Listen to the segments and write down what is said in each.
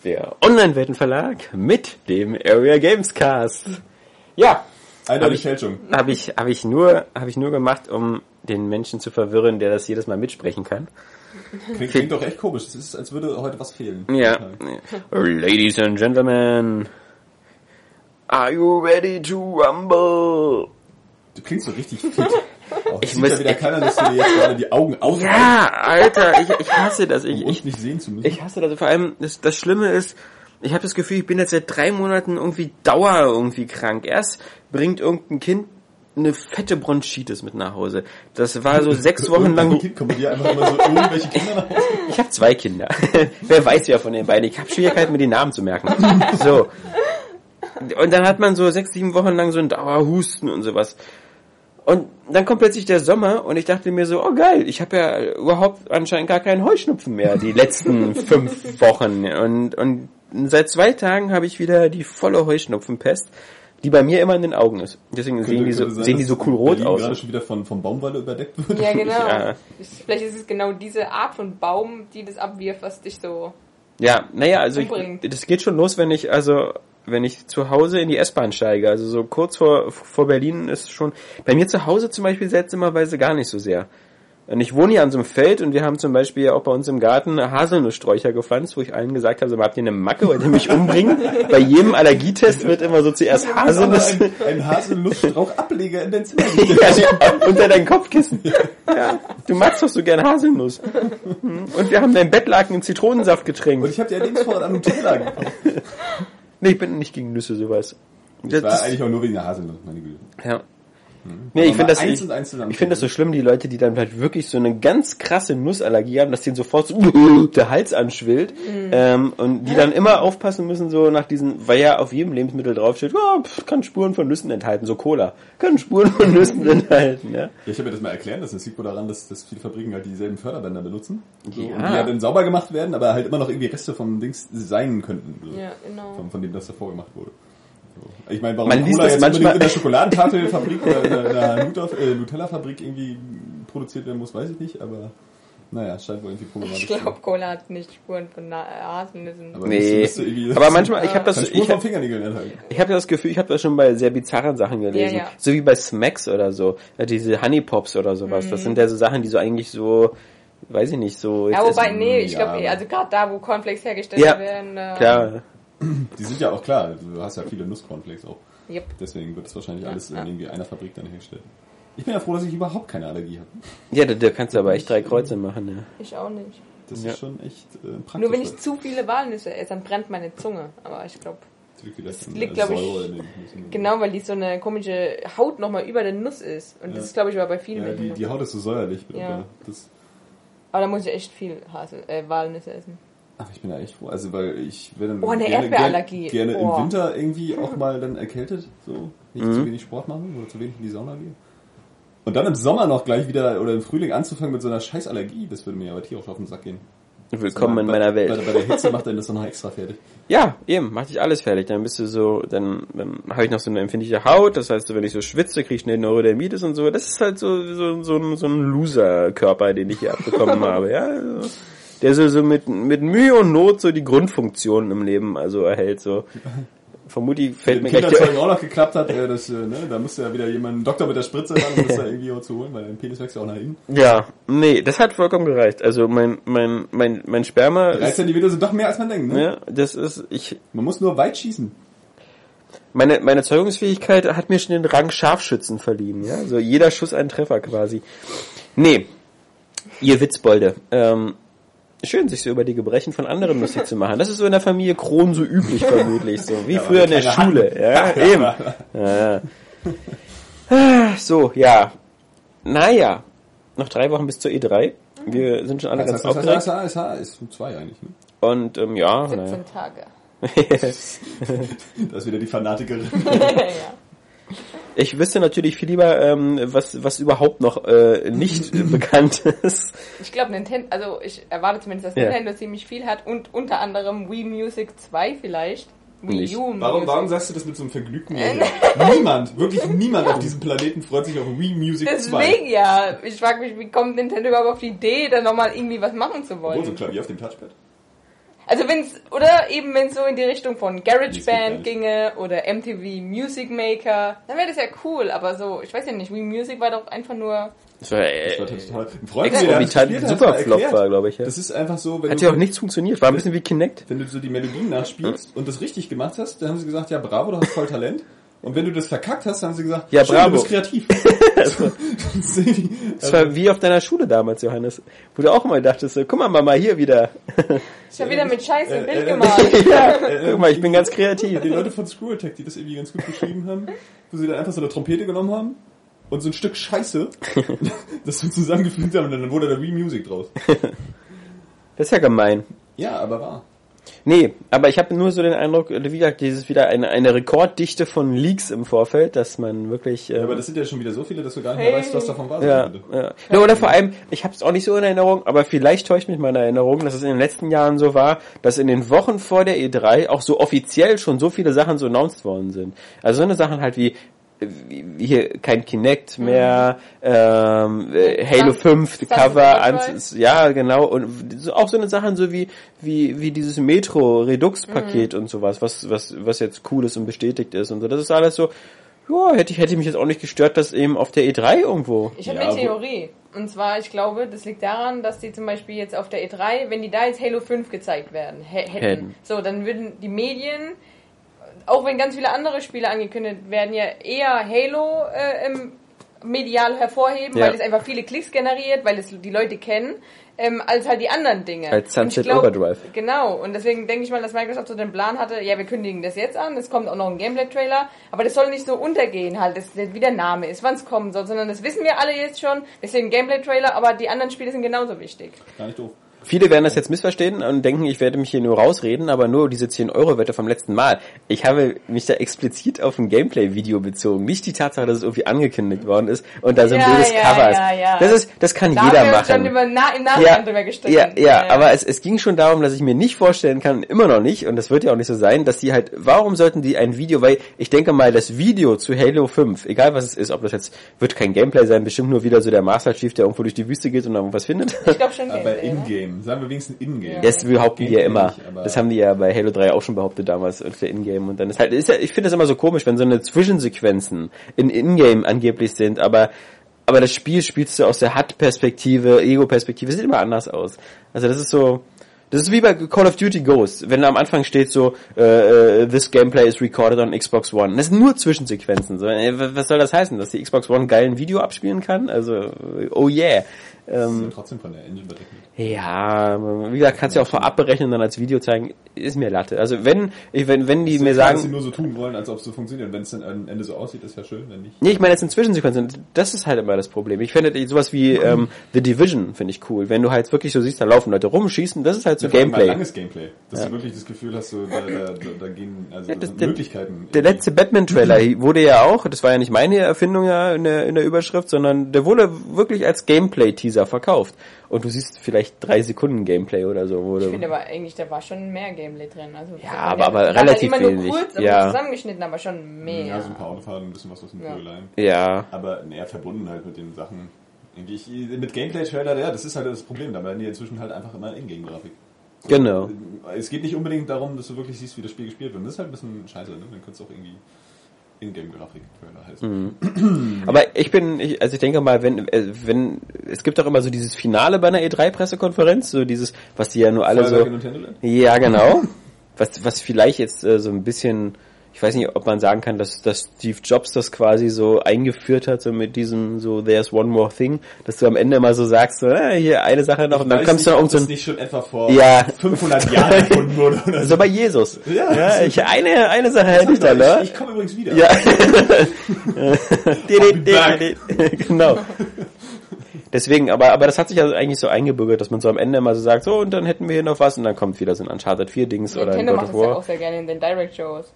Ist der Online-Weltenverlag mit dem Area Games Cast. Ja. Eine Fälschung. Habe ich, hab ich, nur, hab ich nur gemacht, um den Menschen zu verwirren, der das jedes Mal mitsprechen kann. Klingt, klingt doch echt komisch. Es ist, als würde heute was fehlen. Ja. Ladies and Gentlemen, are you ready to rumble? Du klingst so richtig fit. Auch ich muss ja wieder keiner, dass du dir jetzt gerade die Augen auf. Ja, Alter, ich, ich hasse das. Ich, um ich nicht sehen zu müssen. Ich hasse das. Vor allem das, das Schlimme ist, ich habe das Gefühl, ich bin jetzt seit drei Monaten irgendwie Dauer irgendwie krank. Erst bringt irgendein Kind eine fette Bronchitis mit nach Hause. Das war so sechs Wochen lang. Kind kommen dir einfach immer so irgendwelche Kinder nach Hause. Ich habe zwei Kinder. Wer weiß ja von den beiden. Ich habe Schwierigkeiten, mir die Namen zu merken. So. Und dann hat man so sechs, sieben Wochen lang so einen Dauerhusten und sowas. Und dann kommt plötzlich der Sommer und ich dachte mir so, oh geil, ich habe ja überhaupt anscheinend gar keinen Heuschnupfen mehr die letzten fünf Wochen. Und, und seit zwei Tagen habe ich wieder die volle Heuschnupfenpest, die bei mir immer in den Augen ist. Deswegen Könnte- sehen die so, sein, sehen die so cool rot Berlin aus. gerade schon wieder von, von Baumwolle überdeckt wird. Ja, genau. Ja. Vielleicht ist es genau diese Art von Baum, die das abwirft, was dich so. Ja, naja, also ich, das geht schon los, wenn ich also wenn ich zu Hause in die S-Bahn steige. Also so kurz vor vor Berlin ist schon bei mir zu Hause zum Beispiel seltsamerweise gar nicht so sehr. Und ich wohne hier an so einem Feld und wir haben zum Beispiel auch bei uns im Garten Haselnusssträucher gepflanzt, wo ich allen gesagt habe, so, habt ihr eine Macke, wollt ihr mich umbringen? bei jedem Allergietest wird immer so zuerst Haselnuss ein, ein Haselnussstrauch-Ableger in dein Zimmer. ja, unter dein Kopfkissen. Ja, du magst doch so gern Haselnuss. Und wir haben dein Bettlaken in Zitronensaft getränkt. Und ich habe dir Lebensvorrat an Nutella gekauft. Nee, ich bin nicht gegen Nüsse, sowas. Das war eigentlich auch nur wegen der Haselnuss, meine Güte. ja. Nee, ich finde das, ich, finde das so schlimm, die Leute, die dann halt wirklich so eine ganz krasse Nussallergie haben, dass denen sofort so der Hals anschwillt, ähm, und die dann immer aufpassen müssen, so nach diesen, weil ja auf jedem Lebensmittel draufsteht, oh, pff, kann Spuren von Nüssen enthalten, so Cola, kann Spuren von Nüssen enthalten, ja. Ja, ich habe mir das mal lassen. Das liegt wohl daran, dass, dass viele Fabriken halt dieselben Förderbänder benutzen. So, Ja. Und die ja dann sauber gemacht werden, aber halt immer noch irgendwie Reste vom Dings sein könnten. So, Ja, genau. von, von dem das davor gemacht wurde. Ich meine, warum Man liest Cola das jetzt manchmal- in der Schokoladentafelfabrik oder in der, in der äh, Nutella-Fabrik irgendwie produziert werden muss, weiß ich nicht, aber naja, es scheint wohl irgendwie problematisch Ich zu sein. glaube, Cola hat nicht Spuren von Na- Haselnüssen. Aber Nee. müsste- müsste irgendwie- Aber manchmal, ich habe das, ich hab, ich habe das Gefühl, ich habe das schon bei sehr bizarren Sachen gelesen. Ja, ja. So wie bei Smacks oder so. Diese Honey Pops oder sowas. Das sind ja so Sachen, die so eigentlich so, weiß ich nicht, so. ja, wobei, nee, ich glaube, also gerade da, wo Cornflakes hergestellt Ja, werden. Äh, Klar. Die sind ja auch klar, du hast ja viele Nusscornflakes auch. Yep. Deswegen wird es wahrscheinlich Ja, alles in ja. irgendwie einer Fabrik dann hergestellt. Ich bin ja froh, dass ich überhaupt keine Allergie habe. Ja, da, da kannst du aber echt drei Kreuze machen, ja. Ich auch nicht. Das Ja. ist schon echt äh, praktisch. Nur wenn ich zu viele Walnüsse esse, dann brennt meine Zunge. Aber ich glaube, das liegt, glaub ich, genau, weil die so eine komische Haut nochmal über der Nuss ist. Und Ja. das ist, glaube ich, aber bei vielen Ja, die, Menschen. die Haut ist so säuerlich. Ja. Das, Aber da muss ich echt viel Hasel, äh, Walnüsse essen. Ach, ich bin da echt froh. Also, weil ich werde dann Oh, eine gerne, Erdbeerallergie. gerne, gerne Oh. im Winter irgendwie auch mal dann erkältet. So, nicht Mhm. zu wenig Sport machen oder zu wenig in die Sauna gehen. Und dann im Sommer noch gleich wieder oder im Frühling anzufangen mit so einer scheiß Allergie, das würde mir aber tierisch auf den Sack gehen. Willkommen in bei, meiner Bei, Welt. bei der Hitze macht dann das noch extra fertig. Ja, eben, mach dich alles fertig. Dann bist du so, dann, dann habe ich noch so eine empfindliche Haut. Das heißt, wenn ich so schwitze, kriege ich eine Neurodermitis und so. Das ist halt so, so, so, ein- so ein Loser-Körper, den ich hier abbekommen habe. Ja, also, der so, so mit, mit Mühe und Not so die Grundfunktionen im Leben also erhält. So. Vermutlich fällt mir gleich Kinderzeugen der, auch noch geklappt hat, äh, das, äh, ne, da musste ja wieder jemand einen Doktor mit der Spritze ran, um das da irgendwie auch zu holen, weil dein Penis wächst ja auch nach innen. Ja, nee, das hat vollkommen gereicht. Also mein, mein, mein, mein Sperma 3 ist, Zentimeter sind doch mehr als man denkt, ne? ja, das ist, ich, Man muss nur weit schießen. Meine, meine Zeugungsfähigkeit hat mir schon den Rang Scharfschützen verliehen, ja. So jeder Schuss ein Treffer quasi. Nee. Ihr Witzbolde. Ähm, schön, sich so über die Gebrechen von anderen lustig zu machen. Das ist so in der Familie Kron so üblich vermutlich, so wie Ja, früher in der Schule. Ja, eben. Ja, ja. Ah, So, ja. Naja. Noch drei Wochen bis zur E3. Wir sind schon alle Das ganz heißt, das heißt, aufgeregt. das heißt, ist zwei eigentlich, ne? Und ähm, ja, 17 naja. Tage. Das ist wieder die Fanatikerin. ja. Ich wüsste natürlich viel lieber, ähm, was, was überhaupt noch äh, nicht bekannt ist. Ich glaube, Nintendo, also ich erwarte zumindest, dass Ja. Nintendo ziemlich viel hat und unter anderem Wii Music 2 vielleicht. Wii. U Warum, Music. warum sagst du das mit so einem vergnügten? Niemand, wirklich niemand auf diesem Planeten freut sich auf Wii Music 2. Deswegen ja. Ich frage mich, wie kommt Nintendo überhaupt auf die Idee, da nochmal irgendwie was machen zu Obwohl, so ein wollen? Klavier auf dem Touchpad. Also wenn's, oder eben wenn es so in die Richtung von GarageBand ginge oder MTV Music Maker, dann wäre das ja cool, aber so, ich weiß ja nicht, Wii Music war doch einfach nur, Das war, äh, Das war total. Ein Freund, Extra der das Vital- gespielt hat, super hat's Flop erklärt. war, glaub ich, ja. Das ist einfach so, wenn hat du, ja auch nichts funktioniert. War ein bisschen wie Kinect. wenn du so die Melodien nachspielst und das richtig gemacht hast, dann haben sie gesagt, ja bravo, du hast voll Talent. Und wenn du das verkackt hast, haben sie gesagt, Ja, schön, bravo. du bist kreativ. Das war wie auf deiner Schule damals, Johannes. Wo du auch immer dachtest, so, guck mal Mama, hier wieder. ich habe wieder mit Scheiße ein Äh, Bild äh, gemalt. ja, guck mal, ich bin ganz kreativ. die Leute von Screw Attack, die das irgendwie ganz gut beschrieben haben, wo sie dann einfach so eine Trompete genommen haben und so ein Stück Scheiße, das so zusammengefügt haben und dann wurde da Wii Music draus. Das ist ja gemein. Ja, aber wahr. Nee, aber ich habe nur so den Eindruck, wie gesagt, dieses wieder eine, eine Rekorddichte von Leaks im Vorfeld, dass man wirklich... Ja, ähm, aber das sind ja schon wieder so viele, dass du gar nicht mehr Hey. weißt, was davon war. Ja, ja. ja. Oder vor allem, ich habe es auch nicht so in Erinnerung, aber vielleicht täuscht mich meine Erinnerung, dass es in den letzten Jahren so war, dass in den Wochen vor der E3 auch so offiziell schon so viele Sachen so announced worden sind. Also so eine Sachen halt wie hier kein Kinect mehr, ähm, äh, Halo Sun- 5 Sunset Cover, ans, ja genau und auch so eine Sachen so wie wie wie dieses Metro Redux Paket und sowas, was was was jetzt cool ist und bestätigt ist und so. Das ist alles so ja, hätte ich hätte mich jetzt auch nicht gestört, dass eben auf der E3 irgendwo Ich habe Ja, eine Theorie. Und zwar, ich glaube, das liegt daran, dass die zum Beispiel jetzt auf der E3, wenn die da jetzt Halo 5 gezeigt werden, hä- hätten, Hätten. so, dann würden die Medien, auch wenn ganz viele andere Spiele angekündigt werden, ja eher Halo äh, im medial hervorheben, Ja. weil es einfach viele Klicks generiert, weil es die Leute kennen, ähm, als halt die anderen Dinge. Als Sunset glaub- Overdrive. Genau, und deswegen denke ich mal, dass Microsoft so den Plan hatte, ja, wir kündigen das jetzt an, es kommt auch noch ein Gameplay-Trailer, aber das soll nicht so untergehen halt, dass das wie der Name ist, wann es kommen soll, sondern das wissen wir alle jetzt schon, deswegen Gameplay-Trailer, aber die anderen Spiele sind genauso wichtig. Gar nicht doof. Viele werden das jetzt missverstehen und denken, ich werde mich hier nur rausreden, aber nur diese 10-Euro-Wette vom letzten Mal. Ich habe mich da explizit auf ein Gameplay-Video bezogen. Nicht die Tatsache, dass es irgendwie angekündigt worden ist und da so ein Ja, blödes ja, Cover ist. ja, ja. Das ist, das kann Da jeder haben wir uns schon machen. über, na, im Nachhinein Ja, drüber gestritten. ja, ja, aber es, es ging schon darum, dass ich mir nicht vorstellen kann, immer noch nicht, und das wird ja auch nicht so sein, dass die halt, warum sollten die ein Video, weil ich denke mal, das Video zu Halo 5, egal was es ist, ob das jetzt, wird kein Gameplay sein, bestimmt nur wieder so der Master Chief, der irgendwo durch die Wüste geht und dann irgendwas findet. Ich glaube schon Aber Gameplay, ne? in-game. Sagen wir wenigstens in-game. Das behaupten die ja immer. Das haben die ja bei Halo 3 auch schon behauptet damals für Ingame. Und dann ist halt, ist ja, ich finde das immer so komisch, wenn so eine Zwischensequenzen in Ingame angeblich sind, aber aber das Spiel spielst du aus der HUD-Perspektive, Ego-Perspektive, sieht immer anders aus. Also das ist so, das ist wie bei Call of Duty Ghost, wenn da am Anfang steht so, äh, äh, this gameplay is recorded on Xbox One. Das sind nur Zwischensequenzen. So, äh, was soll das heißen, dass die Xbox One geil ein Video abspielen kann? Also, oh yeah. Das Ähm, ist trotzdem von der Engine berechnet. ja, wie gesagt, kannst du ja auch vorab berechnen und dann als Video zeigen, ist mir Latte. Also wenn, wenn, wenn die mir Klar, dass sie sagen, nur so tun wollen, als ob es so funktioniert. Wenn es dann am Ende so aussieht, ist ja schön, wenn nicht. nee, ich meine jetzt in Zwischensequenzen, das ist halt immer das Problem. Ich finde sowas wie ähm, The Division finde ich cool. Wenn du halt wirklich so siehst, da laufen Leute rum, schießen, das ist halt so Ja, Gameplay. langes Gameplay. Dass du wirklich das Gefühl hast, so, da, da, da, da gehen also Ja, das- das der- Möglichkeiten. Der letzte Batman-Trailer wurde ja auch, das war ja nicht meine Erfindung ja in der, in der Überschrift, sondern der wurde wirklich als Gameplay-Teaser verkauft. Und du siehst vielleicht drei Sekunden Gameplay oder so. Wo Ich finde aber eigentlich, da war schon mehr Gameplay drin. Also Ja, aber- aber war relativ halt immer wenig. nur kurz, aber Ja. zusammengeschnitten, aber schon mehr. Ja, so ein paar Autofahrten, ein bisschen was aus dem Ja. Ja, Aber näher verbunden halt mit den Sachen. Ich, mit Gameplay-Trailer, ja, das ist halt das Problem. Da werden die inzwischen halt einfach immer Ingame-Grafik. genau. Es geht nicht unbedingt darum, dass du wirklich siehst, wie das Spiel gespielt wird. Das ist halt ein bisschen scheiße, ne? Dann kannst du auch irgendwie Ingame-Grafik-Trailer heißen. Mhm. Aber ich bin, ich, also ich denke mal, wenn, äh, wenn, es gibt doch immer so dieses Finale bei einer E3-Pressekonferenz, so dieses, was die ja nur alle Feuerwerk so, ja genau, was, was vielleicht jetzt äh, so ein bisschen, ich weiß nicht, ob man sagen kann, dass, dass Steve Jobs das quasi so eingeführt hat, so mit diesem, so there's one more thing, dass du am Ende immer so sagst, so, äh, hier eine Sache noch, und dann kommst du noch irgend so das ein, nicht schon etwa vor Ja. 500 Jahren erfunden wurde oder so bei Jesus. Ja. ja ich, eine, eine Sache hätte ich da, Ich, ne? ich komme übrigens wieder. Ja. genau. Deswegen, aber, aber das hat sich also eigentlich so eingebürgert, dass man so am Ende immer so sagt, so, und dann hätten wir hier noch was, und dann kommt wieder so ein Uncharted 4 Dings oder ein Nintendo God of das ja War. auch sehr gerne in den Direct-Shows.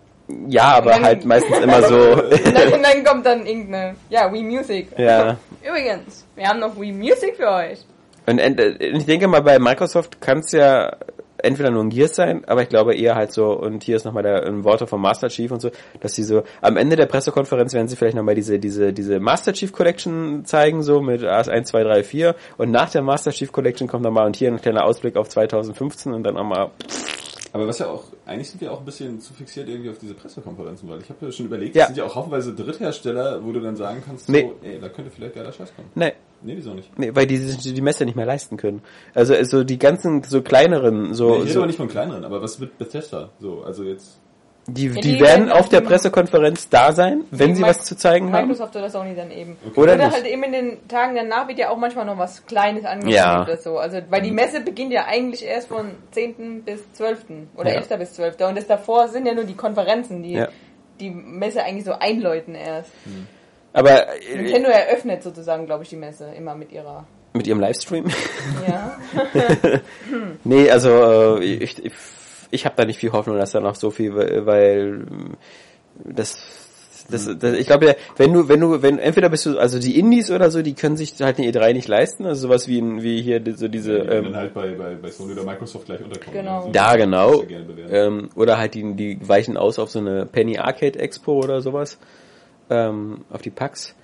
Ja, aber dann- halt meistens immer so, Und dann, kommt dann irgendeine, ja, Wii Music. ja. Übrigens, wir haben noch Wii Music für euch. Und ent- ich denke mal, bei Microsoft kann es ja entweder nur ein Gears sein, aber ich glaube eher halt so, und hier ist nochmal der ein Worte vom Master Chief und so, dass sie so, am Ende der Pressekonferenz werden sie vielleicht nochmal diese, diese, diese Master Chief Collection zeigen, so mit AS1, 2, 3, 4, und nach der Master Chief Collection kommt nochmal, und hier ein kleiner Ausblick auf 2015 und dann nochmal Aber was ja auch, eigentlich sind wir auch ein bisschen zu fixiert irgendwie auf diese Pressekonferenzen, weil ich habe ja schon überlegt, Ja. es sind ja auch haufenweise Dritthersteller, wo du dann sagen kannst, Nee. so, ey, da könnte vielleicht geiler Scheiß kommen. Nee. Nee, wieso nicht? Nee, weil die sich die Messe nicht mehr leisten können. Also, also die ganzen so kleineren, so, Nee, ich rede so aber nicht von kleineren, aber was wird Bethesda? So, also jetzt, die, Ja, die, die werden auf der dem- Pressekonferenz da sein, wenn sie Mi- was zu zeigen haben. Microsoft oder Sony dann eben. Oder Oder nicht. halt eben in den Tagen danach wird ja auch manchmal noch was Kleines angekündigt Ja. oder so. Also, weil die Messe beginnt ja eigentlich erst von 10. bis 12. oder Ja. 11. bis 12. Und das davor sind ja nur die Konferenzen, die Ja. die Messe eigentlich so einläuten erst. Aber äh, Nintendo eröffnet sozusagen, glaube ich, die Messe immer mit ihrer. mit ihrem Livestream? Ja. nee, also äh, ich, ich, ich habe da nicht viel Hoffnung, dass da noch so viel, weil das das, das, ich glaube, wenn du, wenn du, wenn entweder bist du, also die Indies oder so, die können sich halt eine E3 nicht leisten, also sowas wie, wie hier so diese, die dann ähm, halt bei, bei, bei Sony oder Microsoft gleich unterkommen. Genau. So, da das genau, sehr gerne bewerten. ähm, oder halt die, die weichen aus auf so eine Penny Arcade Expo oder sowas, ähm, auf die PAX.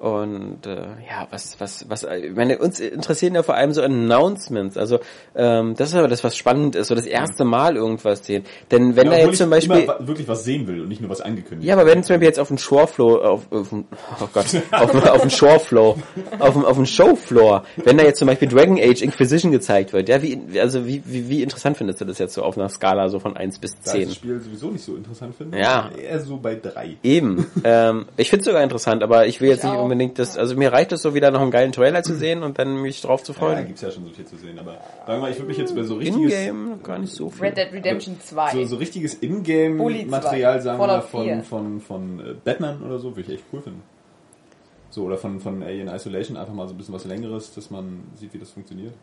Und äh, ja, was, was, was, ich meine, uns interessieren ja vor allem so Announcements. Also ähm, das ist aber das, was spannend ist, so das erste Mal irgendwas sehen. Denn wenn Ja, da obwohl jetzt zum ich Beispiel wirklich was sehen will und nicht nur was angekündigt. ja, aber wenn zum Beispiel jetzt auf dem Shorefloor, auf, auf dem- oh Gott, auf, dem- auf dem Shorefloor, auf dem, auf dem Showfloor, wenn da jetzt zum Beispiel Dragon Age Inquisition gezeigt wird, ja, wie, also wie, wie, wie interessant findest du das jetzt so auf einer Skala so von 1 bis da ich 10? das Spiel sowieso nicht so interessant finde. Ja. Eher so bei drei. Eben. ähm, ich finde es sogar interessant, aber ich will jetzt nicht auch. Unbedingt das, also mir reicht es so wieder noch einen geilen Trailer zu sehen und dann mich drauf zu Ja, freuen. gibt's ja schon so viel zu sehen, aber sagen wir mal, ich würde mich jetzt über so richtiges, In-game gar nicht so viel. Red Dead Redemption 2. so, so richtiges Ingame-Material, 2, sagen wir mal, Fallout 4. von, von, von äh, Batman oder so, würde ich echt cool finden. So, oder von, von Alien Isolation, einfach mal so ein bisschen was längeres, dass man sieht, wie das funktioniert.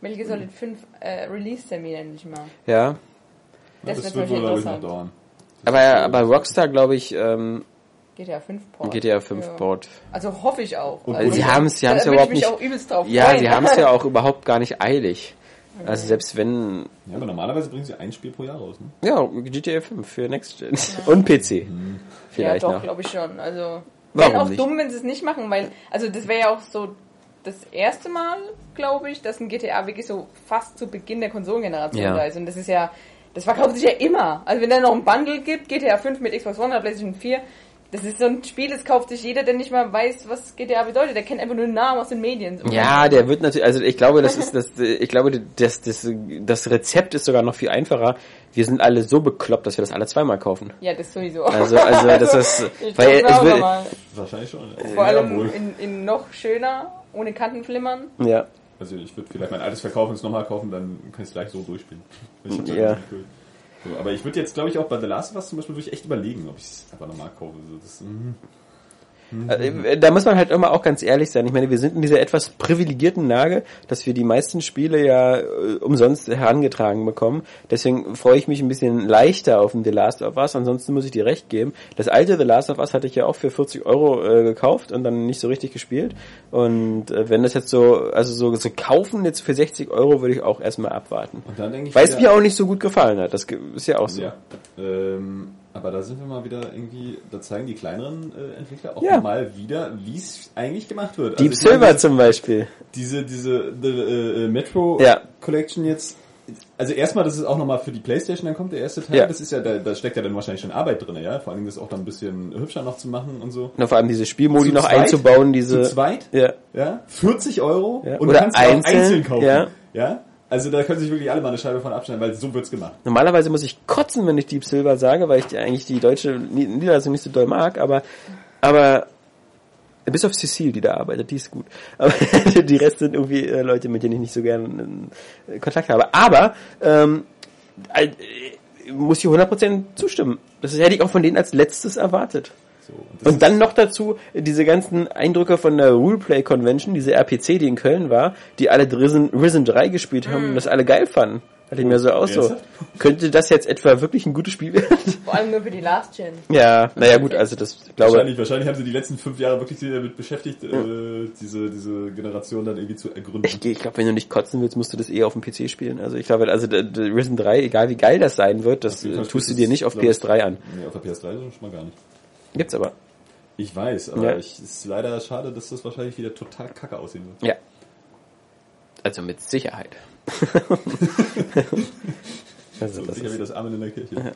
Metal Gear Solid 5 äh, Release-Termin endlich mal. Ja. Das, das wird wohl, glaube ich, noch dauern. Aber, aber Rockstar, glaube ich, ähm, GTA 5 Port. GTA 5 Ja. Port. Also hoffe ich auch. Und also, sie haben's- sie haben's da ja überhaupt mich nicht- auch übelst drauf Ja, freuen. sie haben es ja auch überhaupt gar nicht eilig. Also selbst wenn, Ja, aber normalerweise bringen sie ein Spiel pro Jahr raus, ne? ja, GTA 5 für Next Gen und PC. Vielleicht ja, doch, glaube ich schon. Also, Warum wäre auch nicht? dumm, wenn sie es nicht machen, weil, also das wäre ja auch so das erste Mal, glaube ich, dass ein GTA wirklich so fast zu Beginn der Konsolengeneration Ja. da ist. Und das ist ja, das verkauft sich ja immer. Also wenn da noch ein Bundle gibt, GTA 5 mit Xbox One oder PlayStation 4, das ist so ein Spiel, das kauft sich jeder, der nicht mal weiß, was GTA bedeutet. Der kennt einfach nur den Namen aus den Medien. Ja, der wird natürlich, also ich glaube, das ist das, ich glaube, das, das, das Rezept ist sogar noch viel einfacher. Wir sind alle so bekloppt, dass wir das alle zweimal kaufen. Ja, das sowieso. Also, also das ist, ich weil es auch will. Wahrscheinlich schon. Ja. Vor allem in, in noch schöner, ohne Kantenflimmern. ja, Also ich würde vielleicht mein altes verkaufen und es nochmal kaufen, dann kann ich es gleich so durchspielen. Ich hab Ja. das cool. So, aber ich würde jetzt, glaube ich, auch bei The Last of Us zum Beispiel würde ich echt überlegen, ob ich es einfach nochmal kaufe. So, das, mhm. Äh, Da muss man halt immer auch ganz ehrlich sein. Ich meine, wir sind in dieser etwas privilegierten Lage, dass wir die meisten Spiele ja äh, umsonst herangetragen bekommen. Deswegen freue ich mich ein bisschen leichter auf ein The Last of Us. Ansonsten muss ich dir recht geben. Das alte The Last of Us hatte ich ja auch für 40 Euro äh, gekauft und dann nicht so richtig gespielt. Und äh, wenn das jetzt so, also so, so kaufen jetzt für 60 Euro, würde ich auch erstmal abwarten. Weil es mir auch nicht so gut gefallen hat. Das ist ja auch so. Ja. Ähm, aber da sind wir mal wieder irgendwie, da zeigen die kleineren äh, Entwickler auch Ja. mal wieder, wie es eigentlich gemacht wird. Deep Also ich meine, Silver zum Beispiel. diese diese the, äh, Metro Ja. Collection jetzt. Also erstmal, dass es auch nochmal für die Playstation dann kommt, der erste Teil. Ja. Das ist ja, da, da steckt ja dann wahrscheinlich schon Arbeit drin, ja. Vor allen Dingen das auch dann ein bisschen hübscher noch zu machen und so. Und vor allem diese Spielmodi Zu noch zweit? einzubauen, diese. Zu zweit, Ja. ja, 40 Euro Ja. und Oder du kannst sie auch einzeln, einzeln kaufen. ja. ja. Also da können sich wirklich alle mal eine Scheibe von abschneiden, weil so wird's gemacht. Normalerweise muss ich kotzen, wenn ich Deep Silver sage, weil ich die, eigentlich die deutsche Ni- Niederlassung nicht so doll mag, aber, aber, bis auf Cecile, die da arbeitet, die ist gut. Aber die Rest sind irgendwie äh, Leute, mit denen ich nicht so gerne äh, Kontakt habe. Aber, ähm, äh, muss ich 100% zustimmen. Das hätte ich auch von denen als letztes erwartet. So, und Und dann noch dazu diese ganzen Eindrücke von der Ruleplay Convention, diese RPC, die in Köln war, die alle Risen, Risen 3 gespielt haben und das alle geil fanden. Hatte ich mir so aus so. Könnte das jetzt etwa wirklich ein gutes Spiel werden? Vor allem nur für die Last Gen. ja, naja gut, also das glaube. Wahrscheinlich, wahrscheinlich haben sie die letzten fünf Jahre wirklich damit beschäftigt, äh, diese, diese Generation dann irgendwie zu ergründen. Ich, ich glaube, wenn du nicht kotzen willst, musst du das eh auf dem PC spielen. Also ich glaube, also der, der Risen 3, egal wie geil das sein wird, das äh, tust du dir nicht auf glaub ich, PS3 an. Nee, auf der PS3 schon mal gar nicht. Gibt's aber. Ich weiß, aber Ja. ich, ist leider schade, dass das wahrscheinlich wieder total kacke aussehen wird. Ja. Also mit Sicherheit. Also so das sicher ist- wie das Amen in der Kirche.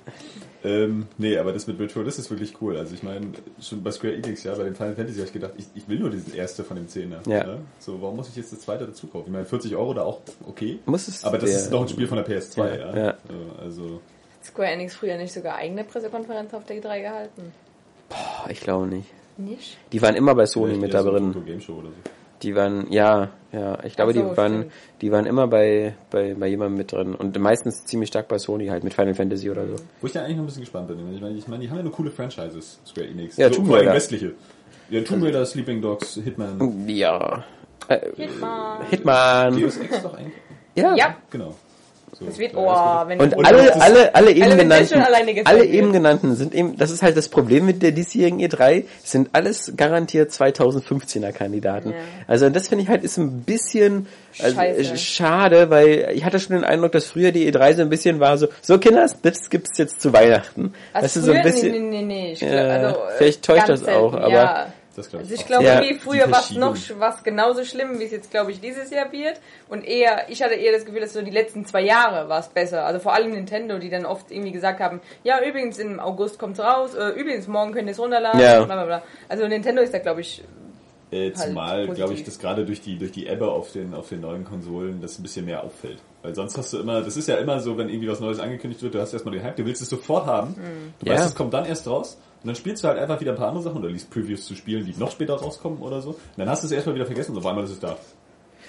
ähm, nee, aber das mit Virtual, das ist wirklich cool. Also ich meine, schon bei Square Enix, ja, bei den Final Fantasy habe ich gedacht, ich, ich will nur dieses erste von dem Zehner. Ja. Ne? So, warum muss ich jetzt das zweite dazu kaufen? Ich meine, 40 Euro da auch okay. Muss es aber das der- ist doch ein Spiel von der PS2, Ja, ja. ja. Also, Square Enix früher nicht sogar eigene Pressekonferenz auf der E3 gehalten? Boah, ich glaube nicht. Nicht? Die waren immer bei Sony mit da drin. So. Die waren, ja, ja, ich glaube, so, die waren, stimmt. die waren immer bei, bei, bei jemandem mit drin. Und meistens ziemlich stark bei Sony halt, mit Final Fantasy oder so. Wo ich da eigentlich noch ein bisschen gespannt bin. Ich meine, ich meine die haben ja nur coole Franchises, Square Enix. Ja, so, Tomb Raider. westliche. Ja, Tomb Raider, Sleeping Dogs, Hitman. Ja. Äh, Hitman. Hitman. Deus Ex doch eigentlich. Ja. Ja, Genau. So, das wird, oh, wenn Und alle, alle, alle eben genannten, alle wird. eben genannten sind eben, das ist halt das Problem mit der diesjährigen E3, sind alles garantiert 2015er Kandidaten. Ja. Also das finde ich halt ist ein bisschen also, äh, schade, weil ich hatte schon den Eindruck, dass früher die E3 so ein bisschen war so, so Kinders, das gibt's jetzt zu Weihnachten. Also das ist so ein bisschen, Nee, nee, nee, nee. Ich Ja, glaub, also, vielleicht täuscht das auch, selten, aber- Ja. Das glaube ich. Also ich glaube, die früher war es noch was genauso schlimm, wie es jetzt, glaube ich, dieses Jahr wird. Und eher, ich hatte eher das Gefühl, dass so die letzten zwei Jahre war es besser. Also vor allem Nintendo, die dann oft irgendwie gesagt haben, ja, übrigens im August kommt's raus, äh, übrigens morgen könnt ihr es runterladen, Ja. bla bla bla. Also Nintendo ist da, glaube ich, Äh, zumal, positiv. glaube ich, dass gerade durch die, durch die Ebbe auf den, auf den neuen Konsolen das ein bisschen mehr auffällt. Weil sonst hast du immer, das ist ja immer so, wenn irgendwie was Neues angekündigt wird, du hast erstmal den Hype, du willst es sofort haben. Du Ja. weißt, es kommt dann erst raus. Und dann spielst du halt einfach wieder ein paar andere Sachen oder liest Previews zu Spielen, die noch später rauskommen oder so. Und dann hast du es erstmal wieder vergessen und auf einmal ist es da.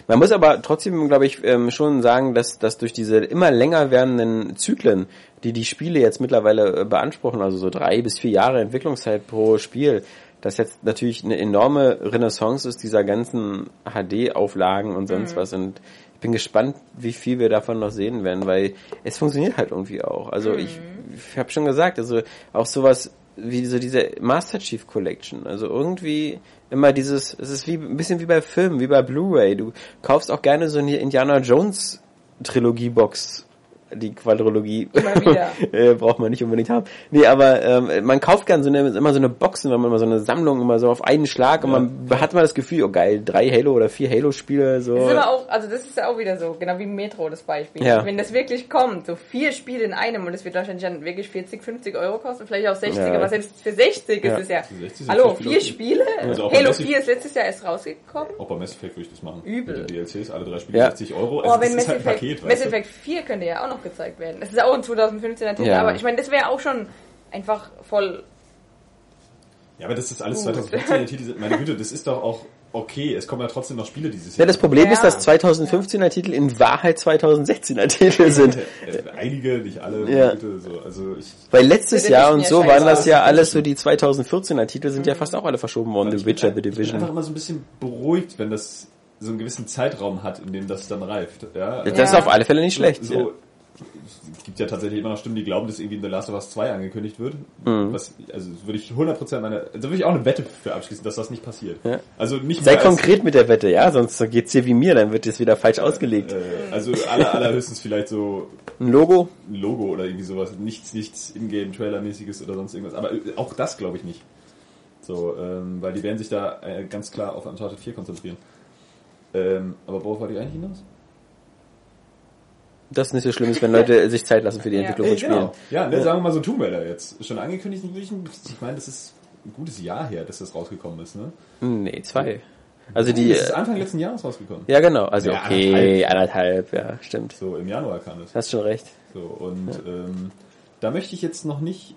Man muss aber trotzdem, glaube ich, ähm, schon sagen, dass, dass durch diese immer länger werdenden Zyklen, die die Spiele jetzt mittlerweile äh, beanspruchen, also so drei bis vier Jahre Entwicklungszeit pro Spiel, dass jetzt natürlich eine enorme Renaissance ist dieser ganzen HD-Auflagen und sonst was. Und ich bin gespannt, wie viel wir davon noch sehen werden, weil es funktioniert halt irgendwie auch. Also ich, ich habe schon gesagt, also auch sowas wie so diese Master Chief Collection. Also irgendwie immer dieses, es ist wie ein bisschen wie bei Filmen, wie bei Blu-ray. Du kaufst auch gerne so eine Indiana Jones Trilogie Box. Die Quadrologie äh, braucht man nicht unbedingt haben. Nee, aber ähm, man kauft gern so eine, immer so eine Boxen, wenn man immer so eine Sammlung immer so auf einen Schlag und man hat mal das Gefühl, oh geil, drei Halo oder vier Halo-Spiele so. Das ist aber auch, also das ist ja auch wieder so, genau wie Metro das Beispiel. Ja. Wenn das wirklich kommt, so vier Spiele in einem und es wird wahrscheinlich dann wirklich 40, 50 Euro kosten, vielleicht auch 60, Ja. aber selbst für 60 Ja. ist es ja. 60 sind Hallo, vier Spiele. Also Halo Massive- 4 ist letztes Jahr erst rausgekommen. Auch bei Mass Effect würde ich das machen. Übel. Mit den DLCs, alle drei Spiele Ja. 60 Euro. Oh, Also wenn das Mass ist halt ein Effect, Paket, Mass? Effect 4 könnte ja auch noch gezeigt werden. Das ist auch ein 2015er Titel, Ja. aber ich meine, das wäre auch schon einfach voll. Ja, aber das ist alles Gut. 2015 Titel. Meine Güte, das ist doch auch okay. Es kommen ja trotzdem noch Spiele dieses Ja, Jahr. das Problem Ja. ist, dass 2015er Titel in Wahrheit 2016er Titel sind. Äh, Einige, nicht alle, Ja. Güte, so. Also ich, Weil letztes Bitte Jahr und so waren das ja alles so die 2014er Titel, sind ja fast auch alle verschoben worden. The Witcher, The ich bin einfach Division. immer so ein bisschen beruhigt, wenn das so einen gewissen Zeitraum hat, in dem das dann reift. Ja, Das Ja. ist auf alle Fälle nicht schlecht. So, ja. Es gibt ja tatsächlich immer noch Stimmen, die glauben, dass irgendwie in The Last of Us 2 angekündigt wird. Mhm. Was, also würde ich 100% meine, da würde ich auch eine Wette für abschließen, dass das nicht passiert. Ja. Also nicht Sei konkret mit der Wette, ja, sonst geht's dir wie mir, dann wird es wieder falsch ausgelegt. Äh, also aller, allerhöchstens vielleicht so Ein Logo? ein Logo oder irgendwie sowas, nichts, nichts Ingame-Trailer-mäßiges oder sonst irgendwas. Aber äh, auch das glaube ich nicht. So, ähm, weil die werden sich da äh, ganz klar auf Uncharted 4 konzentrieren. Ähm, aber worauf wollte ich eigentlich hinaus? Das ist nicht so schlimm ist, wenn Leute sich Zeit lassen für die Ja. Entwicklung Äh, von Spielen. genau. Ja, ne, sagen wir mal so ein Tomb Raider jetzt. Schon angekündigt, ich, ich meine, das ist ein gutes Jahr her, dass das rausgekommen ist, ne? Nee, zwei. Also die, das ist äh, Anfang letzten Jahres rausgekommen. ja genau, also Ja, okay, anderthalb, ja, stimmt. So, im Januar kam es. Hast schon recht. So, und ähm, da möchte ich jetzt noch nicht,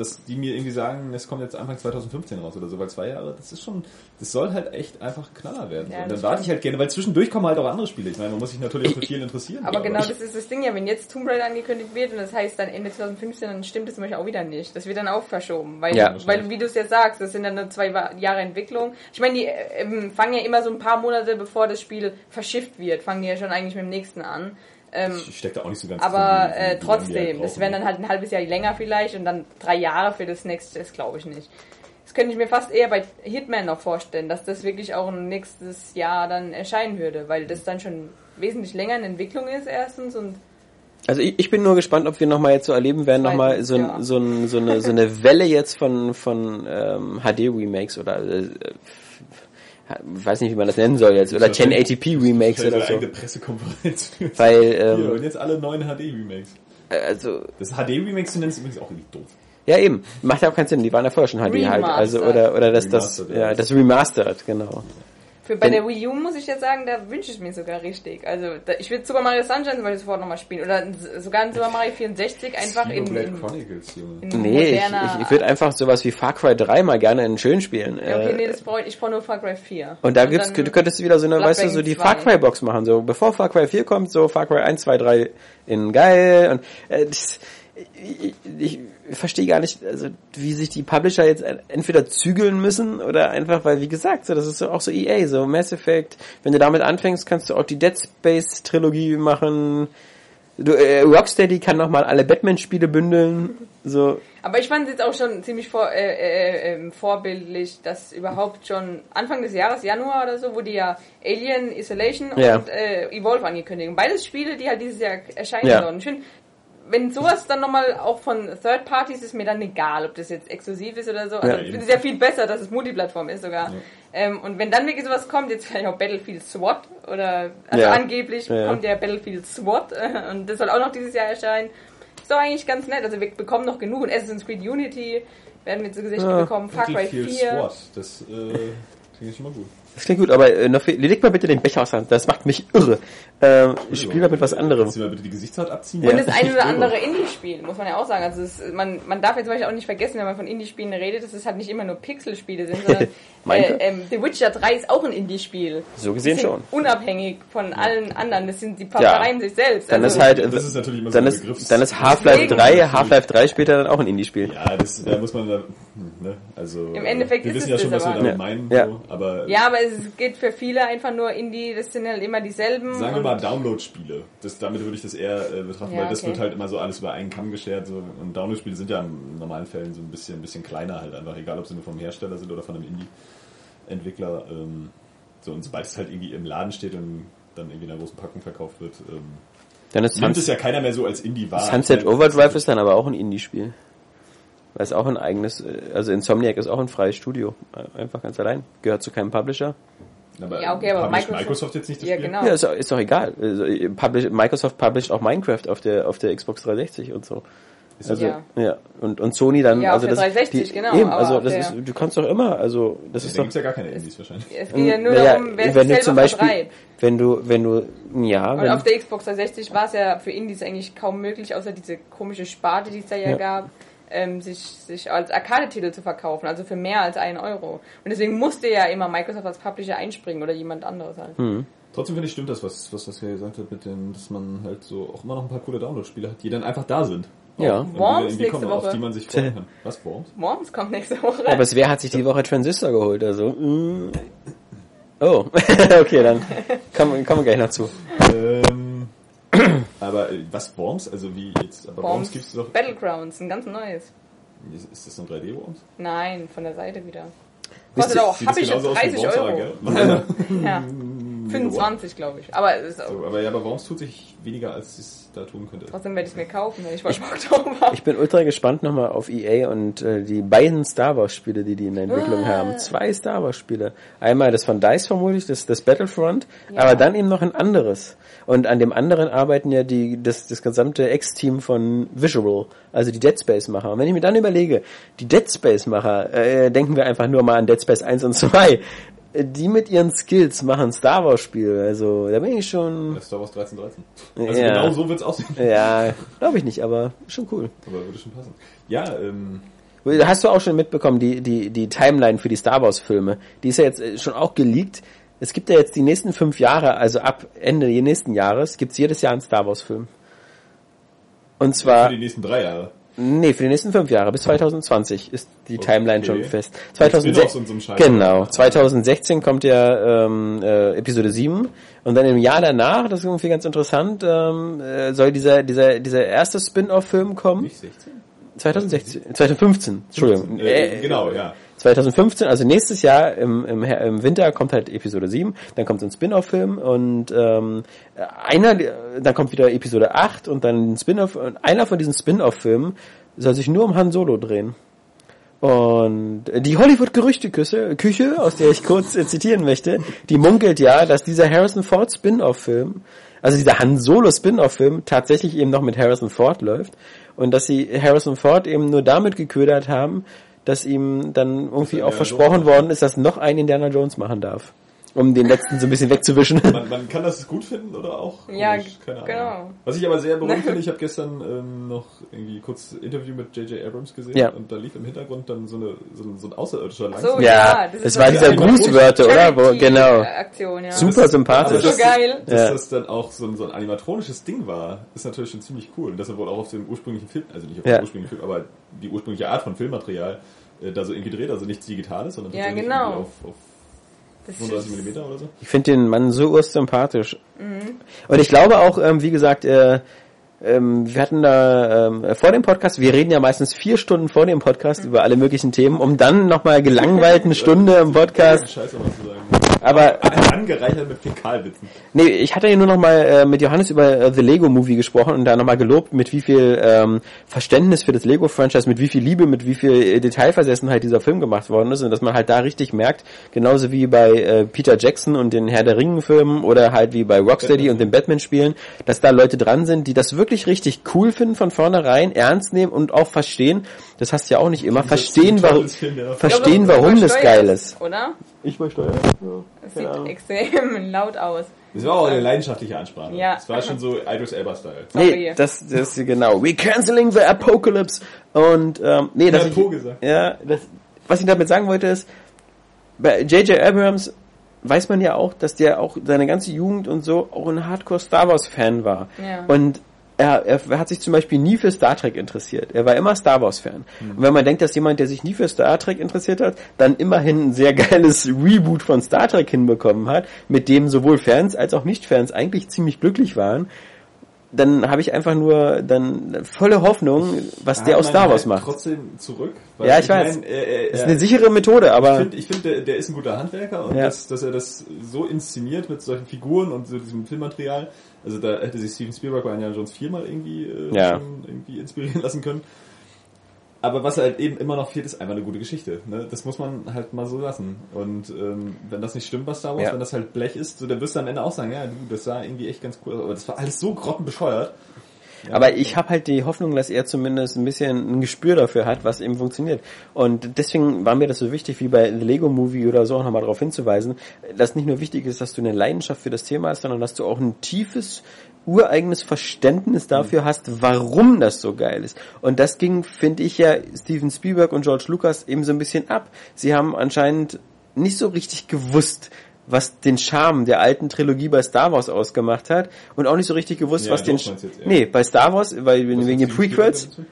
dass die mir irgendwie sagen, es kommt jetzt Anfang 2015 raus oder so, weil zwei Jahre, das ist schon, das soll halt echt einfach ein Knaller werden. Ja, und dann das warte ich halt gerne, weil zwischendurch kommen halt auch andere Spiele. Ich meine, man muss sich natürlich für vielen interessieren. Aber genau das ist das Ding ja, wenn jetzt Tomb Raider angekündigt wird und das heißt dann Ende 2015, dann stimmt es zum Beispiel auch wieder nicht. Das wird dann auch verschoben. Weil, Ja. weil wie du es jetzt sagst, das sind dann nur zwei Jahre Entwicklung. Ich meine, die äh, ähm, fangen ja immer so ein paar Monate bevor das Spiel verschifft wird, fangen die ja schon eigentlich mit dem nächsten an. Ähm, Ich steck da auch nicht so ganz aber drin, wie- wie äh, halt trotzdem, das brauchen. wären dann halt ein halbes Jahr länger vielleicht und dann drei Jahre für das nächste, das glaube ich nicht. Das könnte ich mir fast eher bei Hitman noch vorstellen, dass das wirklich auch ein nächstes Jahr dann erscheinen würde, weil das dann schon wesentlich länger in Entwicklung ist erstens und Also ich, ich bin nur gespannt, ob wir nochmal jetzt so erleben werden, nochmal so, ein, Ja. so, ein, so, eine, so eine Welle jetzt von, von ähm, HD-Remakes oder äh, weiß nicht, wie man das nennen soll jetzt, oder 1080p Remakes oder so. eine Pressekonferenz. Weil, Hier, ähm, und jetzt alle neuen HD-Remakes. also, Das HD-Remakes zu nennen ist übrigens auch irgendwie doof. ja eben, macht ja auch keinen Sinn, die waren ja vorher schon HD halt, also, Remastered. oder, oder das, das, Remastered, ja, das Remastered, genau. Für, bei der Wii U muss ich jetzt sagen, da wünsche ich mir sogar richtig. Also da, ich würde Super Mario Sunshine zum Beispiel sofort nochmal spielen. Oder sogar ein Super Mario 64 einfach in, in, Chronicles, Junge. in Nee, ich, moderner... ich, ich würde einfach sowas wie Far Cry 3 mal gerne in schön spielen. Ja, okay, Äh, nee, das brauche ich, ich brauche nur Far Cry 4. Und da gibt's, dann du könntest du wieder so eine, weißt du, so die 2. Far Cry Box machen, so bevor Far Cry 4 kommt, so Far Cry 1, 2, 3 in geil und äh, das, ich, ich, verstehe gar nicht, also wie sich die Publisher jetzt entweder zügeln müssen oder einfach, weil wie gesagt, so das ist so, auch so EA, so Mass Effect. Wenn du damit anfängst, kannst du auch die Dead Space Trilogie machen. Du, äh, Rocksteady kann noch mal alle Batman-Spiele bündeln. So, Aber ich fand es jetzt auch schon ziemlich vor, äh, äh, ähm, vorbildlich, dass überhaupt schon Anfang des Jahres, Januar oder so, wurde ja Alien Isolation Ja. und äh, Evolve angekündigt. Und beides Spiele, die halt dieses Jahr erscheinen Ja. sollen. Ich finde, wenn sowas dann nochmal auch von Third Parties ist mir dann egal, ob das jetzt exklusiv ist oder so. Also Ja. ich finde es ja viel besser, dass es Multiplattform ist sogar. Ähm, und wenn dann wirklich sowas kommt, jetzt vielleicht auch Battlefield SWAT oder also Ja. angeblich Ja. kommt ja Battlefield SWAT äh, und das soll auch noch dieses Jahr erscheinen. Ist doch eigentlich ganz nett. Also wir bekommen noch genug. Und Assassin's Creed Unity werden wir zu Gesicht Ja. bekommen. Far Cry Battlefield 4. SWAT, das äh, klingt schon mal gut. Das klingt gut, aber äh, noch viel, leg mal bitte den Becher aus der Hand, das macht mich irre. Ähm, ich spiele mal mit was anderem. Kannst du mal bitte die Gesichtshaut abziehen? Ja. Und das eine oder andere Indie-Spiel, muss man ja auch sagen. Also es, man, man darf jetzt zum Beispiel auch nicht vergessen, wenn man von Indie-Spielen redet, dass es halt nicht immer nur Pixel-Spiele sind, sondern äh, ähm, The Witcher 3 ist auch ein Indie-Spiel. So gesehen schon. Unabhängig von allen anderen. Das sind die Ja. verreihen sich selbst. Dann also, ist halt, Das ist natürlich immer so dann ein ist, Begriffs- dann ist Half-Life Deswegen- 3, Half-Life 3 später dann auch ein Indie-Spiel. Ja, das, da muss man da, hm, ne, also. Im Endeffekt wir ist wissen es ja schon, was wir damit Ja. meinen, Ja. So, aber Ja, aber es geht für viele einfach nur Indie, das sind halt immer dieselben. sagen wir mal Download-Spiele. Das, damit würde ich das eher äh, betrachten, Ja, weil das okay. wird halt immer so alles über einen Kamm geschert. So. Und Download-Spiele sind ja in normalen Fällen so ein bisschen, ein bisschen kleiner halt einfach, egal ob sie nur vom Hersteller sind oder von einem Indie-Entwickler. Ähm, so, und sobald es halt irgendwie im Laden steht und dann irgendwie in einer großen Packung verkauft wird, ähm, Dann ist nimmt Suns es ja keiner mehr so als Indie wahr. Sunset Overdrive ist dann aber auch ein Indie-Spiel. Weil es auch ein eigenes, äh, also Insomniac ist auch ein freies Studio. Einfach ganz allein. Gehört zu keinem Publisher. Aber, Ja, okay, aber Microsoft- Microsoft jetzt nicht das Ja, Spiel? genau. Ja, ist, doch- ist doch egal. Also, Publish, Microsoft publisht auch Minecraft auf der, auf der Xbox 360 und so. Also, Ja. ja. Und, und Sony dann, Ja, auf also der das, 360, die, genau, Eben, also, das der- ist, du kannst doch immer, also, das Da ist doch, gibt es ja gar keine Indies wahrscheinlich. Es geht ja nur naja, darum, wer wenn du zum Beispiel, vertreibt. wenn du, wenn du, ja, Und wenn, auf der Xbox 360 war es ja für Indies eigentlich kaum möglich, außer diese komische Sparte, die es da ja, Ja. gab, ähm, sich, sich als Arcade-Titel zu verkaufen, also für mehr als einen Euro. Und deswegen musste ja immer Microsoft als Publisher einspringen oder jemand anderes halt. Hm. Trotzdem finde ich, stimmt das, was, was das hier gesagt hat, mit dem, dass man halt so auch immer noch ein paar coole Download-Spiele hat, die dann einfach da sind. Ja. Worms nächste kommen, auf Woche. die man sich freuen kann. Was, Worms? Worms kommt nächste Woche. aber es, wer hat sich die Woche Transistor geholt, also, mm. oh, okay, dann kommen, kommen wir gleich noch zu. Ähm, aber äh, was, Worms? Also wie jetzt, aber Worms, Worms gibt's doch, Battlegrounds, ein ganz neues. ist, ist das ein 3D-Worms? Nein, von der Seite wieder. Kostet ihr- auch, hab ich wie 30 Worms, aber Euro. Geld? Ja, 25 glaube ich. Aber ist So, aber ja, aber Worms tut sich weniger, als es da tun könnte. trotzdem werde ich es mir kaufen, wenn ich mal Bock drauf habe. Ich bin ultra gespannt nochmal auf EA und äh, die beiden Star Wars Spiele, die die in der Entwicklung haben. Zwei Star Wars Spiele. Einmal das von DICE vermutlich, das, das Battlefront, Ja. aber dann eben noch ein anderes. Und an dem anderen arbeiten ja die, das, das gesamte Ex-Team von Visual, also die Dead Space Macher. Und wenn ich mir dann überlege, die Dead Space Macher, äh, denken wir einfach nur mal an Dead Space 1 und 2. Äh, Die mit ihren Skills machen Star Wars Spiel. Also da bin ich schon, Das Star Wars 1313. Also Ja. genau so wird's aussehen. ja, glaube ich nicht, aber schon cool. Aber würde schon passen. Ja, ähm, Hast du auch schon mitbekommen, die, die, die Timeline für die Star Wars Filme? Die ist ja jetzt äh, schon auch geleakt. Es gibt ja jetzt die nächsten fünf Jahre, also ab Ende nächsten Jahres, gibt's jedes Jahr einen Star Wars Film. Und für zwar, die nächsten drei Jahre. Nee, für die nächsten fünf Jahre, bis 2020 ist die Timeline schon fest. Spin-offs 2006, und so ein Scheiß. genau, 2016 kommt ja ähm, äh, Episode 7 und dann im Jahr danach, das ist irgendwie ganz interessant, ähm, äh, soll dieser, dieser, dieser erste Spin-off-Film kommen. Nicht 16? 2016, 2015, Entschuldigung. Äh, Äh, genau, ja. 2015, also nächstes Jahr im, im, im Winter kommt halt Episode 7, dann kommt so ein Spin-off-Film und ähm, einer, dann kommt wieder Episode 8 und dann ein Spin-off und einer von diesen Spin-off-Filmen soll sich nur um Han Solo drehen. Und die Hollywood-Gerüchteküche, Küche, aus der ich kurz äh, zitieren möchte, die munkelt ja, dass dieser Harrison Ford Spin-off-Film, also dieser Han Solo Spin-off-Film tatsächlich eben noch mit Harrison Ford läuft und dass sie Harrison Ford eben nur damit geködert haben, dass ihm dann irgendwie auch ja versprochen worden ist, dass noch ein Indiana Jones machen darf, um den letzten so ein bisschen wegzuwischen. Man, man kann das gut finden oder auch Ja, komisch, keine Ahnung. genau. Was ich aber sehr beruhigend finde, ich habe gestern ähm, noch irgendwie kurz ein Interview mit J.J. Abrams gesehen Ja. und da lief im Hintergrund dann so, eine, so, ein, so ein Außerirdischer lang. So, Ja, das es war so dieser Grußwörter, oder? Wo, genau. Aktion, ja. Super sympathisch. Das ist so geil. Dass Ja. das dann auch so ein, so ein animatronisches Ding war, ist natürlich schon ziemlich cool. Und das wurde auch auf dem ursprünglichen Film, also nicht auf Ja. dem ursprünglichen Film, aber die ursprüngliche Art von Filmmaterial äh, da so irgendwie gedreht, also nichts Digitales, sondern Ja, genau. auf, auf Das 35 ist, mm oder so. Ich finde den Mann so ursympathisch. Und ich glaube auch, ähm, wie gesagt, äh, ähm, wir hatten da ähm, vor dem Podcast, wir reden ja meistens vier Stunden vor dem Podcast über alle möglichen Themen, um dann nochmal gelangweilt eine Stunde im Podcast. Scheiße, was zu sagen. Aber Angereichert mit Fäkalwitzen. nee, ich hatte ja nur nochmal äh, mit Johannes über äh, The Lego Movie gesprochen und da nochmal gelobt, mit wie viel ähm, Verständnis für das Lego-Franchise, mit wie viel Liebe, mit wie viel äh, Detailversessenheit dieser Film gemacht worden ist und dass man halt da richtig merkt, genauso wie bei äh, Peter Jackson und den Herr der Ringen-Filmen oder halt wie bei Rocksteady und den Batman-Spielen, dass da Leute dran sind, die das wirklich richtig cool finden von vornherein, ernst nehmen und auch verstehen, das hast du ja auch nicht immer, verstehen, warum, verstehen, warum das geil ist. Oder? Ich besteuere. Das sieht extrem laut aus. Das war auch eine leidenschaftliche Ansprache. Ja. Das war schon so Idris Elba-Style. Nee, das, das genau. We canceling the apocalypse. Und ähm, nee, das Ja, Po gesagt. ja, das, was ich damit sagen wollte ist, bei J.J. Abrams weiß man ja auch, dass der auch seine ganze Jugend und so auch ein Hardcore Star Wars Fan war. Ja. Und er, er hat sich zum Beispiel nie für Star Trek interessiert. Er war immer Star Wars Fan. Mhm. Und wenn man denkt, dass jemand, der sich nie für Star Trek interessiert hat, dann immerhin ein sehr geiles Reboot von Star Trek hinbekommen hat, mit dem sowohl Fans als auch Nicht-Fans eigentlich ziemlich glücklich waren, dann habe ich einfach nur dann volle Hoffnung, was der aus Star Wars macht. Trotzdem zurück. Ja, ich weiß. mein, äh, äh, ist eine sichere Methode, Ich aber finde, ich find, der, der ist ein guter Handwerker und Ja. dass, dass er das so inszeniert mit solchen Figuren und so diesem Filmmaterial. Also da hätte sich Steven Spielberg bei Indiana Jones viermal irgendwie, äh, Ja. schon irgendwie inspirieren lassen können. Aber was halt eben immer noch fehlt, ist einfach eine gute Geschichte. Ne? Das muss man halt mal so lassen. Und ähm, wenn das nicht stimmt bei Star Wars, Ja. wenn das halt Blech ist, so, dann wirst du am Ende auch sagen, ja, du, das sah irgendwie echt ganz cool aus. Aber das war alles so grottenbescheuert. Aber ich habe halt die Hoffnung, dass er zumindest ein bisschen ein Gespür dafür hat, was eben funktioniert. Und deswegen war mir das so wichtig, wie bei The Lego Movie oder so auch nochmal darauf hinzuweisen, dass nicht nur wichtig ist, dass du eine Leidenschaft für das Thema hast, sondern dass du auch ein tiefes, ureigenes Verständnis dafür hast, warum das so geil ist. Und das ging, finde ich ja, Steven Spielberg und George Lucas eben so ein bisschen ab. Sie haben anscheinend nicht so richtig gewusst, was den Charme der alten Trilogie bei Star Wars ausgemacht hat und auch nicht so richtig gewusst, Ja, was den jetzt. Nee, bei Star Wars, weil Was wegen den Prequels, Spielberg dazu?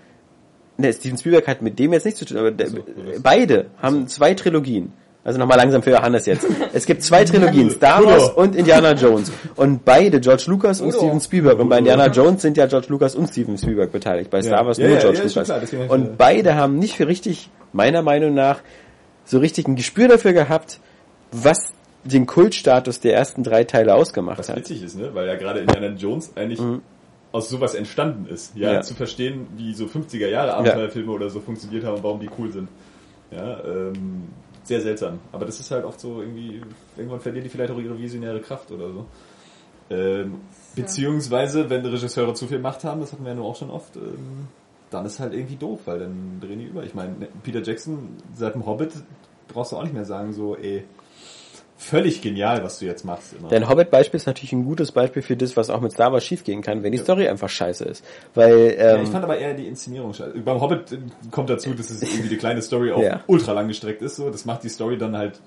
ne, Steven Spielberg hat mit dem jetzt nichts zu tun, aber so, beide haben zwei Trilogien. Also nochmal langsam für Johannes jetzt. Es gibt zwei Trilogien, Star Wars und Indiana Jones. Und beide, George Lucas und. Steven Spielberg. Und bei Indiana Jones sind ja George Lucas und Steven Spielberg beteiligt. Bei Star Wars Ja, nur ja, George ja, Lucas. klar, und beide haben nicht für richtig, meiner Meinung nach, so richtig ein Gespür dafür gehabt, was den Kultstatus der ersten drei Teile ausgemacht Was hat. witzig ist, ne? Weil ja gerade Indiana Jones eigentlich aus sowas entstanden ist. Ja, Mhm. Ja. zu verstehen, wie so 50er Jahre Abenteuerfilme oder so funktioniert haben und warum die cool sind. Ja, ähm, sehr seltsam. Aber das ist halt oft so irgendwie, irgendwann verlieren die vielleicht auch ihre visionäre Kraft oder so. Ähm, beziehungsweise, wenn Regisseure zu viel Macht haben, das hatten wir ja nur auch schon oft, ähm, dann ist halt irgendwie doof, weil dann drehen die über. Ich meine, Peter Jackson seit dem Hobbit brauchst du auch nicht mehr sagen, so, ey, völlig genial, was du jetzt machst. Immer. Dein Hobbit-Beispiel ist natürlich ein gutes Beispiel für das, was auch mit Star Wars schiefgehen kann, wenn die Story einfach scheiße ist. Weil, Ja, ähm, ich fand aber eher die Inszenierung scheiße. Beim Hobbit äh, kommt dazu, dass es irgendwie die kleine Story auch Ja. ultra lang gestreckt ist. So, das macht die Story dann halt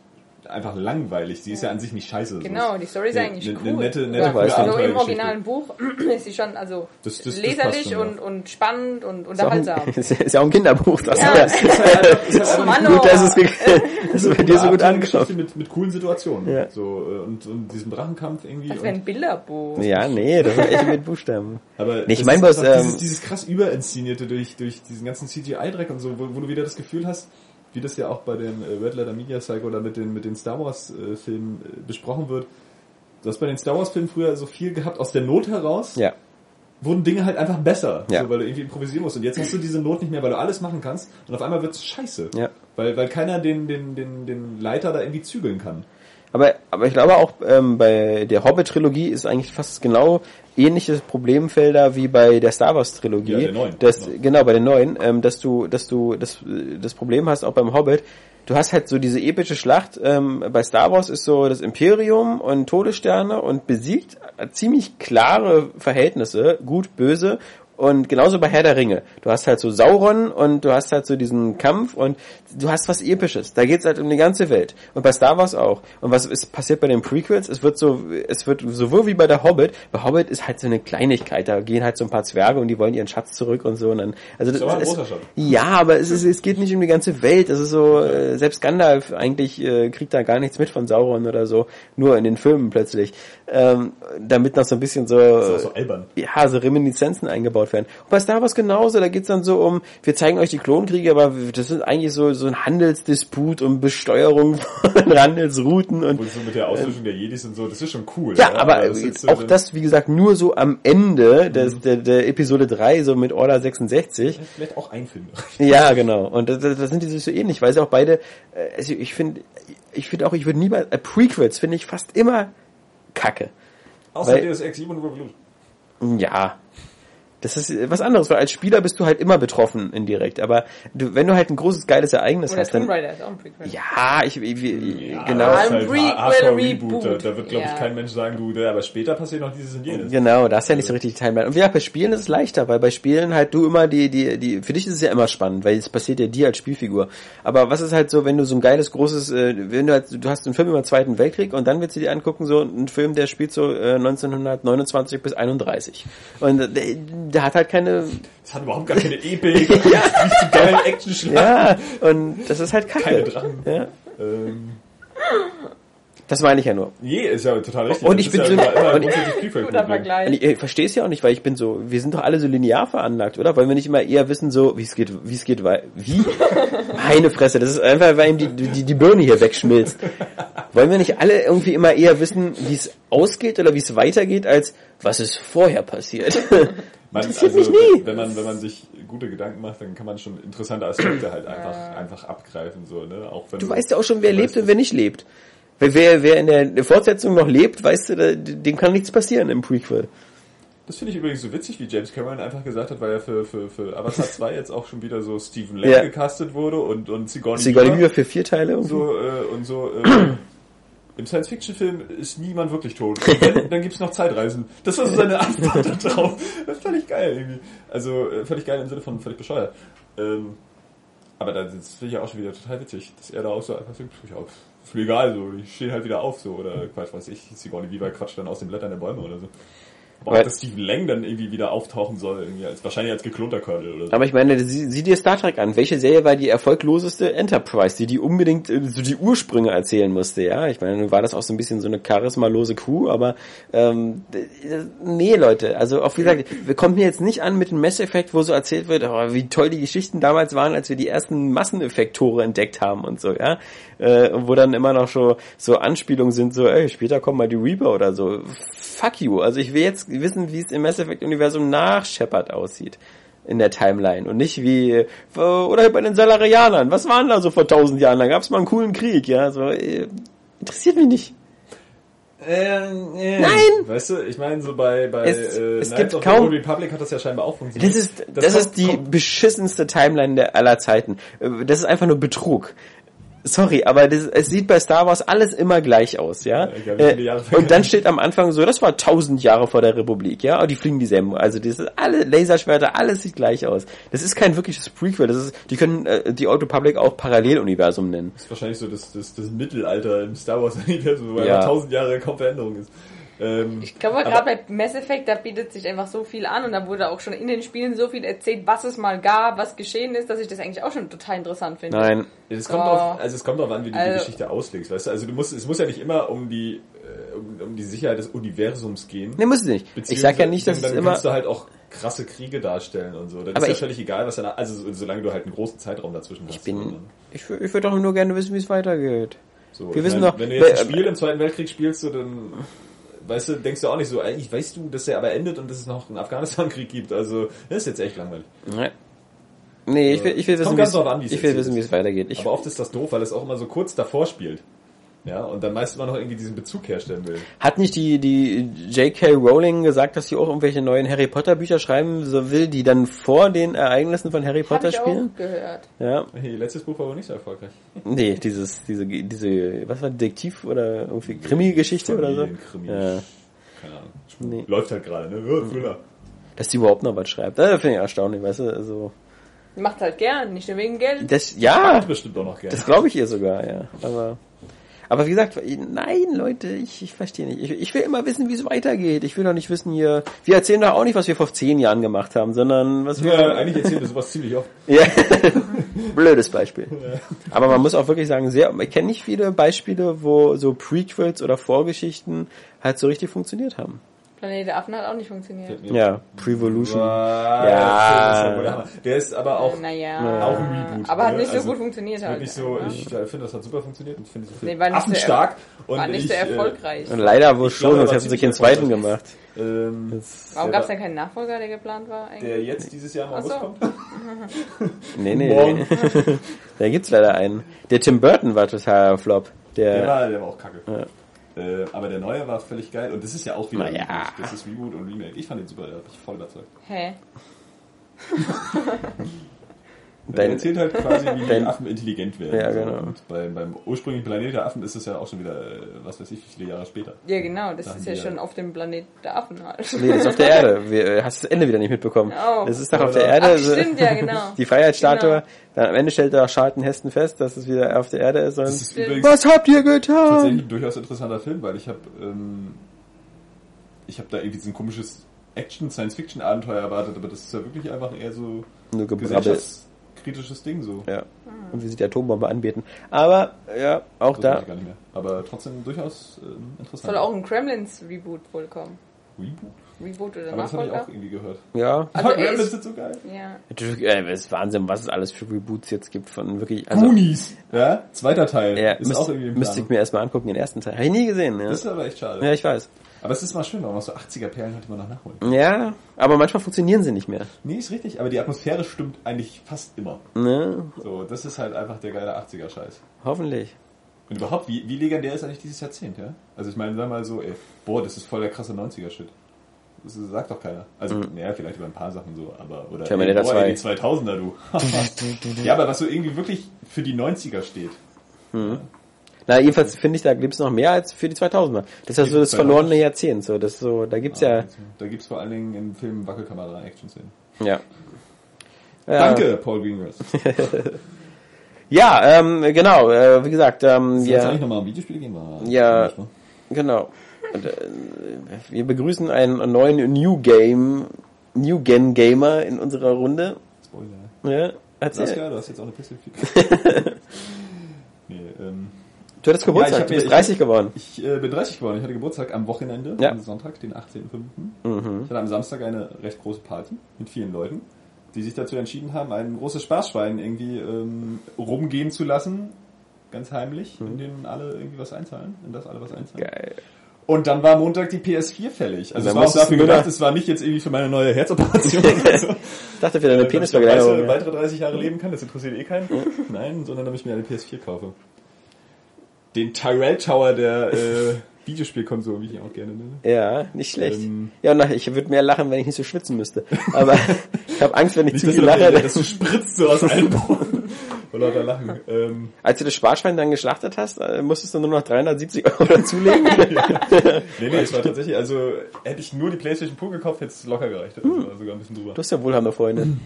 einfach langweilig. Sie ist ja an sich nicht scheiße. Genau, so. die Story ist Eine- eigentlich cool. Eine nette, Ja, nette weiß also im originalen Buch ist sie schon also Das- das- das leserlich schon, und, und spannend und unterhaltsam. ist ja auch ein Kinderbuch. Das Ja. ist ja, Oh Mann, gut, dass es, dass es bei dir so gut ankommt. mit, mit coolen Situationen. Ja. So, äh, und, und diesem Drachenkampf irgendwie. Das wäre ein Bilderbuch. Ja, nee, das ist echt mit Buchstaben. aber Nee, ich das mein ist bloß, einfach dieses, ähm, dieses krass überinszenierte durch, durch diesen ganzen CGI-Dreck und so, wo, wo du wieder das Gefühl hast, wie das ja auch bei den äh, Red Letter Media Cycle oder mit den, mit den Star Wars äh, Filmen äh, besprochen wird. Du hast bei den Star Wars Filmen früher so viel gehabt aus der Not heraus. Ja. wurden Dinge halt einfach besser, Ja. so, weil du irgendwie improvisieren musst. Und jetzt hast du diese Not nicht mehr, weil du alles machen kannst und auf einmal wird's scheiße. Ja. Weil, weil keiner den, den, den, den Leiter da irgendwie zügeln kann. Aber, aber ich glaube auch ähm, bei der Hobbit-Trilogie ist eigentlich fast genau ähnliches Problemfelder wie bei der Star Wars-Trilogie. Ja, der neuen. Das, Ja. Genau, bei den neuen, ähm, dass du, dass du das, das Problem hast auch beim Hobbit. Du hast halt so diese epische Schlacht. Ähm, bei Star Wars ist so das Imperium und Todessterne und besiegt ziemlich klare Verhältnisse, gut, böse. Und genauso bei Herr der Ringe. Du hast halt so Sauron und du hast halt so diesen Kampf und du hast was Episches. Da geht's halt um die ganze Welt. Und bei Star Wars auch. Und was ist passiert bei den Prequels? Es wird so, es wird sowohl wie bei der Hobbit. Bei Hobbit ist halt so eine Kleinigkeit. Da gehen halt so ein paar Zwerge und die wollen ihren Schatz zurück und so. Und dann, also das ist, Schatz. ja, aber es, ist, es geht nicht um die ganze Welt. Es ist so, äh, selbst Gandalf eigentlich äh, kriegt da gar nichts mit von Sauron oder so. Nur in den Filmen plötzlich. Ähm, damit noch so ein bisschen so, Das ist so albern. ja, so Reminiszenzen eingebaut werden. Und bei Star Wars genauso, da geht's dann so um, wir zeigen euch die Klonkriege, aber das ist eigentlich so, so ein Handelsdisput um Besteuerung von Handelsrouten und Und so mit der Auslöschung der Jedis und so, das ist schon cool. ja, aber das ist so auch dann- das, wie gesagt, nur so am Ende des, der, der Episode 3, so mit Order 66. Vielleicht auch ein Film. Ja, genau. Und da, da da sind die sich so ähnlich, weil sie auch beide, äh, also ich finde, ich finde auch, ich würde niemals, äh, Prequels finde ich fast immer kacke. Außer Weil- Deus Ex Human Revolution. Ja. Das ist äh, was anderes, weil als Spieler bist du halt immer betroffen indirekt. Aber du, wenn du halt ein großes, geiles Ereignis Oder hast, Tomb dann. Raider ist auch ein Prequel. Ja, ich, ich, ich Ja, genau. halt Prequel, Hardcore Reboot. Da, da wird, glaube ich, Ja. kein Mensch sagen, du, aber später passiert noch dieses und jenes. Genau, da hast du ja nicht so richtig die Timeline. Und ja, bei Spielen ist es leichter, weil bei Spielen halt du immer die, die, die, für dich ist es ja immer spannend, weil es passiert ja dir als Spielfigur. Aber was ist halt so, wenn du so ein geiles, großes, äh, wenn du halt, du hast einen Film über den Zweiten Weltkrieg und dann willst du dir angucken, so ein Film, der spielt so äh, 1929 bis 31. Und äh, der, hat halt keine, Es hat überhaupt gar keine Epik. ja. Nicht zu geilen Action ja, und das ist halt kacke. Keine Drachen. Ja, Ähm, das meine ich ja nur. nee, ist ja total richtig. Und Das ich bin ja so- immer, immer und- Vergleich. ich, ich verstehe es ja auch nicht, weil ich bin so, wir sind doch alle so linear veranlagt, oder? Wollen wir nicht immer eher wissen, so, wie es geht, wie es geht, wei- wie? Meine Fresse, das ist einfach, weil ihm die, die, die Birne hier wegschmilzt. Wollen wir nicht alle irgendwie immer eher wissen, wie es ausgeht oder wie es weitergeht, als was ist vorher passiert? Man, Interessiert also, mich nie. Wenn man, wenn man sich gute Gedanken macht, dann kann man schon interessante Aspekte halt einfach, einfach abgreifen, so, ne? Auch wenn Du weißt ja auch schon, wer du lebt und wer nicht lebt. Weil wer, wer in der Fortsetzung noch lebt, weißt du, da- dem kann nichts passieren im Prequel. Das finde ich übrigens so witzig, wie James Cameron einfach gesagt hat, weil er für, für, für Avatar 2 jetzt auch schon wieder so Stephen Lang Ja. gecastet wurde und, und Sigourney Sigourney Weaver. Weaver für vier Teile irgendwie. so äh, und so äh, im Science-Fiction-Film ist niemand wirklich tot. Wenn, dann gibt's noch Zeitreisen. Das war so seine Antwort da drauf. Das ist völlig geil irgendwie. Also äh, völlig geil im Sinne von völlig bescheuert. Ähm, aber das das finde ich ja auch schon wieder total witzig, dass er da auch so einfach so, ja, ist mir egal, so, die stehen halt wieder auf, so, oder Quatsch, weiß ich, Sigourney Weaver quatscht dann aus den Blättern der Bäume oder so. Auch, Weil- dass Stephen Lang dann irgendwie wieder auftauchen soll, irgendwie als, wahrscheinlich als geklonter Colonel oder so. Aber ich meine, sieh, sieh dir Star Trek an. Welche Serie war die erfolgloseste Enterprise, die die unbedingt äh, so die Ursprünge erzählen musste, ja? Ich meine, war das auch so ein bisschen so eine charismalose Kuh, aber ähm, d- nee, Leute, also auch wie gesagt, wir kommen hier jetzt nicht an mit dem Mass Effect, wo so erzählt wird, oh, wie toll die Geschichten damals waren, als wir die ersten Masseneffektore entdeckt haben und so, ja? Äh, wo dann immer noch so, so Anspielungen sind, so, ey, später kommen mal die Reaper oder so. Fuck you. Also ich will jetzt wissen, wie es im Mass Effect Universum nach Shepard aussieht in der Timeline und nicht wie oder bei den Salarianern. Was waren da so vor tausend Jahren? Da gab es mal einen coolen Krieg, ja. So äh, interessiert mich nicht. Ähm, äh, Nein! Weißt du, ich meine, so bei, bei Es- äh, es Knights gibt kaum- Republic hat das ja scheinbar auch funktioniert. Das ist das, kommt- ist die kommt- beschissenste Timeline der aller Zeiten. Äh, Das ist einfach nur Betrug. Sorry, aber das, es sieht bei Star Wars alles immer gleich aus, ja. Ja, Äh, und dann steht am Anfang so, das war tausend Jahre vor der Republik, ja. Und die fliegen dieselben, also das ist alle Laserschwerter, alles sieht gleich aus. Das ist kein wirkliches Prequel. Das ist, die können äh, die Old Republic auch Paralleluniversum nennen. Das ist wahrscheinlich so das, das, das Mittelalter im Star Wars Universum, wo Ja. tausend Jahre kaum Veränderung ist. Ähm, Ich glaube, gerade bei Mass Effect, da bietet sich einfach so viel an und da wurde auch schon in den Spielen so viel erzählt, was es mal gab, was geschehen ist, dass ich das eigentlich auch schon total interessant finde. Nein, Es kommt Oh. drauf, also es kommt drauf an, wie du die Also- Geschichte auslegst, weißt du? Also du musst, es muss ja nicht immer um die, äh, um, um die Sicherheit des Universums gehen. ne, muss es nicht. Ich sag ja nicht, dass dann, es immer. kannst du halt auch krasse Kriege darstellen und so. Dann Aber ist ja ich- völlig egal, was danach, also so- solange du halt einen großen Zeitraum dazwischen hast. Ich bin, ich, wür- ich würde doch nur gerne wissen, wie es weitergeht. so, wir ich wissen meine, doch- wenn du jetzt ein Spiel im Zweiten Weltkrieg spielst, so, dann weißt du, denkst du auch nicht so, eigentlich weißt du, dass der aber endet und dass es noch einen Afghanistan-Krieg gibt. Also, das ist jetzt echt langweilig. Nee. Nee, ich will, ich will wissen, wie es, an, ich will wissen, wie es weitergeht. Ich, Aber oft ist das doof, weil es auch immer so kurz davor spielt. Ja, und dann meist immer noch irgendwie diesen Bezug herstellen will. hat nicht die, die J.K. Rowling gesagt, dass sie auch irgendwelche neuen Harry Potter Bücher schreiben so will, die dann vor den Ereignissen von Harry Hab Potter ich auch spielen? gehört. Ja. Hey, letztes Buch war aber nicht so erfolgreich. Nee, dieses, diese, diese, was war Detektiv oder irgendwie Krimi-Geschichte oder so? Familienkrimi. Ja. Keine Ahnung. Nee. Läuft halt gerade, ne? Thriller. Dass die überhaupt noch was schreibt. Das finde ich erstaunlich, weißt du, also, Macht halt gern, nicht nur wegen Geld. das, ja, Macht bestimmt auch noch gerne. das glaube ich ihr sogar, ja, aber, aber wie gesagt, nein, Leute, ich, ich verstehe nicht. Ich, ich will immer wissen, wie es weitergeht. Ich will doch nicht wissen hier, wir erzählen doch auch nicht, was wir vor zehn Jahren gemacht haben, sondern was wir, ja, eigentlich erzählen wir sowas ziemlich oft. Ja. Blödes Beispiel. Aber man muss auch wirklich sagen, sehr, ich kenne nicht viele Beispiele, wo so Prequels oder Vorgeschichten halt so richtig funktioniert haben. Planet der Affen hat auch nicht funktioniert. Ja, Prevolution. Ja. Ja. Der ist aber auch, Naja. auch ein Reboot. Aber hat ne? nicht so Also, gut funktioniert halt. nicht so, Ja. ich äh, finde, das hat super funktioniert und finde es Nee, war nicht so affenstark. Und War nicht ich, so erfolgreich. Und leider wohl Ich schon, sonst hätten sie keinen zweiten gemacht. Ähm, Warum gab es denn keinen Nachfolger, der geplant war eigentlich? der jetzt dieses Jahr im Ach August so. kommt? Nee, nee, Morgen. nee. da gibt's leider einen. Der Tim Burton war total Flop. Der Der, war, der war auch kacke. Äh, aber der neue war völlig geil und das ist ja auch wieder Naja. Reboot. Das ist Reboot und Remake. Ich fand den super, der hat mich voll überzeugt. Hä? Der Dein- erzählt halt quasi, wie die dein- Affen intelligent werden. Ja, So. genau. Und bei, beim ursprünglichen Planet der Affen ist es ja auch schon wieder, äh, was weiß ich, wie viele Jahre später. Ja, genau, das Sagen ist ja die schon auf dem Planet der Affen halt. nee, das ist auf der Erde. Wir, äh, hast das Ende wieder nicht mitbekommen. Oh. Es ist doch auf der Erde. Ach, stimmt, ja, genau. Die Freiheitsstatue. Genau. Dann am Ende stellt er auch Charlton Heston fest, dass es wieder auf der Erde ist. Und Das ist übrigens was habt ihr getan? tatsächlich ein durchaus interessanter Film, weil ich habe ähm, ich habe da irgendwie so ein komisches Action-Science-Fiction-Abenteuer erwartet, aber das ist ja wirklich einfach eher so Nur gesellschaftskritisches Ding so. Ja. Und wie sie die Atombombe anbeten. Aber, ja, auch Das da. ich gar nicht mehr. Aber trotzdem durchaus ähm, interessant. Soll auch ein Gremlins-Reboot wohl kommen. Reboot? Reboot oder Aber das habe ich auch irgendwie gehört. Ja. Also Gremlins ist- sind so geil. Ja. Natürlich, äh, das ist Wahnsinn, was es alles für Reboots jetzt gibt von wirklich. Also, Goonies! Ja, zweiter Teil. ja, ist müsst, auch irgendwie im müsste ich mir erstmal angucken, den ersten Teil. Habe ich nie gesehen, ja. Das ist aber echt schade. Ja, ich weiß. Aber es ist mal schön, auch noch so 80er-Perlen könnte man noch nachholen. Ja, aber manchmal funktionieren sie nicht mehr. Nee, ist richtig, aber die Atmosphäre stimmt eigentlich fast immer. Ne? So, das ist halt einfach der geile 80er-Scheiß. Hoffentlich. Und überhaupt, wie, wie legendär ist eigentlich dieses Jahrzehnt, ja? Also ich meine, sag mal so, ey, boah, das ist voll der krasse 90er-Shit. Das sagt doch keiner. Also, naja, vielleicht über ein paar Sachen so, aber, oder, Terminator boah, ey, 2. die 2000er, du. ja, aber was so irgendwie wirklich für die 90er steht. Na, jedenfalls finde ich, da gibt's noch mehr als für die 2000er. Das ist ja so das 2000er. verlorene Jahrzehnt. So, das ist so, da gibt's ja, Da gibt's vor allen Dingen im Film Wackelkamera Action-Szenen. ja. ja. Danke, Paul Greengrass. Ja, ähm, genau, äh, wie gesagt, ähm, Soll jetzt ja, eigentlich nochmal um Videospiele gehen? War- Ja. genau. Und, äh, wir begrüßen einen neuen New Game, New Gen Gamer in unserer Runde. Spoiler. Ja, erzähl. Saskia, du hast jetzt auch eine 4. nee, ähm, Du hattest Geburtstag, Ja, ich du bist mir- 30 geworden. ich äh, bin 30 geworden. Ich hatte Geburtstag am Wochenende, Ja. am Sonntag, den 18.05. Mhm. Ich hatte am Samstag eine recht große Party mit vielen Leuten, die sich dazu entschieden haben, ein großes Spaßschwein irgendwie ähm, rumgehen zu lassen. Ganz heimlich, in dem alle irgendwie was einzahlen, in das alle was einzahlen. Mhm. Geil. Und dann war Montag die PS4 fällig. Also es war auch dafür gedacht, es war nicht jetzt irgendwie für meine neue Herzoperation so. Ich dachte für deine ich Penisvergleichung. weitere, weitere 30 Jahre leben kann, das interessiert eh keinen. Nein, sondern damit ich mir eine PS4 kaufe. Den Tyrell Tower der äh, Videospielkonsole, wie ich ihn auch gerne nenne. Ja, nicht schlecht. Ähm. ja, und nach, ich würde mehr lachen, wenn ich nicht so schwitzen müsste. Aber ich habe Angst, wenn ich Nicht, zu viel lache. dass du spritzt so aus allen Poren. Vor lauter Lachen. Ähm, Als du das Sparschwein dann geschlachtet hast, äh, musstest du nur noch 370 Euro dazulegen. nee, nee, es war tatsächlich, also hätte ich nur die Playstation Pur gekauft, hätte es locker gereicht. Also war sogar ein bisschen drüber. Du hast ja wohlhabende Freunde.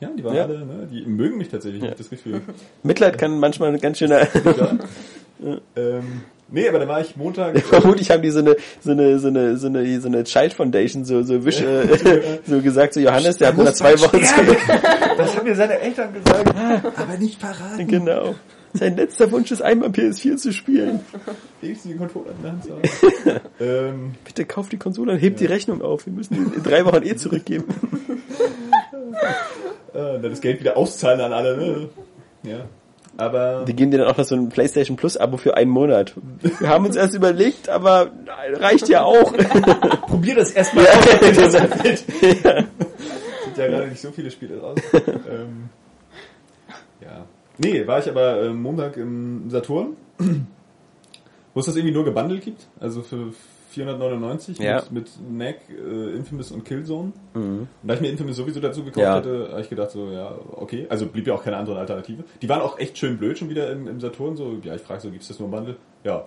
Ja, die waren Ja. alle, ne, die mögen mich tatsächlich, ich das Gefühl. Mitleid kann manchmal ein ganz schöner... Ja. ähm, nee, aber dann war ich Montag. Vermutlich haben die so eine, so eine, so eine, so eine, so eine Child Foundation so, so wisch, äh, so gesagt, so Johannes, der hat nur noch zwei Wochen Das haben mir seine Eltern gesagt, aber nicht verraten. Genau. Sein letzter Wunsch ist einmal PS4 zu spielen. Wenigstens die Controller in der Hand ähm, Bitte kauf die Konsole und hebt die Rechnung auf. Wir müssen die in drei Wochen eh zurückgeben. äh, dann das Geld wieder auszahlen an alle, ne? Ja. Aber Die geben dir dann auch noch so ein PlayStation Plus Abo für einen Monat. Wir haben uns erst überlegt, aber reicht ja auch. probier das erstmal Ja, aus. gefällt. Sind ja gerade nicht so viele Spiele raus. ähm, ja. Nee, war ich aber äh, Montag im Saturn, wo es das irgendwie nur gebundelt gibt. Also für 499 Ja. mit, mit Neck, äh, Infamous und Killzone. Und da ich mir Infamous sowieso dazu gekauft Ja. hatte, habe ich gedacht so, ja, okay. Also blieb ja auch keine andere Alternative. Die waren auch echt schön blöd schon wieder im, im Saturn. So, ja, ich frage so, gibt's das nur im Bundle? Ja.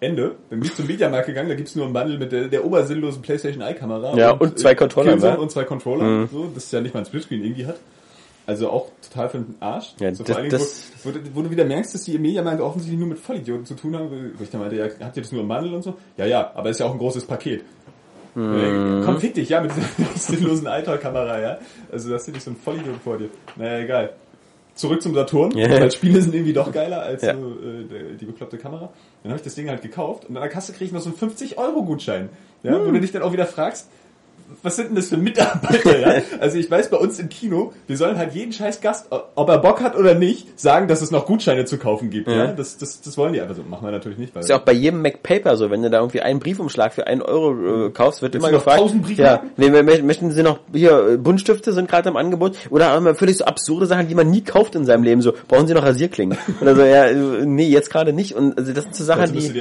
Ende. Dann bin ich zum Mediamarkt gegangen, da gibt's nur ein Bundle mit der, der obersinnlosen PlayStation Eye-Kamera. Ja, und zwei Controller, Killzone ne? und zwei Controller. Mhm. So, das ist ja nicht mal ein Splitscreen irgendwie hat. Also auch total für den Arsch. Ja, so, das- vor allen Dingen, wo, wo, du- wo du wieder merkst, dass die im Mediamarkt offensichtlich nur mit Vollidioten zu tun haben. Wo ich dann meinte, ja, habt ihr das nur im Bundle und so? Ja, ja, aber ist ja auch ein großes Paket. Mhm. Komm, fick dich, ja, mit dieser sinnlosen Alter-Kamera, ja. Also, das ist nicht so ein Vollidiot vor dir. Naja, egal. Zurück zum Saturn, Ja. weil Spiele sind irgendwie doch geiler als Ja. so, äh, die bekloppte Kamera. Dann habe ich das Ding halt gekauft und an der Kasse kriege ich noch so einen 50-Euro-Gutschein. Ja, Hm. wo du dich dann auch wieder fragst, was sind denn das für Mitarbeiter, ja? Also ich weiß bei uns im Kino, wir sollen halt jeden scheiß Gast, ob er Bock hat oder nicht, sagen, dass es noch Gutscheine zu kaufen gibt, ja? Ja. Das, das, das wollen die einfach so. Machen wir natürlich nicht, weil... Ist ja auch bei jedem MacPaper so, wenn du da irgendwie einen Briefumschlag für einen Euro äh, kaufst, wird Willst immer gefragt, 1000 ja, nee, möchten Sie noch, hier, äh, Buntstifte sind gerade im Angebot, oder immer völlig so absurde Sachen, die man nie kauft in seinem Leben, so, brauchen Sie noch Rasierklingen? Oder so, ja, äh, nee, jetzt gerade nicht, und also das sind so Sachen, die,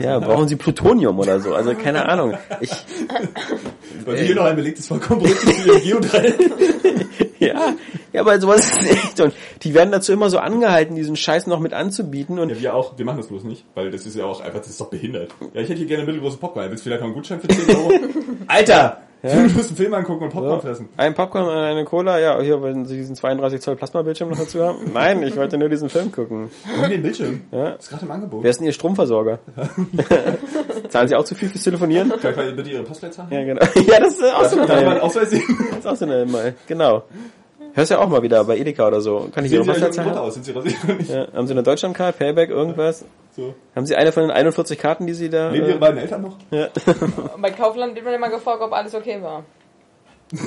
ja, brauchen Sie Plutonium oder so, also keine Ahnung. Ich, Weil hier noch ein belegtes Vollkornbrot für den Geodreieck. ja, ja, aber sowas ist echt, und die werden dazu immer so angehalten, diesen Scheiß noch mit anzubieten, und Ja, wir auch. Wir machen das bloß nicht, weil das ist ja auch einfach, das ist doch behindert. Ja, ich hätte hier gerne mittelgroße Popcorn. Willst du vielleicht noch einen Gutschein für 10 Euro? Alter! Du musst einen Film angucken und Popcorn fressen. Ein Popcorn und eine Cola, ja, hier, wenn Sie diesen 32 Zoll Plasmabildschirm noch dazu haben. Nein, ich wollte nur diesen Film gucken. Nimm den Bildschirm. Ja. Das ist gerade im Angebot. Wer ist denn Ihr Stromversorger? Zahlen Sie auch zu viel fürs Telefonieren? Kann ich mal bitte Ihre Postleitzahl? Ja, genau. Ja, das ist auch so mal eine, Ausweis sehen? das ist auch so eine, mal, genau. Hörst ja auch mal wieder bei Edeka oder so. Kann ich Sehen Ihre Postleitzahl haben? aus? Sind Sie? Ja, haben Sie eine Deutschlandcard, Payback, irgendwas? So. Haben Sie eine von den 41 Karten, die Sie da... Leben Ihre Äh, beiden Eltern noch? ja. Und bei Kaufland wird man immer gefragt, ob alles okay war.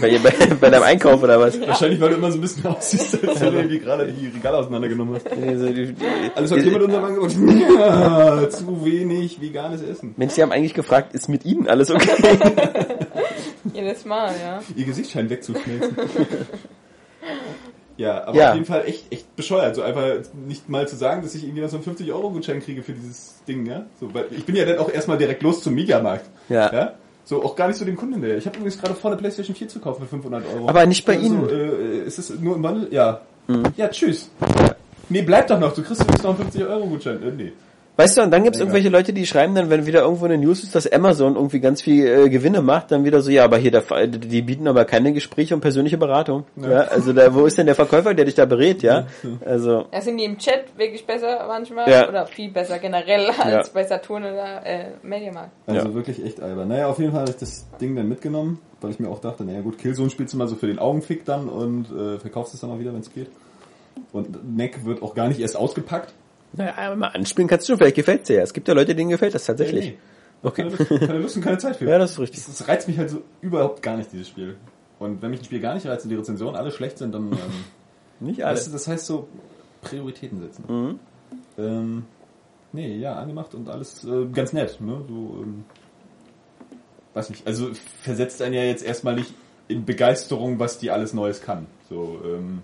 Bei, bei, bei deinem Einkauf oder was? Wahrscheinlich, weil du immer so ein bisschen aussiehst, als wenn du irgendwie gerade die Regale auseinandergenommen hast. Die- die- Alles okay mit unserem Angebot? Ja, zu wenig veganes Essen. Mensch, Sie haben eigentlich gefragt, ist mit Ihnen alles okay? Jedes Mal, ja. Ihr Gesicht scheint wegzuschmelzen. ja, aber Ja. auf jeden Fall echt, echt bescheuert. So einfach nicht mal zu sagen, dass ich irgendwie noch so einen 50-Euro-Gutschein kriege für dieses Ding, ja? So, weil ich bin ja dann auch erstmal direkt los zum Mediamarkt. Ja. ja? So, auch gar nicht so dem Kunden hinterher. Ich habe übrigens gerade vor, eine Playstation 4 zu kaufen für 500 Euro. Aber nicht bei ja, Ihnen. Mhm. Äh, ist es nur im Wandel? Ja. Ja, tschüss. Nee, bleib doch noch. Du kriegst übrigens noch einen 50-Euro-Gutschein. Äh, nee. Weißt du, und dann gibt's Mega. irgendwelche Leute, die schreiben dann, wenn wieder irgendwo eine News ist, dass Amazon irgendwie ganz viel äh, Gewinne macht, dann wieder so, ja, aber hier, der, Ver- die bieten aber keine Gespräche und persönliche Beratung. Ja. also da, wo ist denn der Verkäufer, der dich da berät, ja? Also, Da sind die im Chat wirklich besser manchmal. Ja. Oder viel besser generell als Ja. bei Saturn oder äh, Mediamarkt. Also Ja. wirklich echt albern. Naja, auf jeden Fall habe ich das Ding dann mitgenommen, weil ich mir auch dachte, naja gut, Killzone spielst du mal so für den Augenfick dann und äh, verkaufst es dann auch wieder, wenn es geht. Und Neck wird auch gar nicht erst ausgepackt. Naja, mal anspielen kannst du schon, vielleicht gefällt's dir ja. Es gibt ja Leute, denen gefällt das tatsächlich. Nee, Okay. Keine, Lust, keine Lust und keine Zeit für. Ja, das ist richtig. Das, das reizt mich halt so überhaupt gar nicht, dieses Spiel. Und wenn mich ein Spiel gar nicht reizt und die Rezensionen alle schlecht sind, dann... Ähm, Nicht alle. weißt du, das heißt so Prioritäten setzen. Mhm. Ähm, nee, ja, angemacht und alles äh, ganz nett. Ne? So, ähm, weiß nicht, also versetzt einen ja jetzt erstmal nicht in Begeisterung, was die alles Neues kann. So, ähm,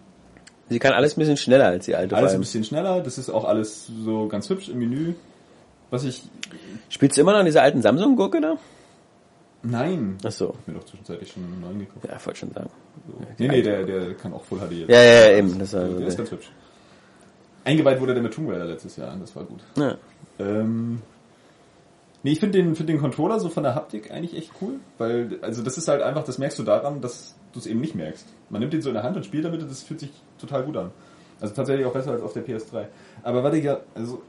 Sie kann alles ein bisschen schneller als die alte. alles ein bisschen schneller, das ist auch alles so ganz hübsch im Menü. Was ich, Spielst du immer noch an dieser alten Samsung-Gurke da? nein, Ach so. ich hab mir doch zwischenzeitlich schon einen neuen gekauft. Ja, wollte schon sagen. So. Nee, nee, der, der kann auch Full HD jetzt. Ja, ja, ja, eben. Das war, Der ist ganz hübsch. Eingeweiht wurde der mit Tomb Raider letztes Jahr, das war gut. ja. Ähm, nee, ich finde den, find den Controller so von der Haptik eigentlich echt cool, weil, also das ist halt einfach, das merkst du daran, dass du es eben nicht merkst. Man nimmt den so in der Hand und spielt damit und das fühlt sich total gut an. Also tatsächlich auch besser als auf der PS3. Aber warte ja, also,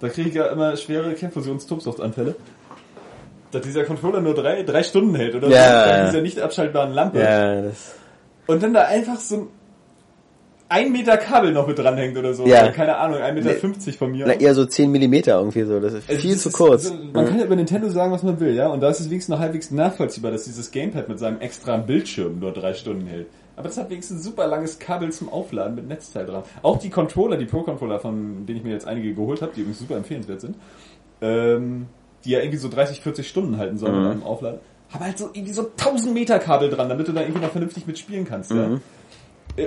da kriege ich ja immer schwere Kernfusions-Tobsuchtanfälle. Dass dieser Controller nur drei, drei Stunden hält oder Ja. so, bei dieser nicht abschaltbaren Lampe. ja, das... Und dann da einfach so ein ein Meter Kabel noch mit dranhängt oder so. Ja. Oder keine Ahnung, 1,50 Meter 50 von mir. Na, eher so 10 Millimeter irgendwie so. Das ist Also viel das zu ist kurz. So, man kann ja über Nintendo sagen, was man will, ja, und da ist es wenigstens noch halbwegs nachvollziehbar, dass dieses Gamepad mit seinem extra Bildschirm nur drei Stunden hält. Aber das hat wenigstens ein super langes Kabel zum Aufladen mit Netzteil dran. Auch die Controller, die Pro-Controller, von denen ich mir jetzt einige geholt habe, die übrigens super empfehlenswert sind, ähm, die ja irgendwie so 30, 40 Stunden halten sollen Mhm. mit einem Aufladen, haben halt so irgendwie so 1000 Meter Kabel dran, damit du da irgendwie noch vernünftig mitspielen kannst. Ja? Mhm. Äh,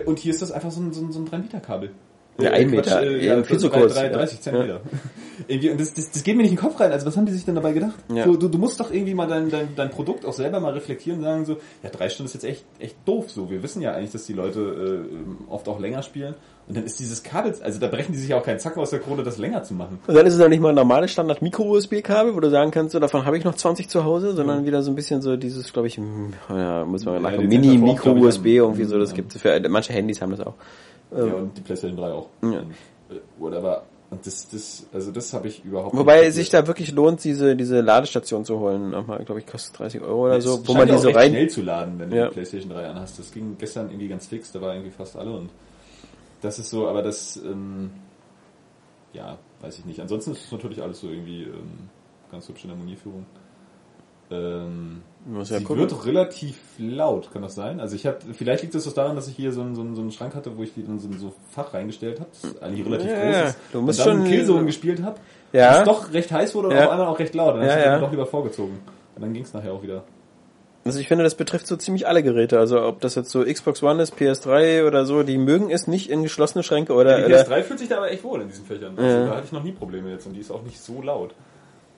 Und hier ist das einfach so ein, so ein, so ein 3 Meter Kabel. Ja, ein Meter, ja, viel zu kurz, drei- ja. 30 Zentimeter. Irgendwie, und das, das, das geht mir nicht in den Kopf rein. Also was haben die sich denn dabei gedacht? Ja. So, du, du musst doch irgendwie mal dein, dein, dein Produkt auch selber mal reflektieren und sagen so, ja, drei Stunden ist jetzt echt, echt doof so. Wir wissen ja eigentlich, dass die Leute äh, oft auch länger spielen. Und dann ist dieses Kabel, also da brechen die sich ja auch keinen Zacken aus der Krone, das länger zu machen. Und dann ist es auch nicht mal ein normales Standard Micro-USB-Kabel, wo du sagen kannst, so, davon habe ich noch 20 zu Hause, sondern wieder so ein bisschen so dieses, glaube ich, hm, ja, muss man Ja, Fork, Mini-Micro-USB irgendwie so, das ja. gibt es für, manche Handys haben das auch. Ja, und die PlayStation 3 auch. Ja. Und, äh, whatever. Und das, das, also das habe ich überhaupt Wobei nicht es sich da wirklich lohnt, diese, diese Ladestation zu holen. Nochmal, glaube ich, kostet 30 Euro oder so, Es wo man die so rein, schnell zu laden, wenn du Ja. die PlayStation 3 anhast. Das ging gestern irgendwie ganz fix, da war irgendwie fast alle und das ist so, aber das, ähm, ja, weiß ich nicht. Ansonsten ist es natürlich alles so irgendwie ähm, ganz hübsch in der Monierführung. Ähm, Muss ja sie gucken. wird relativ laut, kann das sein? Also ich habe, vielleicht liegt es das daran, dass ich hier so einen, so einen, so einen Schrank hatte, wo ich die dann so ein so Fach reingestellt habe, das eigentlich relativ Ja, groß ist. Du musst und dann schon- Killzone gespielt habe, Ja. es doch recht heiß wurde und Ja. auf einmal auch recht laut. Dann Ja, habe ich ja. doch lieber vorgezogen. Und dann ging es nachher auch wieder. Also ich finde, das betrifft so ziemlich alle Geräte. Also ob das jetzt so Xbox One ist, PS3 oder so, die mögen es nicht in geschlossene Schränke oder, Die oder PS3 fühlt sich da aber echt wohl in diesen Fächern. Also. Da hatte ich noch nie Probleme jetzt und die ist auch nicht so laut.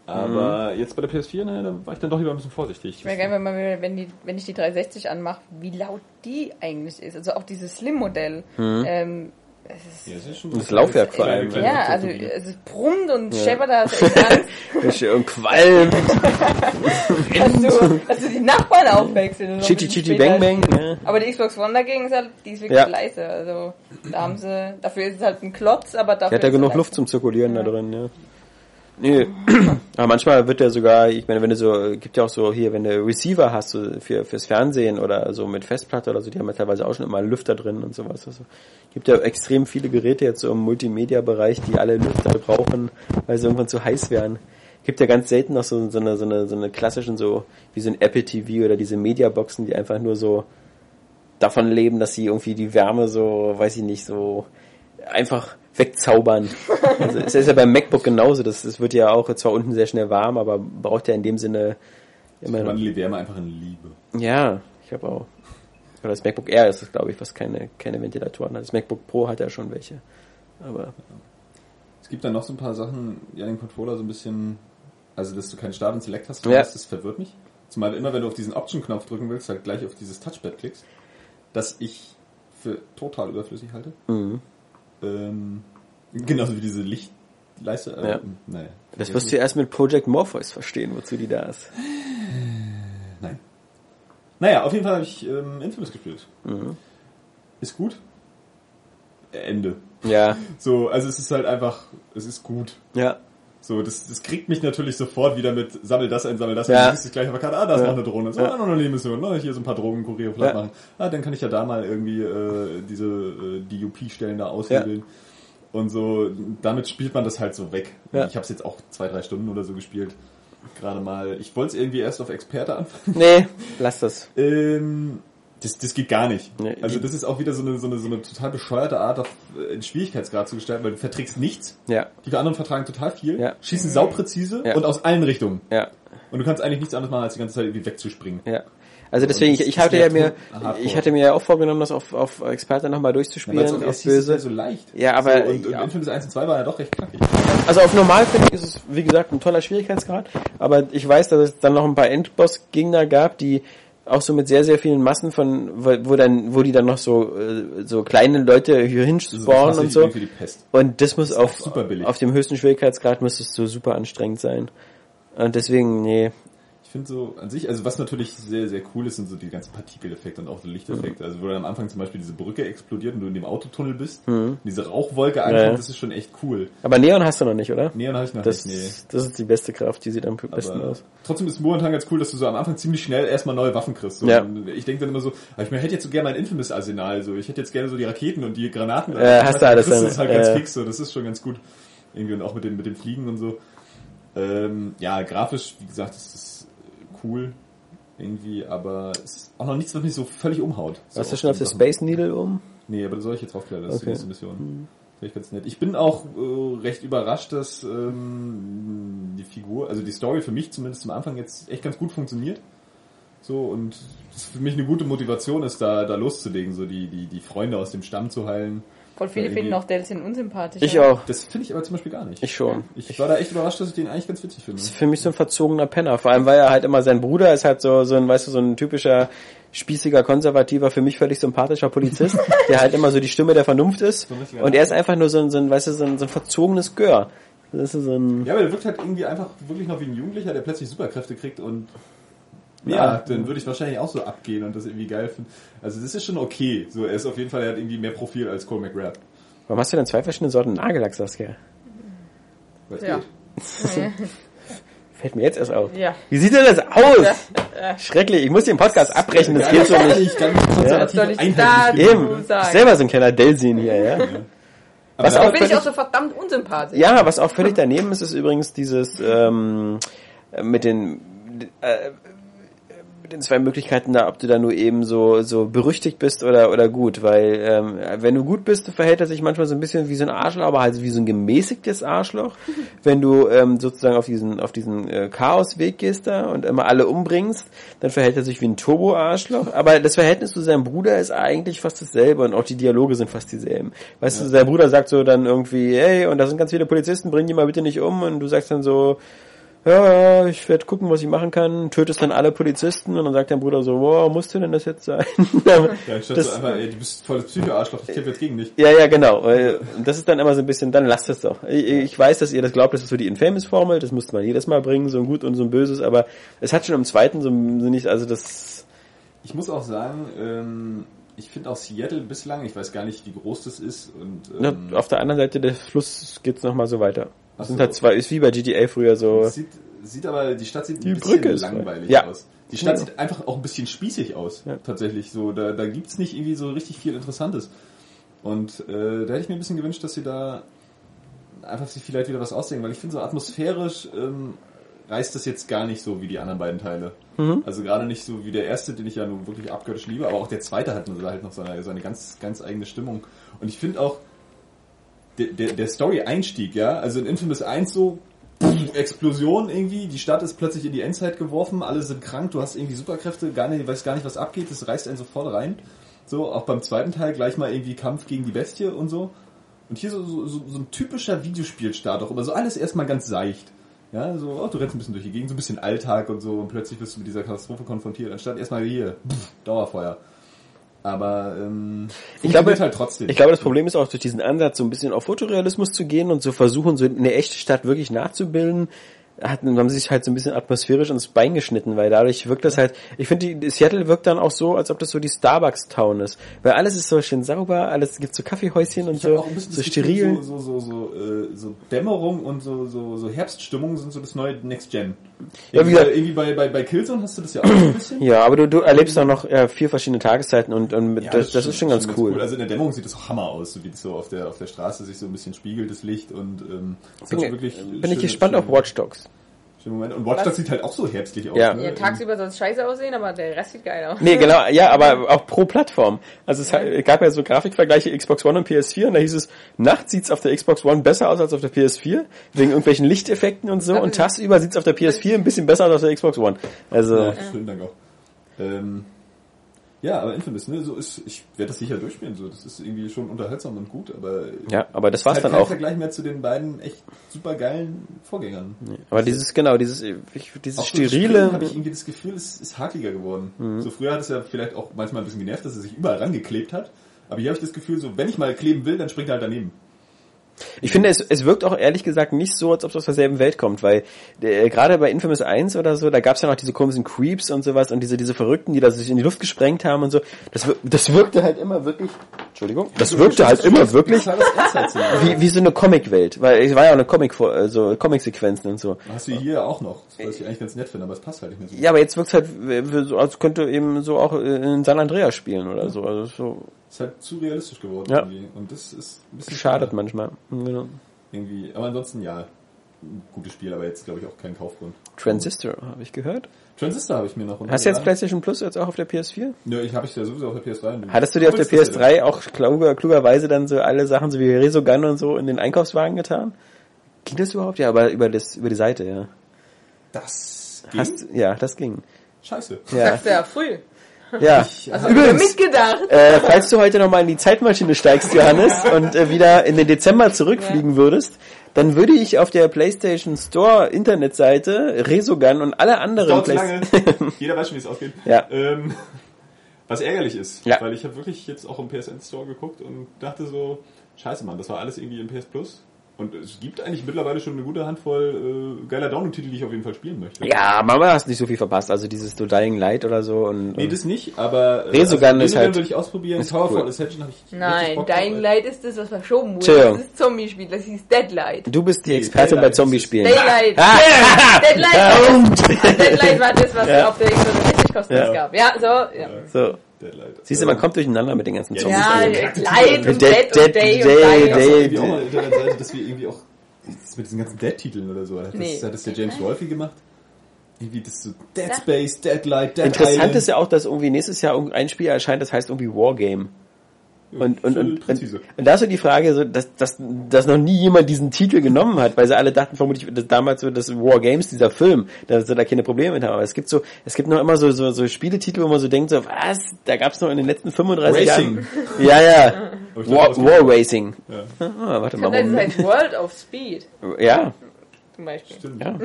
Aber jetzt bei der PS4, ne, da war ich dann doch lieber ein bisschen vorsichtig. Ich wäre gerne, wenn, man, wenn, die, wenn ich die 360 anmache, wie laut die eigentlich ist. Also auch dieses Slim-Modell. Ähm, es ist, Ja, ist schon Das Laufwerk vor allem, ja, also es ist brummt und scheppert da hast echt Angst, und Qualm, dass du, dass du die Nachbarn aufwechseln. Chitty Chitty Bang Bang. Ja. Aber die Xbox One dagegen ist halt, die ist wirklich Ja. leise. Also da haben sie, dafür ist es halt ein Klotz, aber dafür Der hat ja genug leise. Luft zum Zirkulieren da drin, ja. Nee, aber manchmal wird der sogar, ich meine, wenn du so, gibt ja auch so hier, wenn du Receiver hast so für fürs Fernsehen oder so mit Festplatte oder so, die haben ja teilweise auch schon immer Lüfter drin und sowas. Also gibt ja extrem viele Geräte jetzt so im Multimedia-Bereich, die alle Lüfter brauchen, weil sie irgendwann zu heiß werden. Gibt ja ganz selten noch so, so eine so eine so eine klassischen so wie so ein Apple TV oder diese Mediaboxen, die einfach nur so davon leben, dass sie irgendwie die Wärme so, weiß ich nicht, so einfach wegzaubern. Also es ist ja beim MacBook genauso. Das, das wird ja auch zwar unten sehr schnell warm, aber braucht ja in dem Sinne immer die Wärme einfach in Liebe. Ja, ich habe auch. Oder das MacBook Air ist es, glaube ich, was keine, keine Ventilatoren hat. Das MacBook Pro hat ja schon welche. Aber Es gibt dann noch so ein paar Sachen, ja, den Controller so ein bisschen, also dass du keinen Start und Select hast, Ja. das, verwirrt mich. Zumal immer, wenn du auf diesen Option-Knopf drücken willst, halt gleich auf dieses Touchpad klickst, das ich für total überflüssig halte. mhm. Ähm, genauso wie diese Lichtleiste. Äh, Ja. Naja. das wirst du erst mit Project Morpheus verstehen, wozu die da ist. Nein. Naja, auf jeden Fall habe ich ähm, Infamous gespielt. Mhm. Ist gut. Ende. Ja, So, also es ist halt einfach, es ist gut. ja, So, das, das kriegt mich natürlich sofort wieder mit sammel das ein, sammel das Ja. ein. Du siehst gleich auf der Karte, ah, da ist Ja. noch eine Drohne. So, Ja. ah, noch eine Nebenmission, ne, hier so ein paar Drogenkuriere platt Ja. machen. Ah, dann kann ich ja da mal irgendwie äh, diese äh, DUP-Stellen da aushebeln. Und so, damit spielt man das halt so weg. Ja. Ich habe es jetzt auch zwei, drei Stunden oder so gespielt. Gerade mal. Ich wollte es irgendwie erst auf Experte anfangen. nee, lass das. Ähm, das, das geht gar nicht. Nee, also das ist auch wieder so eine, so eine, so eine total bescheuerte Art, auf äh, einen Schwierigkeitsgrad zu gestalten, weil du verträgst nichts. Ja, Die anderen vertragen total viel, Ja. schießen saupräzise Ja. und aus allen Richtungen. ja, Und du kannst eigentlich nichts anderes machen, als die ganze Zeit irgendwie wegzuspringen. ja. Also deswegen, ich, ich hatte mir ja mir, ich hatte mir ja auch vorgenommen, das auf, auf Experte nochmal Ja, durchzuspielen, auch auf böse. so leicht. Ja, aber- So, und, und ja. Infamous 1 und 2 war ja doch recht knackig. Also auf normal finde ich ist es, wie gesagt, ein toller Schwierigkeitsgrad, aber ich weiß, dass es dann noch ein paar Endboss-Gegner gab, die auch so mit sehr, sehr vielen Massen von, wo, wo dann, wo die dann noch so, äh, so kleine Leute hier Das hinspawnen und so. Und das muss ist auf, auf dem höchsten Schwierigkeitsgrad muss es so super anstrengend sein. Und deswegen, nee. Ich finde so an sich, also was natürlich sehr, sehr cool ist, sind so die ganzen Partikeleffekte und auch so Lichteffekte. Mhm. Also wo dann am Anfang zum Beispiel diese Brücke explodiert und du in dem Autotunnel bist, und diese Rauchwolke ankommt, Mhm. Das ist schon echt cool. Aber Neon hast du noch nicht, oder? Neon habe ich noch Das, nicht, nee. das ist die beste Kraft, die sieht am besten Aber aus. trotzdem ist momentan ganz cool, dass du so am Anfang ziemlich schnell erstmal neue Waffen kriegst. So. Ja. Ich denke dann immer so, aber ich hätte jetzt so gerne mein Infamous-Arsenal, so. ich hätte jetzt gerne so die Raketen und die Granaten. Äh, hast du alles Das dann, ist halt ganz äh. fix, so. das ist schon ganz gut. Irgendwie und auch mit dem, mit dem Fliegen und so. Ähm, ja, grafisch, wie gesagt, das ist cool. Irgendwie, aber es ist auch noch nichts, was mich so völlig umhaut. So Warst du schon auf der. Space Needle um? Nee, aber da soll ich jetzt draufklettern, das Okay. ist die nächste Mission. Finde ich ganz nett. Ich bin auch äh, recht überrascht, dass ähm, die Figur, also die Story für mich zumindest am Anfang jetzt echt ganz gut funktioniert. So, und das für mich eine gute Motivation ist, da, da loszulegen, so die, die, die Freunde aus dem Stamm zu heilen. Voll viele finden auch Delsin unsympathisch. Ich auch. Das finde ich aber zum Beispiel gar nicht. Ich schon. Ich war da echt überrascht, dass ich den eigentlich ganz witzig finde. ist für mich so ein verzogener Penner. Vor allem, weil er halt immer sein Bruder ist halt so, so ein, weißt du, so ein typischer spießiger, konservativer, für mich völlig sympathischer Polizist, der halt immer so die Stimme der Vernunft ist. richtiger Und er ist einfach nur so ein, so ein weißt du, so ein, so ein verzogenes Gör. Das ist so ein, Ja, aber der wirkt halt irgendwie einfach wirklich noch wie ein Jugendlicher, der plötzlich Superkräfte kriegt und ja, dann würde ich wahrscheinlich auch so abgehen und das irgendwie geil finden. Also das ist schon okay. So, er ist auf jeden Fall, er hat irgendwie mehr Profil als Cole McGrath. warum hast du denn zwei verschiedene Sorten Nagellack, Saskia? Weil's Ja. Fällt mir jetzt erst auf. Ja. Wie sieht denn das aus? Schrecklich, ich muss den Podcast abbrechen, das geht so nicht. ganz konservativ da Eben, ich selber so ein kleiner Delsin hier, ja. Aber Was da- auch bin ich völlig- auch so verdammt unsympathisch. Ja, was auch völlig daneben ist, ist übrigens dieses ähm, mit den äh, mit den zwei Möglichkeiten da, ob du da nur eben so so berüchtigt bist oder oder gut, weil ähm, wenn du gut bist, verhält er sich manchmal so ein bisschen wie so ein Arschloch, aber halt wie so ein gemäßigtes Arschloch. Wenn du ähm, sozusagen auf diesen auf diesen äh, Chaosweg gehst da und immer alle umbringst, dann verhält er sich wie ein Turbo-Arschloch. Aber das Verhältnis zu seinem Bruder ist eigentlich fast dasselbe und auch die Dialoge sind fast dieselben. Weißt du, sein Bruder sagt so dann irgendwie, hey, und da sind ganz viele Polizisten, bring die mal bitte nicht um. Und du sagst dann so, ja, ich werde gucken, was ich machen kann. Tötest dann alle Polizisten und dann sagt dein Bruder so, wow, musste denn das jetzt sein? Ja, statt Das- so einfach, ey, du bist volles Psycho-Arschloch, ich kämpfe jetzt gegen dich. Ja, ja, genau. Das ist dann immer so ein bisschen, dann lasst es doch. Ich, ich weiß, dass ihr das glaubt, das ist so die Infamous-Formel, das musste man jedes Mal bringen, so ein Gut und so ein Böses, aber es hat schon im zweiten so, so nicht, also das, Ich muss auch sagen, ähm, ich finde auch Seattle bislang, ich weiß gar nicht, wie groß das ist und ähm, auf der anderen Seite des Flusses geht's noch mal so weiter. Ach sind so. halt zwei, ist wie bei GTA früher so, sieht, sieht aber, die Stadt sieht Die ein bisschen Brücke langweilig Ja. aus. Die Stadt Ja. sieht einfach auch ein bisschen spießig aus, Ja. tatsächlich. So, da, da gibt's nicht irgendwie so richtig viel Interessantes. Und äh, da hätte ich mir ein bisschen gewünscht, dass sie da einfach sich vielleicht wieder was ausdenken, weil ich finde so atmosphärisch ähm, reißt das jetzt gar nicht so wie die anderen beiden Teile. Mhm. Also gerade nicht so wie der erste, den ich ja nun wirklich abgöttisch liebe, aber auch der zweite hat halt noch seine, seine ganz, ganz eigene Stimmung. Und ich finde auch, der, der, der Story-Einstieg, ja, also in Infamous 1 so, Explosion irgendwie, die Stadt ist plötzlich in die Endzeit geworfen, alle sind krank, du hast irgendwie Superkräfte, gar nicht, weißt gar nicht, was abgeht, das reißt einen sofort rein. So, auch beim zweiten Teil gleich mal irgendwie Kampf gegen die Bestie und so. Und hier so, so, so, so ein typischer Videospielstart auch, aber so alles erstmal ganz seicht. Ja, so, oh, du rennst ein bisschen durch die Gegend, so ein bisschen Alltag und so, und plötzlich bist du mit dieser Katastrophe konfrontiert, anstatt erstmal hier, pff, Dauerfeuer. Aber ähm, Ich glaube- halt trotzdem. Ich glaube, das Problem ist auch durch diesen Ansatz, so ein bisschen auf Fotorealismus zu gehen und zu versuchen, so eine echte Stadt wirklich nachzubilden, hatten, haben sie sich halt so ein bisschen atmosphärisch ins Bein geschnitten, weil dadurch wirkt das halt, ich finde, die Seattle wirkt dann auch so, als ob das so die Starbucks-Town ist. Weil alles ist so schön sauber, alles gibt so Kaffeehäuschen und Ich so, so steril. So, so, so, so, äh, so Dämmerung und so, so, so Herbststimmung sind so das neue Next Gen. Ja, wie gesagt- irgendwie bei, bei, bei Killzone hast du das ja auch so ein bisschen. Ja, aber du, du erlebst auch noch ja, vier verschiedene Tageszeiten und, und Ja, das, das ist schon ganz cool. Also in der Dämmerung sieht das auch Hammer aus, so wie das so auf der, auf der Straße sich so ein bisschen spiegelt, das Licht und ähm, das Bin, so wirklich bin schöne- ich gespannt auf schöne- Watch Dogs. Schöne Momente. Und Watch Dogs sieht halt auch so herbstlich aus. Ja. Ne? Ja, tagsüber soll es scheiße aussehen, aber der Rest sieht geil aus. Nee, genau, ja, aber auch pro Plattform. Also es hat- gab ja so Grafikvergleiche Xbox One und PS4 und da hieß es, nachts sieht's auf der Xbox One besser aus als auf der PS4, wegen irgendwelchen Lichteffekten und so, und tagsüber sieht's auf der PS4 ein bisschen besser aus als auf der Xbox One. Also, Ja, vielen Dank auch. Ähm, ja, aber Infamous, ne, so ist, ich werde das sicher durchspielen, so, das ist irgendwie schon unterhaltsam und gut, aber ja, aber das war's halt dann kein auch. Vergleich mehr zu den beiden echt super geilen Vorgängern. Aber dieses, genau, dieses, ich, dieses Auch so das sterile, Springen habe ich irgendwie das Gefühl, es ist hakliger geworden. Mhm. So früher hat es ja vielleicht auch manchmal ein bisschen genervt, dass er sich überall rangeklebt hat. Aber hier habe ich das Gefühl, so wenn ich mal kleben will, dann springt er halt daneben. Ich finde, es, es wirkt auch ehrlich gesagt nicht so, als ob es aus derselben Welt kommt, weil äh, gerade bei Infamous 1 oder so, da gab's ja noch diese komischen Creeps und sowas und diese diese Verrückten, die da sich in die Luft gesprengt haben und so. Das, das wirkte halt immer wirklich, Entschuldigung, das wirkte halt immer wirklich wie, wie so eine Comicwelt, weil es war ja auch eine Comic, also Comic-Sequenzen und so. Hast du hier auch noch, was ich eigentlich ganz nett finde, aber es passt halt nicht mehr so. Ja, aber jetzt wirkt's halt äh, so, als könnte eben so auch in San Andreas spielen oder so. Also so Ist halt zu realistisch geworden Ja. irgendwie. Und das ist ein bisschen schadet manchmal. Genau. irgendwie. Aber ansonsten ja. ein gutes Spiel, aber jetzt glaube ich auch kein Kaufgrund. Transistor, habe ich gehört. Transistor habe ich mir noch Hast du jetzt runtergeladen. PlayStation Plus jetzt auch auf der PS4? Nö, ich habe ich ja sowieso auf der PS3. Hattest du dir auf der Cool ist das PS3 auch kluger, klugerweise dann so alle Sachen, so wie Resogun und so, in den Einkaufswagen getan? Ging das überhaupt? Ja, aber über das, über die Seite, ja. Das ging? Hast, ja, das ging. Scheiße. Ja, Sagst du ja früh. Ja. Also wieder mitgedacht. Äh, falls du heute nochmal in die Zeitmaschine steigst, Johannes, und äh, wieder in den Dezember zurückfliegen würdest, dann würde ich auf der PlayStation Store Internetseite Resogun und alle anderen Dauert zu Play- lange. Jeder weiß schon, wie es ausgeht. Ja. Ähm, was ärgerlich ist, Ja. weil ich habe wirklich jetzt auch im PSN Store geguckt und dachte so, scheiße Mann, das war alles irgendwie im PS Plus. Und es gibt eigentlich mittlerweile schon eine gute Handvoll äh, geiler Download-Titel, die ich auf jeden Fall spielen möchte. Ja, Mama hast nicht so viel verpasst, also dieses Do Dying Light oder so und, Nee, und das nicht, aber äh, Resogun ist halt- würde ich ausprobieren. ist Towerfall cool. Ascension habe ich Nein, Bock drauf. Dying Light ist das, was verschoben wurde. Das ist Zombie-Spiel, das hieß Deadlight. du bist die Nee, Expertin bei Zombie-Spielen. Daylight. Ah! Deadlight, war das, Deadlight war das, was Ja. auf der Xbox kostenlos Ja. gab. Ja, so, ja. So. Deadlight. Siehst du, man kommt durcheinander mit den ganzen Zombies. Ja. Light und Dead- Dead Dead- und Day und Day- auch mal Internetseite, dass wir irgendwie auch das mit diesen ganzen Dead-Titeln oder so. Hat das der James Wolfe gemacht. Irgendwie das so Dead. Space, Deadlight, Dead Interessant Island. ist ja auch, dass irgendwie nächstes Jahr ein Spiel erscheint, das heißt irgendwie Wargame. Und, und, und, und, und da ist so die Frage, so, dass, dass, dass noch nie jemand diesen Titel genommen hat, weil sie alle dachten vermutlich, dass damals so das War Games, dieser Film, dass sie da keine Probleme mit haben. Aber es gibt so, es gibt noch immer so, so, so Spieletitel, wo man so denkt, so, was, da gab's noch in den letzten 35 Racing. Jahren. Ja, ja. Ich War, War Racing. Ja, Ah, warte Das mal. heißt Moment. halt World of Speed, Ja, zum Beispiel. stimmt. ja.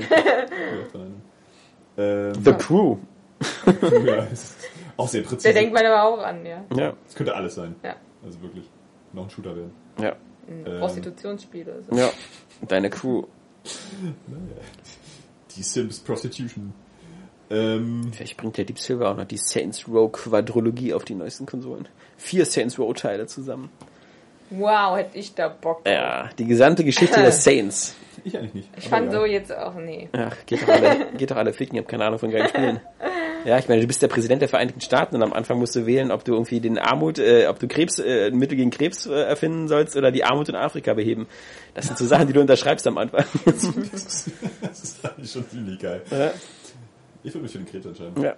Ähm, The Crew. ja, das auch sehr präzise. Der denkt man aber auch an, ja. Ja, Es könnte alles sein. Ja. Also wirklich. Noch ein Shooter werden. ja, Ein Ähm. Prostitutionsspiel oder so. ja. Deine Crew. Die Sims Prostitution. Ähm, Vielleicht bringt der Deep Silver auch noch die Saints Row Quadrologie auf die neuesten Konsolen. Vier Saints Row Teile zusammen. Wow, hätte ich da Bock drauf. Ja, die gesamte Geschichte des Saints. ich eigentlich nicht. Ich fand ja. so jetzt auch, nee. Ach, geht doch alle, geht doch alle ficken, ich hab keine Ahnung von geilen Spielen. Ja, ich meine, du bist der Präsident der Vereinigten Staaten und am Anfang musst du wählen, ob du irgendwie den Armut, äh, ob du Krebs, äh, ein Mittel gegen Krebs äh, erfinden sollst oder die Armut in Afrika beheben. Das sind so Sachen, die du unterschreibst am Anfang. das ist eigentlich schon ziemlich geil. ja. Ich würde mich für den Krebs entscheiden. ja.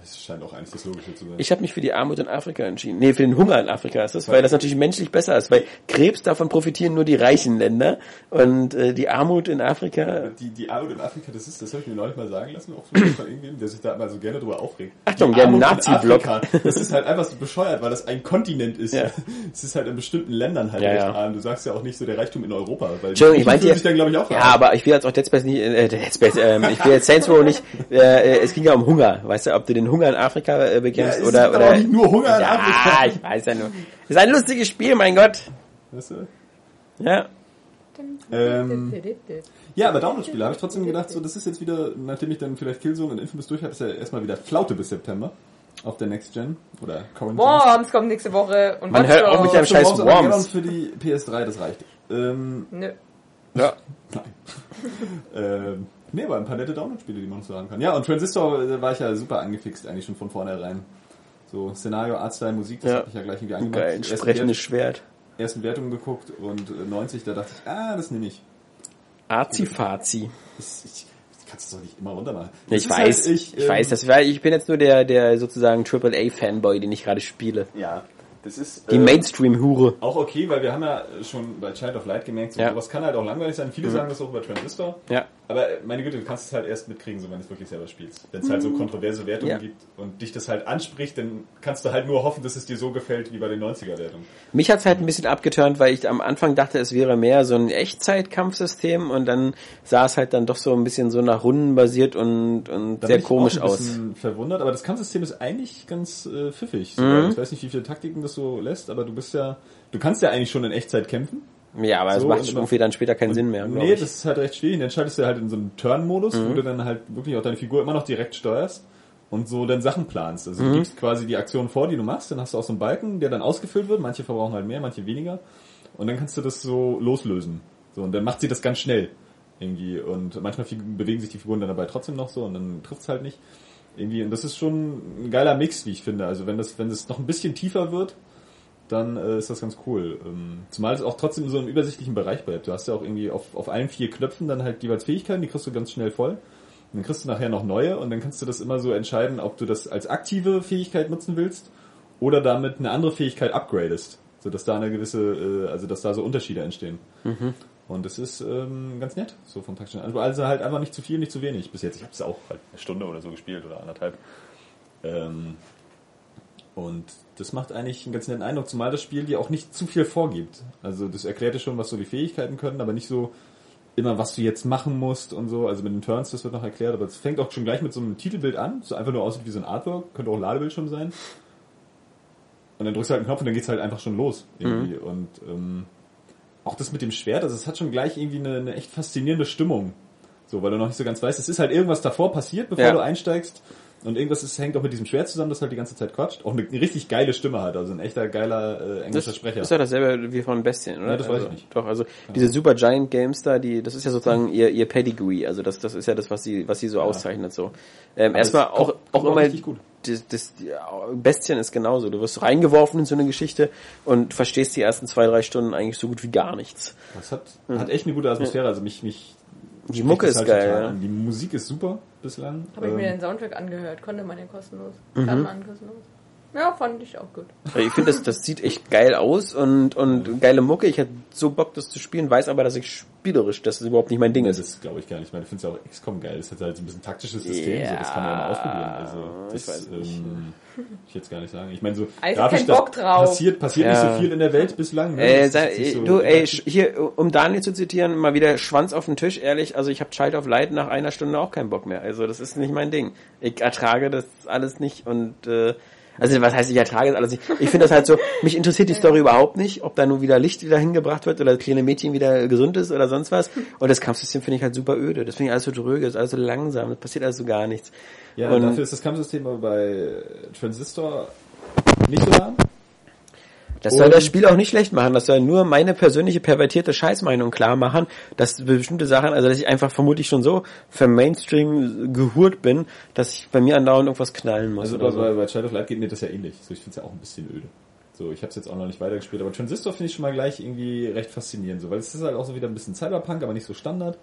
Das scheint auch eigentlich das Logische zu sein. Ich habe mich für die Armut in Afrika entschieden. Nee, für den Hunger in Afrika ist das, weil das natürlich menschlich besser ist. Weil Krebs, davon profitieren nur die reichen Länder und äh, die Armut in Afrika... die, die Armut in Afrika, das ist, das habe ich mir neulich mal sagen lassen, auch von irgendwem, der sich da mal so gerne drüber aufregt. Achtung, der Nazi-Block. Das ist halt einfach so bescheuert, weil das ein Kontinent ist. Ja. Es ist halt in bestimmten Ländern halt Ja, recht ja. arm. Du sagst ja auch nicht so der Reichtum in Europa, weil Entschuldigung, ich meinte ja, sich dann, glaube ich, auch ja, verarscht. aber ich will jetzt auch Dead Space nicht, äh, Dead Space, ähm, ich will jetzt Saints Row nicht, äh, äh, es ging ja um Hunger, weißt du, ob du den Hunger in Afrika äh, Ja, bekämpfst es oder, oder, nur Hunger in ja, Afrika. ich weiß ja nur. ist ein lustiges Spiel, mein Gott. Weißt du? Ja, Ähm, ja, aber Download-Spiele habe ich trotzdem gedacht, so, das ist jetzt wieder, nachdem ich dann vielleicht Killzone und Infamous durch habe, ist ja erstmal wieder Flaute bis September auf der Next Gen oder Current Gen. Worms kommt nächste Woche und Man hört auch mit dem scheiß Worms, für die PS3, das reicht. Ähm, Nö. ja. nein. ähm, nee, aber ein paar nette Download-Spiele, die man noch sagen kann. Ja, und Transistor äh, war ich ja super angefixt, eigentlich schon von vornherein. So, Szenario, Artstyle, Musik, das Ja. hat mich ja gleich irgendwie angemacht. Geil, ein Erste sprechendes Wert- Schwert. Ersten Wertungen geguckt und äh, 90, da dachte ich, ah, das nehme ich. Azi-Fazi. Das, ich, ich kann es doch nicht immer runter machen. Ich weiß, halt, ich, ähm, weiß, das war, ich bin jetzt nur der, der sozusagen AAA-Fanboy, den ich gerade spiele. Ja, das ist... Die äh, Mainstream-Hure. Auch okay, weil wir haben ja schon bei Child of Light gemerkt, so, Ja. sowas kann halt auch langweilig sein. Viele sagen das auch über Transistor. Ja. Aber meine Güte, du kannst es halt erst mitkriegen, so wenn du es wirklich selber spielst. Wenn es halt so kontroverse Wertungen Ja. gibt und dich das halt anspricht, dann kannst du halt nur hoffen, dass es dir so gefällt wie bei den 90er-Wertungen. Mich hat's halt ein bisschen abgeturnt, weil ich am Anfang dachte, es wäre mehr so ein Echtzeitkampfsystem und dann sah es halt dann doch so ein bisschen so nach Runden basiert und, und Da sehr bin ich komisch auch ein aus. bisschen verwundert, aber das Kampfsystem ist eigentlich ganz äh, pfiffig. Mhm. Ich weiß nicht, wie viele Taktiken das so lässt, aber du bist ja, du kannst ja eigentlich schon in Echtzeit kämpfen. Ja, aber es So, macht irgendwie dann später keinen Sinn mehr. Nee, ich. das ist halt recht schwierig. Dann schaltest du halt in so einen Turn-Modus, Mhm. wo du dann halt wirklich auch deine Figur immer noch direkt steuerst und so dann Sachen planst. Also Mhm. du gibst quasi die Aktion vor, die du machst, dann hast du auch so einen Balken, der dann ausgefüllt wird. Manche verbrauchen halt mehr, manche weniger. Und dann kannst du das so loslösen. So, und dann macht sie das ganz schnell. Irgendwie. Und manchmal bewegen sich die Figuren dann dabei trotzdem noch so und dann trifft's halt nicht. Irgendwie. Und das ist schon ein geiler Mix, wie ich finde. Also wenn das, wenn das noch ein bisschen tiefer wird, dann äh, ist das ganz cool. Ähm, zumal es auch trotzdem so einen übersichtlichen Bereich bleibt. Du hast ja auch irgendwie auf, auf allen vier Knöpfen dann halt jeweils Fähigkeiten, die kriegst du ganz schnell voll. Und dann kriegst du nachher noch neue und dann kannst du das immer so entscheiden, ob du das als aktive Fähigkeit nutzen willst oder damit eine andere Fähigkeit upgradest. So dass da eine gewisse, äh, also dass da so Unterschiede entstehen. Und das ist ähm, ganz nett, so vom taktischen. Also, also halt einfach nicht zu viel, nicht zu wenig bis jetzt. Ich habe es auch halt eine Stunde oder so gespielt oder anderthalb. Ähm, und das macht eigentlich einen ganz netten Eindruck, zumal das Spiel dir auch nicht zu viel vorgibt. Also das erklärt dir schon, was so die Fähigkeiten können, aber nicht so immer, was du jetzt machen musst und so. Also mit den Turns, das wird noch erklärt, aber es fängt auch schon gleich mit so einem Titelbild an, so einfach nur aussieht wie so ein Artwork, könnte auch ein Ladebildschirm sein. Und dann drückst du halt einen Knopf und dann geht's halt einfach schon los irgendwie. Und ähm, auch das mit dem Schwert, also es hat schon gleich irgendwie eine, eine echt faszinierende Stimmung. So, weil du noch nicht so ganz weißt, es ist halt irgendwas davor passiert, bevor Ja. du einsteigst. Und irgendwas ist, hängt auch mit diesem Schwert zusammen, das halt die ganze Zeit quatscht. Auch eine, eine richtig geile Stimme hat, also ein echter geiler äh, englischer Das Sprecher. ist ja dasselbe wie von Bestien, oder? Ja, das weiß also, ich nicht. Doch, also diese Super Giant Games da, die, das ist ja sozusagen ihr, ihr Pedigree, also das, das ist ja das, was sie, was sie so auszeichnet, so. Ähm, erstmal auch, kommt- auch auch immer. Das, das, Bestien ist genauso. Du wirst reingeworfen in so eine Geschichte und verstehst die ersten zwei, drei Stunden eigentlich so gut wie gar nichts. Das hat, hat echt eine gute Atmosphäre, also mich, mich Die Mucke ist halt geil, ja. Die Musik ist super bislang. Habe ich mir Ähm, den Soundtrack angehört, konnte man ja kostenlos. Mhm. Kann man kostenlos. Ja, fand ich auch gut. Ich finde, das, das sieht echt geil aus und, und geile Mucke. Ich hätte so Bock, das zu spielen, weiß aber, dass ich spielerisch, dass das überhaupt nicht mein Ding das ist. ist, glaube ich, gar nicht. Ich meine, ich finde es ja auch XCOM geil. Das hat halt so ein bisschen taktisches System, Ja, so, das kann man ja mal ausprobieren. Also, ich das, weiß nicht. Ähm, ich jetzt gar nicht sagen. Ich meine, so Also grafisch, Bock drauf. passiert, passiert nicht Ja. so viel in der Welt bislang. Ne? Äh, Das sei, ist nicht so du, ey, hier, um Daniel zu zitieren, mal wieder Schwanz auf den Tisch, ehrlich, also ich habe Child of Light nach einer Stunde auch keinen Bock mehr. Also das ist nicht mein Ding. Ich ertrage das alles nicht und äh, also was heißt ich ertrage das alles nicht? Ich finde das halt so, mich interessiert die Story überhaupt nicht, ob da nur wieder Licht wieder hingebracht wird oder das kleine Mädchen wieder gesund ist oder sonst was. Und das Kampfsystem finde ich halt super öde. Das finde ich alles so dröge, das ist alles so langsam, das passiert alles so gar nichts. Ja, und dafür ist das Kampfsystem aber bei Transistor nicht so lang. Das soll das Spiel auch nicht schlecht machen. Das soll nur meine persönliche pervertierte Scheißmeinung klar machen, dass bestimmte Sachen, also dass ich einfach vermutlich schon so für Mainstream gehurt bin, dass ich bei mir andauernd irgendwas knallen muss. Also bei, so. bei, bei Child of Light geht mir das ja ähnlich. So, ich finde es ja auch ein bisschen öde. So, ich habe es jetzt auch noch nicht weitergespielt, aber Transistor finde ich schon mal gleich irgendwie recht faszinierend, so, weil es ist halt auch so wieder ein bisschen Cyberpunk, aber nicht so Standard.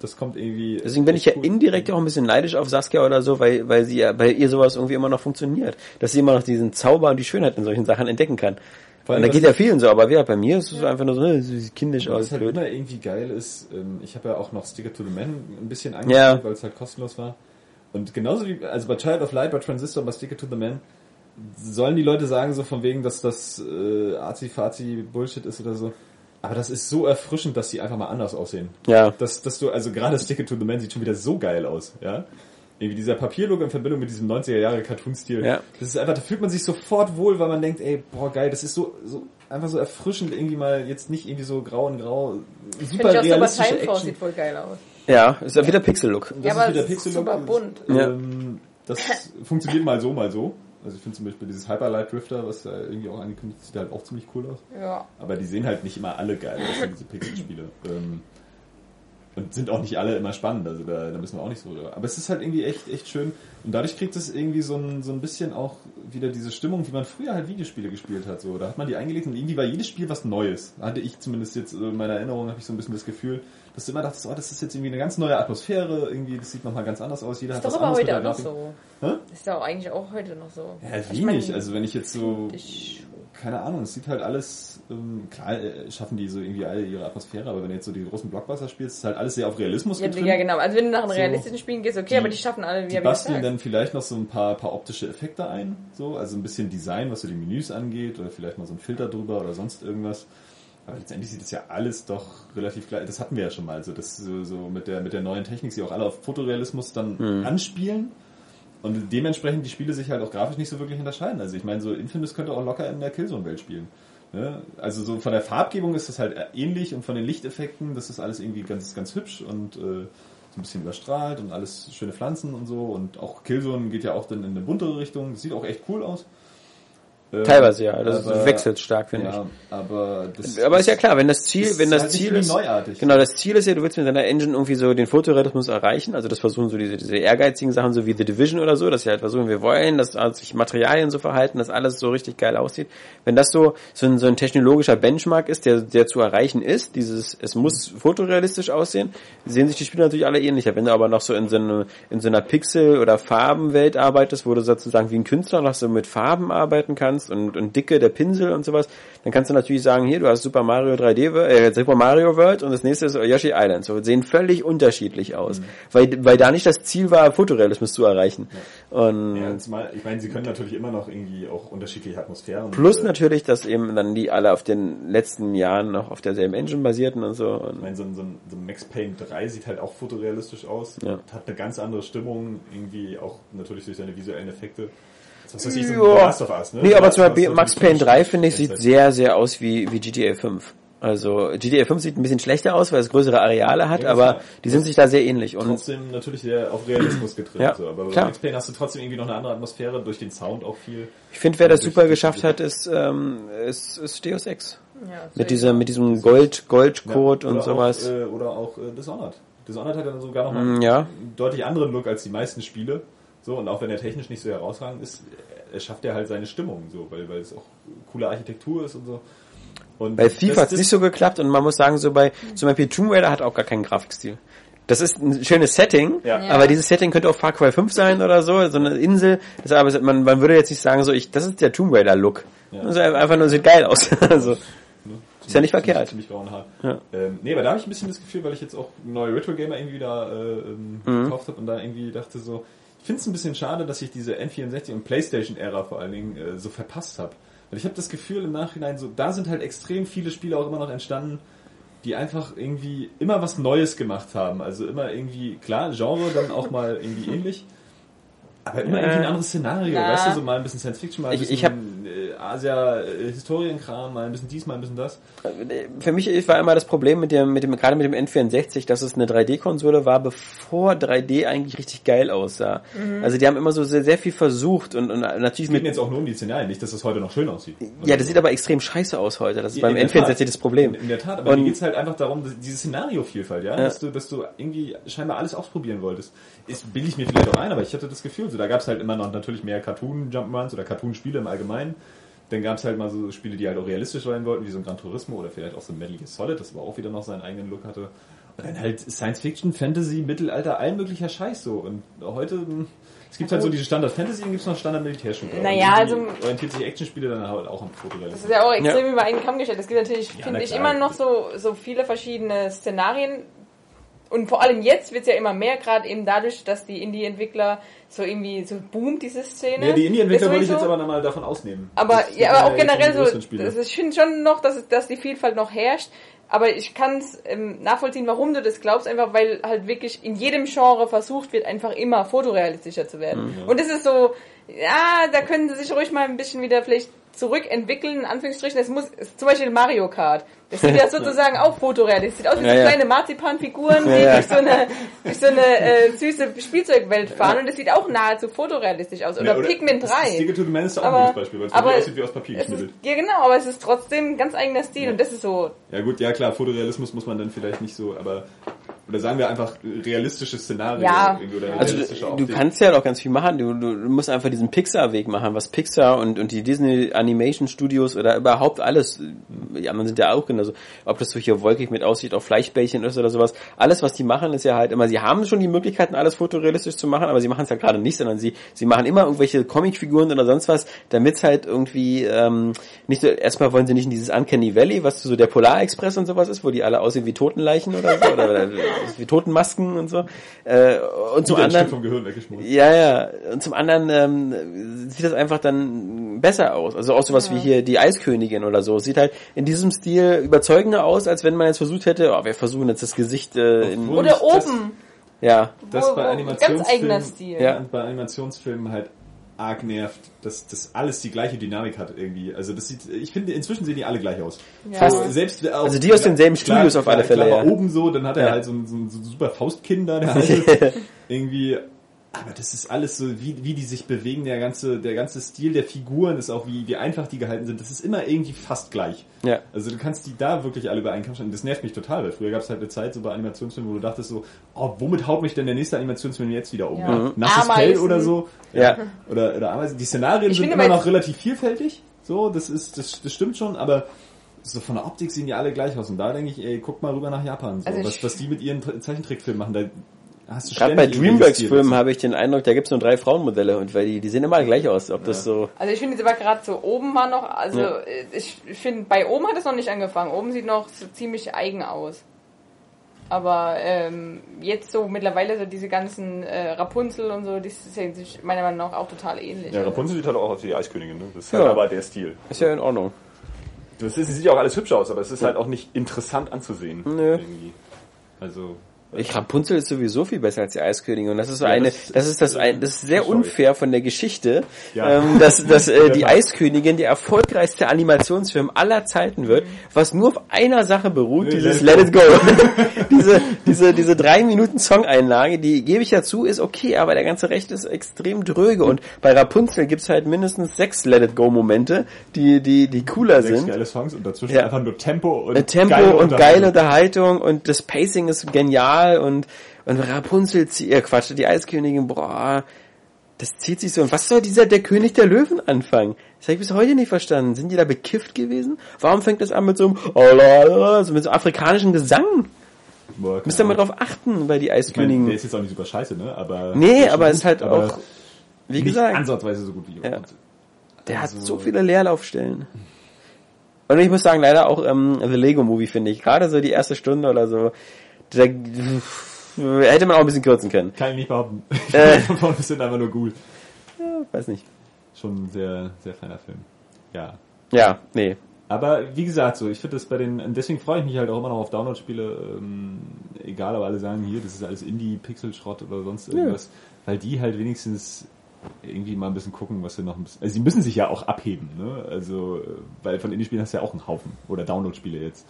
Das kommt irgendwie. Deswegen bin ich ja indirekt auch ein bisschen neidisch auf Saskia oder so, weil, weil sie ja, bei ihr sowas irgendwie immer noch funktioniert. Dass sie immer noch diesen Zauber und die Schönheit in solchen Sachen entdecken kann. Vor Und da geht ja vielen so, aber ja, bei mir ist es einfach nur so, sie sieht kindisch aus, Was halt blöd. immer irgendwie geil ist, ähm, ich habe ja auch noch Sticker to the Man ein bisschen Ja. angespielt, weil es halt kostenlos war. Und genauso wie, also bei Child of Light, bei Transistor, bei Sticker to the Man, sollen die Leute sagen so von wegen, dass das äh, Azi-Fazi Bullshit ist oder so. Aber das ist so erfrischend, dass die einfach mal anders aussehen. Ja. Dass, dass du, also gerade Stick It to the Man sieht schon wieder so geil aus, ja. Irgendwie dieser Papierlook in Verbindung mit diesem 90er Jahre Cartoon-Stil. Ja. Das ist einfach, da fühlt man sich sofort wohl, weil man denkt, ey, boah, geil, das ist so, so, einfach so erfrischend, irgendwie mal jetzt nicht irgendwie so grau und grau, super ich auch Super realistische Time Force Action. sieht voll geil aus. Ja, ist ja wieder Pixel-Look. Das Ja, aber ist wieder Pixel-Look. super bunt. Ja. Ähm, das funktioniert mal so, mal so. Also ich finde zum Beispiel dieses Hyperlight Drifter, was da irgendwie auch angekündigt ist, sieht halt auch ziemlich cool aus. Ja. Aber die sehen halt nicht immer alle geil aus, diese Pixel-Spiele. Ähm, und sind auch nicht alle immer spannend, also da, da müssen wir auch nicht so. Aber es ist halt irgendwie echt, echt schön. Und dadurch kriegt es irgendwie so ein, so ein bisschen auch wieder diese Stimmung, wie man früher halt Videospiele gespielt hat. So, da hat man die eingelegt und irgendwie war jedes Spiel was Neues. Hatte ich zumindest jetzt in meiner Erinnerung, habe ich so ein bisschen das Gefühl, dass du immer dachtest, oh, das ist jetzt irgendwie eine ganz neue Atmosphäre, irgendwie, das sieht nochmal ganz anders aus. Jeder Ist hat doch was aber anderes heute mit auch der noch Grafik. so. Hä? Ist ja auch eigentlich auch heute noch so. Ja, Ich wenig. also wenn ich jetzt so, ich- keine Ahnung, es sieht halt alles, ähm, klar äh, schaffen die so irgendwie alle ihre Atmosphäre, aber wenn du jetzt so die großen Blockbuster spielst, ist halt alles sehr auf Realismus Ja, getrimmt. ja, genau. Also wenn du nach einem So. realistischen Spielen gehst, okay, Die- aber die schaffen alle, wie Die basteln dann vielleicht noch so ein paar, paar optische Effekte ein, so, also ein bisschen Design, was so die Menüs angeht, oder vielleicht mal so ein Filter drüber oder sonst irgendwas. Aber letztendlich sieht das ja alles doch relativ gleich. Das hatten wir ja schon mal, so das so, so mit der mit der neuen Technik, sie auch alle auf Fotorealismus dann Hm. anspielen. Und dementsprechend die Spiele sich halt auch grafisch nicht so wirklich unterscheiden. Also ich meine, so Infamous könnte auch locker in der Killzone-Welt spielen. Ne? Also so von der Farbgebung ist das halt ähnlich und von den Lichteffekten, das ist alles irgendwie ganz, ganz hübsch und äh, so ein bisschen überstrahlt und alles schöne Pflanzen und so. Und auch Killzone geht ja auch dann in eine buntere Richtung. Sieht auch echt cool aus. Ähm, Teilweise ja, das aber- wechselt stark, finde ja, aber das ich. Aber ist ja klar, wenn das Ziel, ist wenn das halt Ziel ist, neuartig. genau, das Ziel ist ja, du willst mit deiner Engine irgendwie so den Fotorealismus erreichen, also das versuchen so diese, diese ehrgeizigen Sachen, so wie The Division oder so, dass sie halt versuchen, wir wollen, dass also sich Materialien so verhalten, dass alles so richtig geil aussieht. Wenn das so, so ein, so ein technologischer Benchmark ist, der, der zu erreichen ist, dieses, es muss fotorealistisch aussehen, sehen sich die Spiele natürlich alle ähnlicher. Wenn du aber noch so in so, eine, in so einer Pixel- oder Farbenwelt arbeitest, wo du sozusagen wie ein Künstler noch so mit Farben arbeiten kannst und, und Dicke der Pinsel und sowas, dann kannst du natürlich sagen, hier, du hast Super Mario 3D, Wo- äh, Super Mario World und das nächste ist Yoshi Island. So, sehen völlig unterschiedlich aus. Weil, weil da nicht das Ziel war, Fotorealismus zu erreichen. Und Ja, zumal, ich meine, sie können natürlich immer noch irgendwie auch unterschiedliche Atmosphären. plus äh, natürlich, dass eben dann die alle auf den letzten Jahren noch auf derselben Engine basierten und so. Ich Und meine, so, ein- so, ein- so ein Max Payne 3 sieht halt auch fotorealistisch aus. Ja. Hat eine ganz andere Stimmung, irgendwie auch natürlich durch seine visuellen Effekte. Was weiß ich, so. Last of Us, ne? Nee, aber zum Beispiel Max Payne 3, finde ich, sieht sehr, sehr aus wie, wie GTA 5. Also GTA 5 sieht ein bisschen schlechter aus, weil es größere Areale hat, Ja, aber klar. die sind sich da sehr ähnlich. Und trotzdem natürlich sehr auf Realismus getrimmt. Ja, so. Aber bei klar. Max Payne hast du trotzdem irgendwie noch eine andere Atmosphäre, durch den Sound auch viel. ich finde, wer das super geschafft hat, ist, ähm, ist, ist Deus Ex. Ja, Mit dieser, mit diesem Gold, Goldcode Ja, und sowas. Auch, äh, oder auch äh, Dishonored. Dishonored hat dann sogar noch mal Mm, ja. einen deutlich anderen Look als die meisten Spiele. So, und auch wenn er technisch nicht so herausragend ist, er schafft er halt seine Stimmung, so, weil, weil es auch coole Architektur ist und so. Und Bei FIFA hat es nicht so geklappt und man muss sagen, so bei, zum Beispiel Tomb Raider hat auch gar keinen Grafikstil. Das ist ein schönes Setting, Ja. Aber dieses Setting könnte auch Far Cry 5 sein oder so, so eine Insel. Das aber man, man würde jetzt nicht sagen, so ich, das ist der Tomb Raider Look. Ja. Ist einfach nur sieht geil aus. also, Ne? Ist ja nicht Ziemlich- verkehrt. Ziemlich grauen Haar. Ja. Ähm, nee, aber da habe ich ein bisschen das Gefühl, weil ich jetzt auch neue Retro Gamer irgendwie wieder äh, ähm, Mhm. gekauft habe und da irgendwie dachte so, ich finde es ein bisschen schade, dass ich diese N64 und Playstation-Ära vor allen Dingen äh, so verpasst habe. Weil ich habe das Gefühl im Nachhinein so, da sind halt extrem viele Spiele auch immer noch entstanden, die einfach irgendwie immer was Neues gemacht haben. Also immer irgendwie, klar, Genre dann auch mal irgendwie ähnlich. Aber immer irgendwie ein anderes Szenario, Na. weißt du, so mal ein bisschen Science Fiction, mal ein Ich- bisschen ich hab- äh, Asia, äh, Historienkram, mal ein bisschen dies, mal ein bisschen das. für mich war immer das Problem mit dem, mit dem, gerade mit dem N64, dass es eine 3D-Konsole war, bevor 3D eigentlich richtig geil aussah. Also die haben immer so sehr, sehr viel versucht und, und natürlich Es geht jetzt auch nur um die Szenarien, nicht, dass das heute noch schön aussieht. ja, das sieht aber extrem scheiße aus heute. Das ist In beim der N64 Tat. das Problem. In, in der Tat, aber Und- mir geht's halt einfach darum, dass diese Szenariovielfalt, ja, Dass, du, dass du irgendwie scheinbar alles ausprobieren wolltest. Ist, bilde ich mir vielleicht auch ein, aber ich hatte das Gefühl, so da gab's halt immer noch natürlich mehr Cartoon-Jump'n'Runs oder Cartoon-Spiele im Allgemeinen. Dann gab's halt mal so Spiele, die halt auch realistisch sein wollten, wie so ein Gran Turismo oder vielleicht auch so ein Metal Gear Solid, das aber auch wieder noch seinen eigenen Look hatte. Und dann halt Science-Fiction, Fantasy, Mittelalter, all möglicher Scheiß so. Und heute, hm, es gibt halt so diese Standard-Fantasy und gibt's noch Standard-Militärshooter. Naja, also- orientiert sich Actionspiele dann halt auch am Das Fotorealismus. ist ja auch extrem Ja. über einen Kamm gestellt. Es gibt natürlich, Ja, finde na ich, klar. immer noch so, so viele verschiedene Szenarien. Und vor allem jetzt wird es ja immer mehr, gerade eben dadurch, dass die Indie-Entwickler so irgendwie so boomt, diese Szene. Ja, die Indie-Entwickler wollte ich jetzt aber nochmal davon ausnehmen. Aber, Das ja, aber auch generell so, das ist, ich finde schon noch, dass, dass die Vielfalt noch herrscht. Aber ich kann es ähm, nachvollziehen, warum du das glaubst, einfach weil halt wirklich in jedem Genre versucht wird, einfach immer fotorealistischer zu werden. Mhm. Und es ist so, ja, da können sie sich ruhig mal ein bisschen wieder vielleicht zurückentwickeln, in Anführungsstrichen. Es muss, zum Beispiel Mario Kart. Das sieht ja sozusagen auch fotorealistisch. Sieht aus wie Ja, so ja. kleine Marzipanfiguren, die Ja, ja. durch so eine, durch so eine äh, süße Spielzeugwelt fahren. Und das sieht auch nahezu fotorealistisch aus. Oder, Ja, Pikmin das 3. Stick to the Man ist auch Aber- ein gutes Beispiel, weil es aber aussieht wie aus Papier geschnibbelt. ja genau, aber es ist trotzdem ein ganz eigener Stil und das ist so, Ja gut, ja klar, Fotorealismus muss man dann vielleicht nicht so, aber oder sagen wir einfach realistische Szenarien Ja. irgendwie oder Also realistische du, du Optik. kannst ja auch ganz viel machen. Du, du, du musst einfach diesen Pixar-Weg machen, was Pixar und, und die Disney Animation Studios oder überhaupt alles, die anderen sind ja auch genauso, ob das so hier wolkig mit aussieht, auf Fleischbällchen ist oder sowas. Alles, was die machen, ist ja halt immer, sie haben schon die Möglichkeiten, alles fotorealistisch zu machen, aber sie machen es ja gerade nicht, sondern sie, sie machen immer irgendwelche Comicfiguren oder sonst was, damit es halt irgendwie ähm, nicht so, erstmal wollen sie nicht in dieses Uncanny Valley, was so der Polarexpress und sowas ist, wo die alle aussehen wie Totenleichen oder so, oder, oder wie Totenmasken und so. Äh, und zum Wieder ein Stück anderen vom Gehirn weggeschmolzen. ja, ja. Und zum anderen ähm, sieht das einfach dann besser aus. Also auch sowas wie hier die Eiskönigin oder so. Sieht halt in diesem Stil überzeugender aus, als wenn man jetzt versucht hätte, oh, wir versuchen jetzt das Gesicht äh, in, oder Und das- oben, ja. Das wo- bei Animationsfilmen, ganz eigener Stil. Ja. bei Animationsfilmen halt arg nervt, dass das alles die gleiche Dynamik hat irgendwie. Also das sieht, ich finde inzwischen sehen die alle gleich aus. Ja. So, selbst auch, Also die aus denselben Studios auf alle Fälle, Klar, ja. oben so, dann hat er Ja. halt so ein, so ein, so ein super Faustkind da, der halt irgendwie Aber das ist alles so, wie, wie die sich bewegen, der ganze, der ganze Stil der Figuren ist auch, wie, wie einfach die gehalten sind. Das ist immer irgendwie fast gleich. Ja. Also du kannst die da wirklich alle über einen Kamm stellen. Das nervt mich total, weil früher gab es halt eine Zeit so bei Animationsfilmen, wo du dachtest so, oh, womit haut mich denn der nächste Animationsfilm jetzt wieder um? Ja. Mhm. Nasses Ameisen. Fell oder so? Ja. Oder, oder Ameisen. Die Szenarien Ich sind immer noch relativ vielfältig. So, das ist, das, das stimmt schon, aber so von der Optik sehen die alle gleich aus. Und da denke ich, ey, guck mal rüber nach Japan. So. Also was, was die mit ihren Zeichentrickfilmen machen, da Gerade bei. Dreamworks-Filmen habe ich den Eindruck, da gibt's nur drei Frauenmodelle und weil die, die sehen immer gleich aus. Ob das so. Also ich finde jetzt aber gerade so oben war noch, also Ja. äh, ich finde, bei oben hat es noch nicht angefangen. Oben sieht noch so ziemlich eigen aus. Aber ähm, jetzt so mittlerweile so diese ganzen äh, Rapunzel und so, die sehen sich meiner Meinung nach auch total ähnlich. Ja, Rapunzel sieht halt auch aus wie die Eiskönigin, ne? Das ist Ja. halt aber der Stil. Ist ja in Ordnung. Das ist, sie sieht ja auch alles hübsch aus, aber es ist halt auch nicht interessant anzusehen. Nö. Irgendwie. Also, Ich Rapunzel ist sowieso viel besser als die Eiskönigin und das ist so Ja, eine, das- das, ist das ein, das ist sehr Sorry. unfair von der Geschichte, Ja. ähm, dass, dass äh, die. Eiskönigin der erfolgreichste Animationsfilm aller Zeiten wird, was nur auf einer Sache beruht, Nee, dieses Let It Go. diese, diese, diese drei Minuten Song-Einlage, die gebe ich ja zu, ist okay, aber der ganze Recht ist extrem dröge und bei Rapunzel gibt's halt mindestens sechs Let It Go Momente, die, die, die cooler Sechs sind. geile Songs und dazwischen Ja. einfach nur Tempo und Äh, Tempo geile und geile Unterhaltung und das Pacing ist genial und, und Rapunzel, zie- äh, Quatsch, die Eiskönigin, boah, das zieht sich so. Und was soll dieser der König der Löwen anfangen? Das habe ich bis heute nicht verstanden. Sind die da bekifft gewesen? Warum fängt das an mit so einem, so mit so afrikanischem Gesang? Boah, Müsst ihr mal drauf achten bei die Ich Eiskönigin. der ist jetzt auch nicht super scheiße, ne? Aber nee, aber ist halt auch, wie gesagt, ansatzweise so gut wie Ja. Der hat also- so viele Leerlaufstellen. Und ich muss sagen, leider auch ähm, The Lego Movie finde ich. Gerade so die erste Stunde oder so, da hätte man auch ein bisschen kürzen können. Kann ich nicht behaupten. Äh. Von sind einfach nur gut. Ja, weiß nicht. Schon ein sehr, sehr feiner Film. Ja. Ja, nee. Aber wie gesagt, so, ich finde das bei den, deswegen freue ich mich halt auch immer noch auf Download-Spiele, ähm, egal, ob alle sagen, hier, das ist alles Indie-Pixel-Schrott oder sonst irgendwas, weil die halt wenigstens irgendwie mal ein bisschen gucken, was sie noch ein bisschen, also sie müssen sich ja auch abheben, ne, also, weil von Indie-Spielen hast du ja auch einen Haufen, oder Download-Spiele jetzt,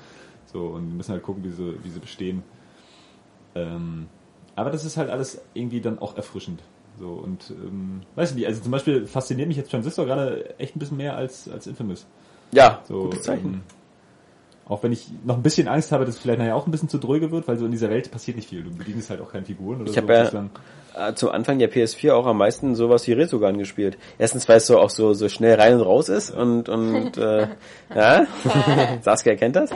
so, und die müssen halt gucken, wie sie, wie sie bestehen. Ähm, aber das ist halt alles irgendwie dann auch erfrischend. So, und, ähm, weiß ich nicht, also zum Beispiel fasziniert mich jetzt Transistor gerade echt ein bisschen mehr als, als Infamous. Ja, So, gutes Zeichen. ähm, auch wenn ich noch ein bisschen Angst habe, dass es vielleicht nachher auch ein bisschen zu dröge wird, weil so in dieser Welt passiert nicht viel. Du bedienst halt auch keine Figuren oder Ich so. habe ja zum Anfang der PS4 auch am meisten sowas wie Resogun gespielt. Erstens, weil es so auch so, so schnell rein und raus ist und, und äh, ja, Saskia kennt das.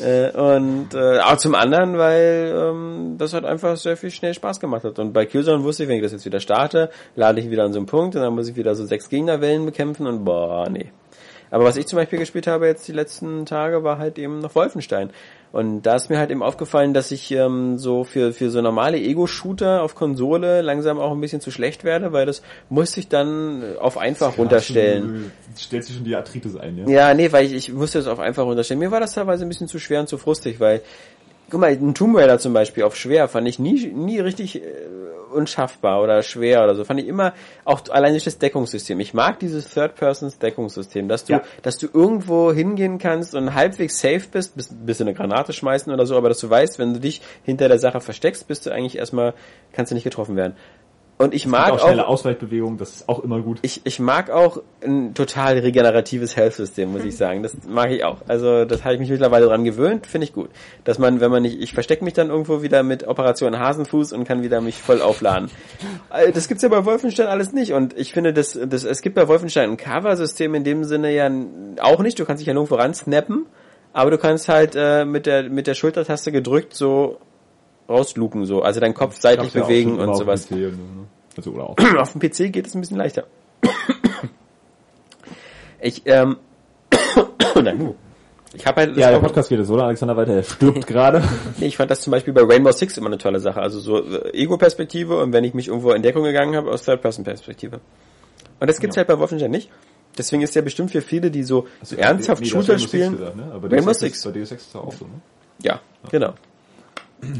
Äh, und äh, auch zum anderen, weil ähm, das hat einfach sehr viel schnell Spaß gemacht hat. Und bei Killzone wusste ich, wenn ich das jetzt wieder starte, lade ich wieder an so einen Punkt und dann muss ich wieder so sechs Gegnerwellen bekämpfen und boah, nee. Aber was ich zum Beispiel gespielt habe jetzt die letzten Tage, war halt eben noch Wolfenstein. Und da ist mir halt eben aufgefallen, dass ich ähm, so für, für so normale Ego-Shooter auf Konsole langsam auch ein bisschen zu schlecht werde, weil das musste ich dann auf einfach runterstellen. Du stellst dir schon die Arthritis ein, ja? Ja, nee, weil ich, ich musste es auf einfach runterstellen. Mir war das teilweise ein bisschen zu schwer und zu frustig, weil, guck mal, ein Tomb Raider zum Beispiel auf schwer fand ich nie, nie richtig äh, unschaffbar oder schwer oder so. Fand ich immer, auch allein durch das Deckungssystem. Ich mag dieses Third-Persons-Deckungssystem, dass du, Ja. dass du irgendwo hingehen kannst und halbwegs safe bist, bis, bis eine Granate schmeißen oder so, aber dass du weißt, wenn du dich hinter der Sache versteckst, bist du eigentlich erstmal, kannst du nicht getroffen werden. Und ich mag auch schnelle auch, Ausweichbewegungen, das ist auch immer gut. ich, ich mag auch ein total regeneratives Health-System, muss ich sagen. Das mag ich auch. Also das habe ich mich mittlerweile dran gewöhnt, finde ich gut. Dass man, wenn man nicht, ich verstecke mich dann irgendwo wieder mit Operation Hasenfuß und kann wieder mich voll aufladen. Äh, Das gibt's ja bei Wolfenstein alles nicht. Und ich finde, das, das, es gibt bei Wolfenstein ein Cover-System in dem Sinne ja auch nicht. Du kannst dich ja nirgendwo ran snappen, aber du kannst halt äh, mit der mit der Schultertaste gedrückt so rausluken so, also deinen Kopf seitlich ja bewegen und auf sowas. dem PC ne? Also, oder auch. Auf dem PC geht es ein bisschen leichter. Ich, ähm, nein. Ich habe halt, Ja, der Podcast geht so, Alexander weiter, er stirbt gerade. nee, ich fand das zum Beispiel bei Rainbow Six immer eine tolle Sache. Also so äh, Ego-Perspektive und wenn ich mich irgendwo in Deckung gegangen habe, aus Third-Person-Perspektive. Und das gibt's Ja. halt bei Wolfenstein nicht. Deswegen ist ja bestimmt für viele, die so Also, ernsthaft nee, Shooter spielen. Gesagt, ne? Aber Rainbow Six. ist- Bei Deus Ex ist es auch so, ne? Ja, genau.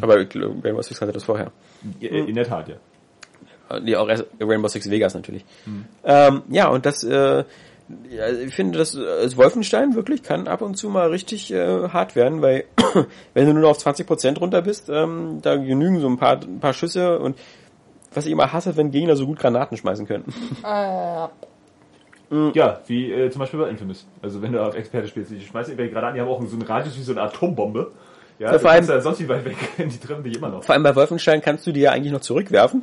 Aber Rainbow Six hatte das vorher. Ja, In der Tat, ja. Nee, auch erst Rainbow Six Vegas natürlich. Ähm, ja, und das, äh, ja, ich finde, das, das Wolfenstein wirklich kann ab und zu mal richtig äh, hart werden, weil wenn du nur noch auf 20% runter bist, ähm, da genügen so ein paar, ein paar Schüsse und was ich immer hasse, wenn Gegner so gut Granaten schmeißen können. Äh, Ja, wie äh, zum Beispiel bei Infamous. Also wenn du auf Experte spielst, die schmeißen irgendwelche Granaten, die haben auch so einen Radius wie so eine Atombombe. Ja, vor allem- kannst ja sonst wie weit weg, die treffen dich immer noch. Vor allem bei Wolfenstein kannst du die ja eigentlich noch zurückwerfen.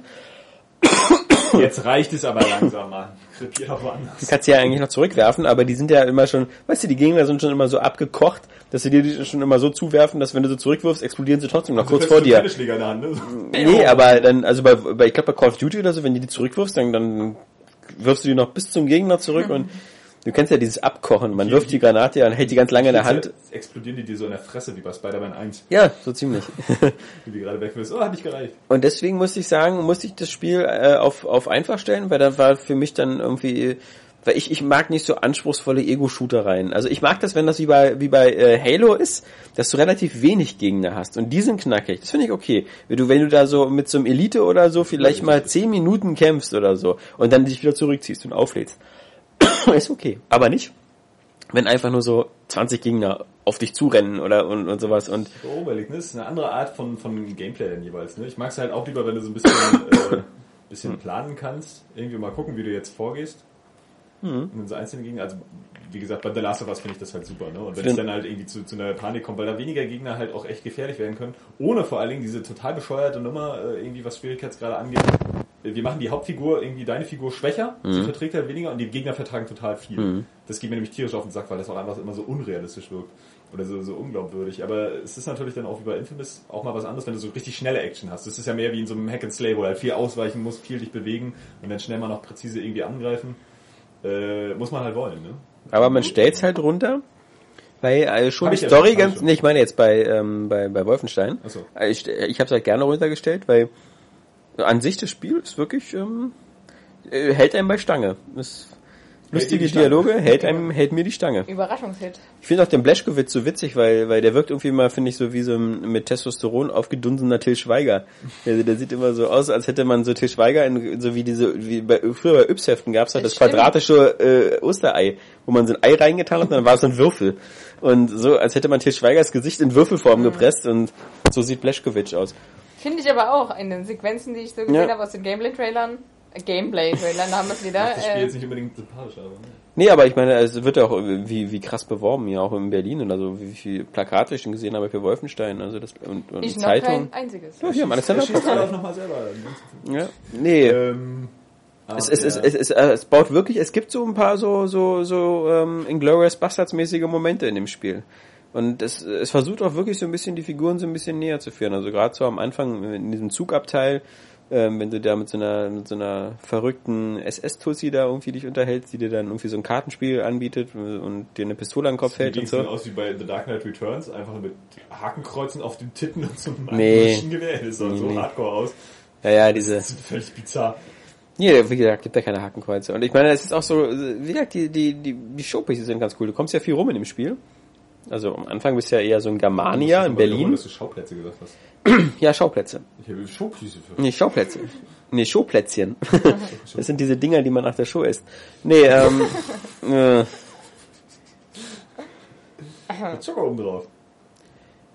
Jetzt reicht es aber langsam, Mann. Krepier doch woanders. Du kannst sie ja eigentlich noch zurückwerfen, aber die sind ja immer schon, weißt du, die Gegner sind schon immer so abgekocht, dass sie dir die schon immer so zuwerfen, dass wenn du sie zurückwirfst, explodieren sie trotzdem noch kurz Du vor dir. in der Hand, ne? Nee, aber dann, also bei, bei ich glaube bei Call of Duty oder so, wenn du die zurückwirfst, dann, dann wirfst du die noch bis zum Gegner zurück und du kennst ja dieses Abkochen. Man wirft die Granate ja und hält die ganz lange in der Hand. Explodieren die dir so in der Fresse, wie bei Spider-Man 1, Ja, so ziemlich. wie die gerade wegwirfst. Oh, hat nicht gereicht. Und deswegen musste ich sagen, musste ich das Spiel äh, auf, auf einfach stellen, weil da war für mich dann irgendwie, weil ich, ich mag nicht so anspruchsvolle Ego-Shooter-Reihen. Also ich mag das, wenn das wie bei, wie bei äh, Halo ist, dass du relativ wenig Gegner hast. Und die sind knackig. Das finde ich okay. Wenn du, wenn du da so mit so einem Elite oder so vielleicht mal 10 Minuten kämpfst oder so und dann dich wieder zurückziehst und auflädst. ist okay. Aber nicht, wenn einfach nur so 20 Gegner auf dich zurennen oder und, und sowas und So überlegt, ne? Das ist eine andere Art von, von Gameplay dann jeweils, ne? Ich mag es halt auch lieber, wenn du so ein bisschen, äh, bisschen planen kannst. Irgendwie mal gucken, wie du jetzt vorgehst. Mhm. Und in so einzelnen Gegner, also wie gesagt, bei The Last of Us finde ich das halt super, ne? Und wenn es dann halt irgendwie zu, zu einer Panik kommt, weil da weniger Gegner halt auch echt gefährlich werden können, ohne vor allen Dingen diese total bescheuerte Nummer, äh, irgendwie was Schwierigkeitsgrade angeht. Äh, Wir machen die Hauptfigur, irgendwie deine Figur schwächer, Mhm. sie verträgt halt weniger und die Gegner vertragen total viel. Das geht mir nämlich tierisch auf den Sack, weil das auch einfach immer so unrealistisch wirkt. Oder so, so unglaubwürdig. Aber es ist natürlich dann auch wie bei Infamous auch mal was anderes, wenn du so richtig schnelle Action hast. Das ist ja mehr wie in so einem Hack and Slay, wo du halt viel ausweichen musst, viel dich bewegen und dann schnell mal noch präzise irgendwie angreifen. Äh, muss man halt wollen, ne? Aber man stellt's halt runter, weil äh, schon Hab die ja Story ganz, nee, ich meine jetzt bei, ähm, bei, bei Wolfenstein. Ach so. Äh, Ich, ich habe es halt gerne runtergestellt, weil an sich das Spiel ist wirklich, ähm, äh, hält einem bei Stange. Ist lustige. Dialoge, hält einem, hält mir die Stange. Überraschungshit. Ich finde auch den Bleschkowitz so witzig, weil, weil der wirkt irgendwie mal, finde ich, so wie so ein mit Testosteron aufgedunsener Till Schweiger. Der, der sieht immer so aus, als hätte man so Till Schweiger in, so wie diese, wie bei, früher bei Yps-Heften gab's halt das, Das quadratische äh, Osterei, wo man so ein Ei reingetan hat und dann war es so ein Würfel. Und so, als hätte man Till Schweigers Gesicht in Würfelform gepresst und so sieht Bleschkowitz aus. Finde ich aber auch in den Sequenzen, die ich so gesehen Ja. habe aus den Gameplay-Trailern. Äh, Gameplay-Trailern haben wir es wieder. Das Spiel Äh, jetzt nicht unbedingt sympathisch, aber ne? Nee, aber ich meine, es wird ja auch wie, wie krass beworben hier, auch in Berlin und also wie viel Plakate ich schon gesehen habe für Wolfenstein, also das und, und ich noch Zeitungen. kein einziges. Ja, hier, Er halt auch nochmal selber. Ja. Nee. Ähm, Es, es, es, es, es, äh, es baut wirklich, es gibt so ein paar so, so, so ähm, Inglourious Bastards-mäßige Momente in dem Spiel. Und es, es versucht auch wirklich so ein bisschen die Figuren so ein bisschen näher zu führen. Also gerade so am Anfang in diesem Zugabteil, ähm, wenn du da mit so einer, mit so einer verrückten SS-Tussi da irgendwie dich unterhältst, die dir dann irgendwie so ein Kartenspiel anbietet und dir eine Pistole an den Kopf hält Sieht und so so. aus wie bei The Dark Knight Returns, einfach mit Hakenkreuzen auf den Titten und so einem Nee. Maschinengewehr. Das sah Nee, so nee. hardcore aus. Ja, ja, diese. Das ist völlig bizarr. Nee, wie gesagt, gibt ja keine Hakenkreuze. Und ich meine, es ist auch so, wie gesagt, die, die, die, die Showpieces sind ganz cool. Du kommst ja viel rum in dem Spiel. Also am Anfang bist du ja eher so ein Germania in Berlin. Dass du Schauplätze gesagt hast. Ja, Schauplätze. Ich habe Showplätze. Nee, Schauplätze. Nee, Showplätzchen. Das sind diese Dinger, die man nach der Show isst. Nee, ähm, äh, Mit Zucker oben drauf.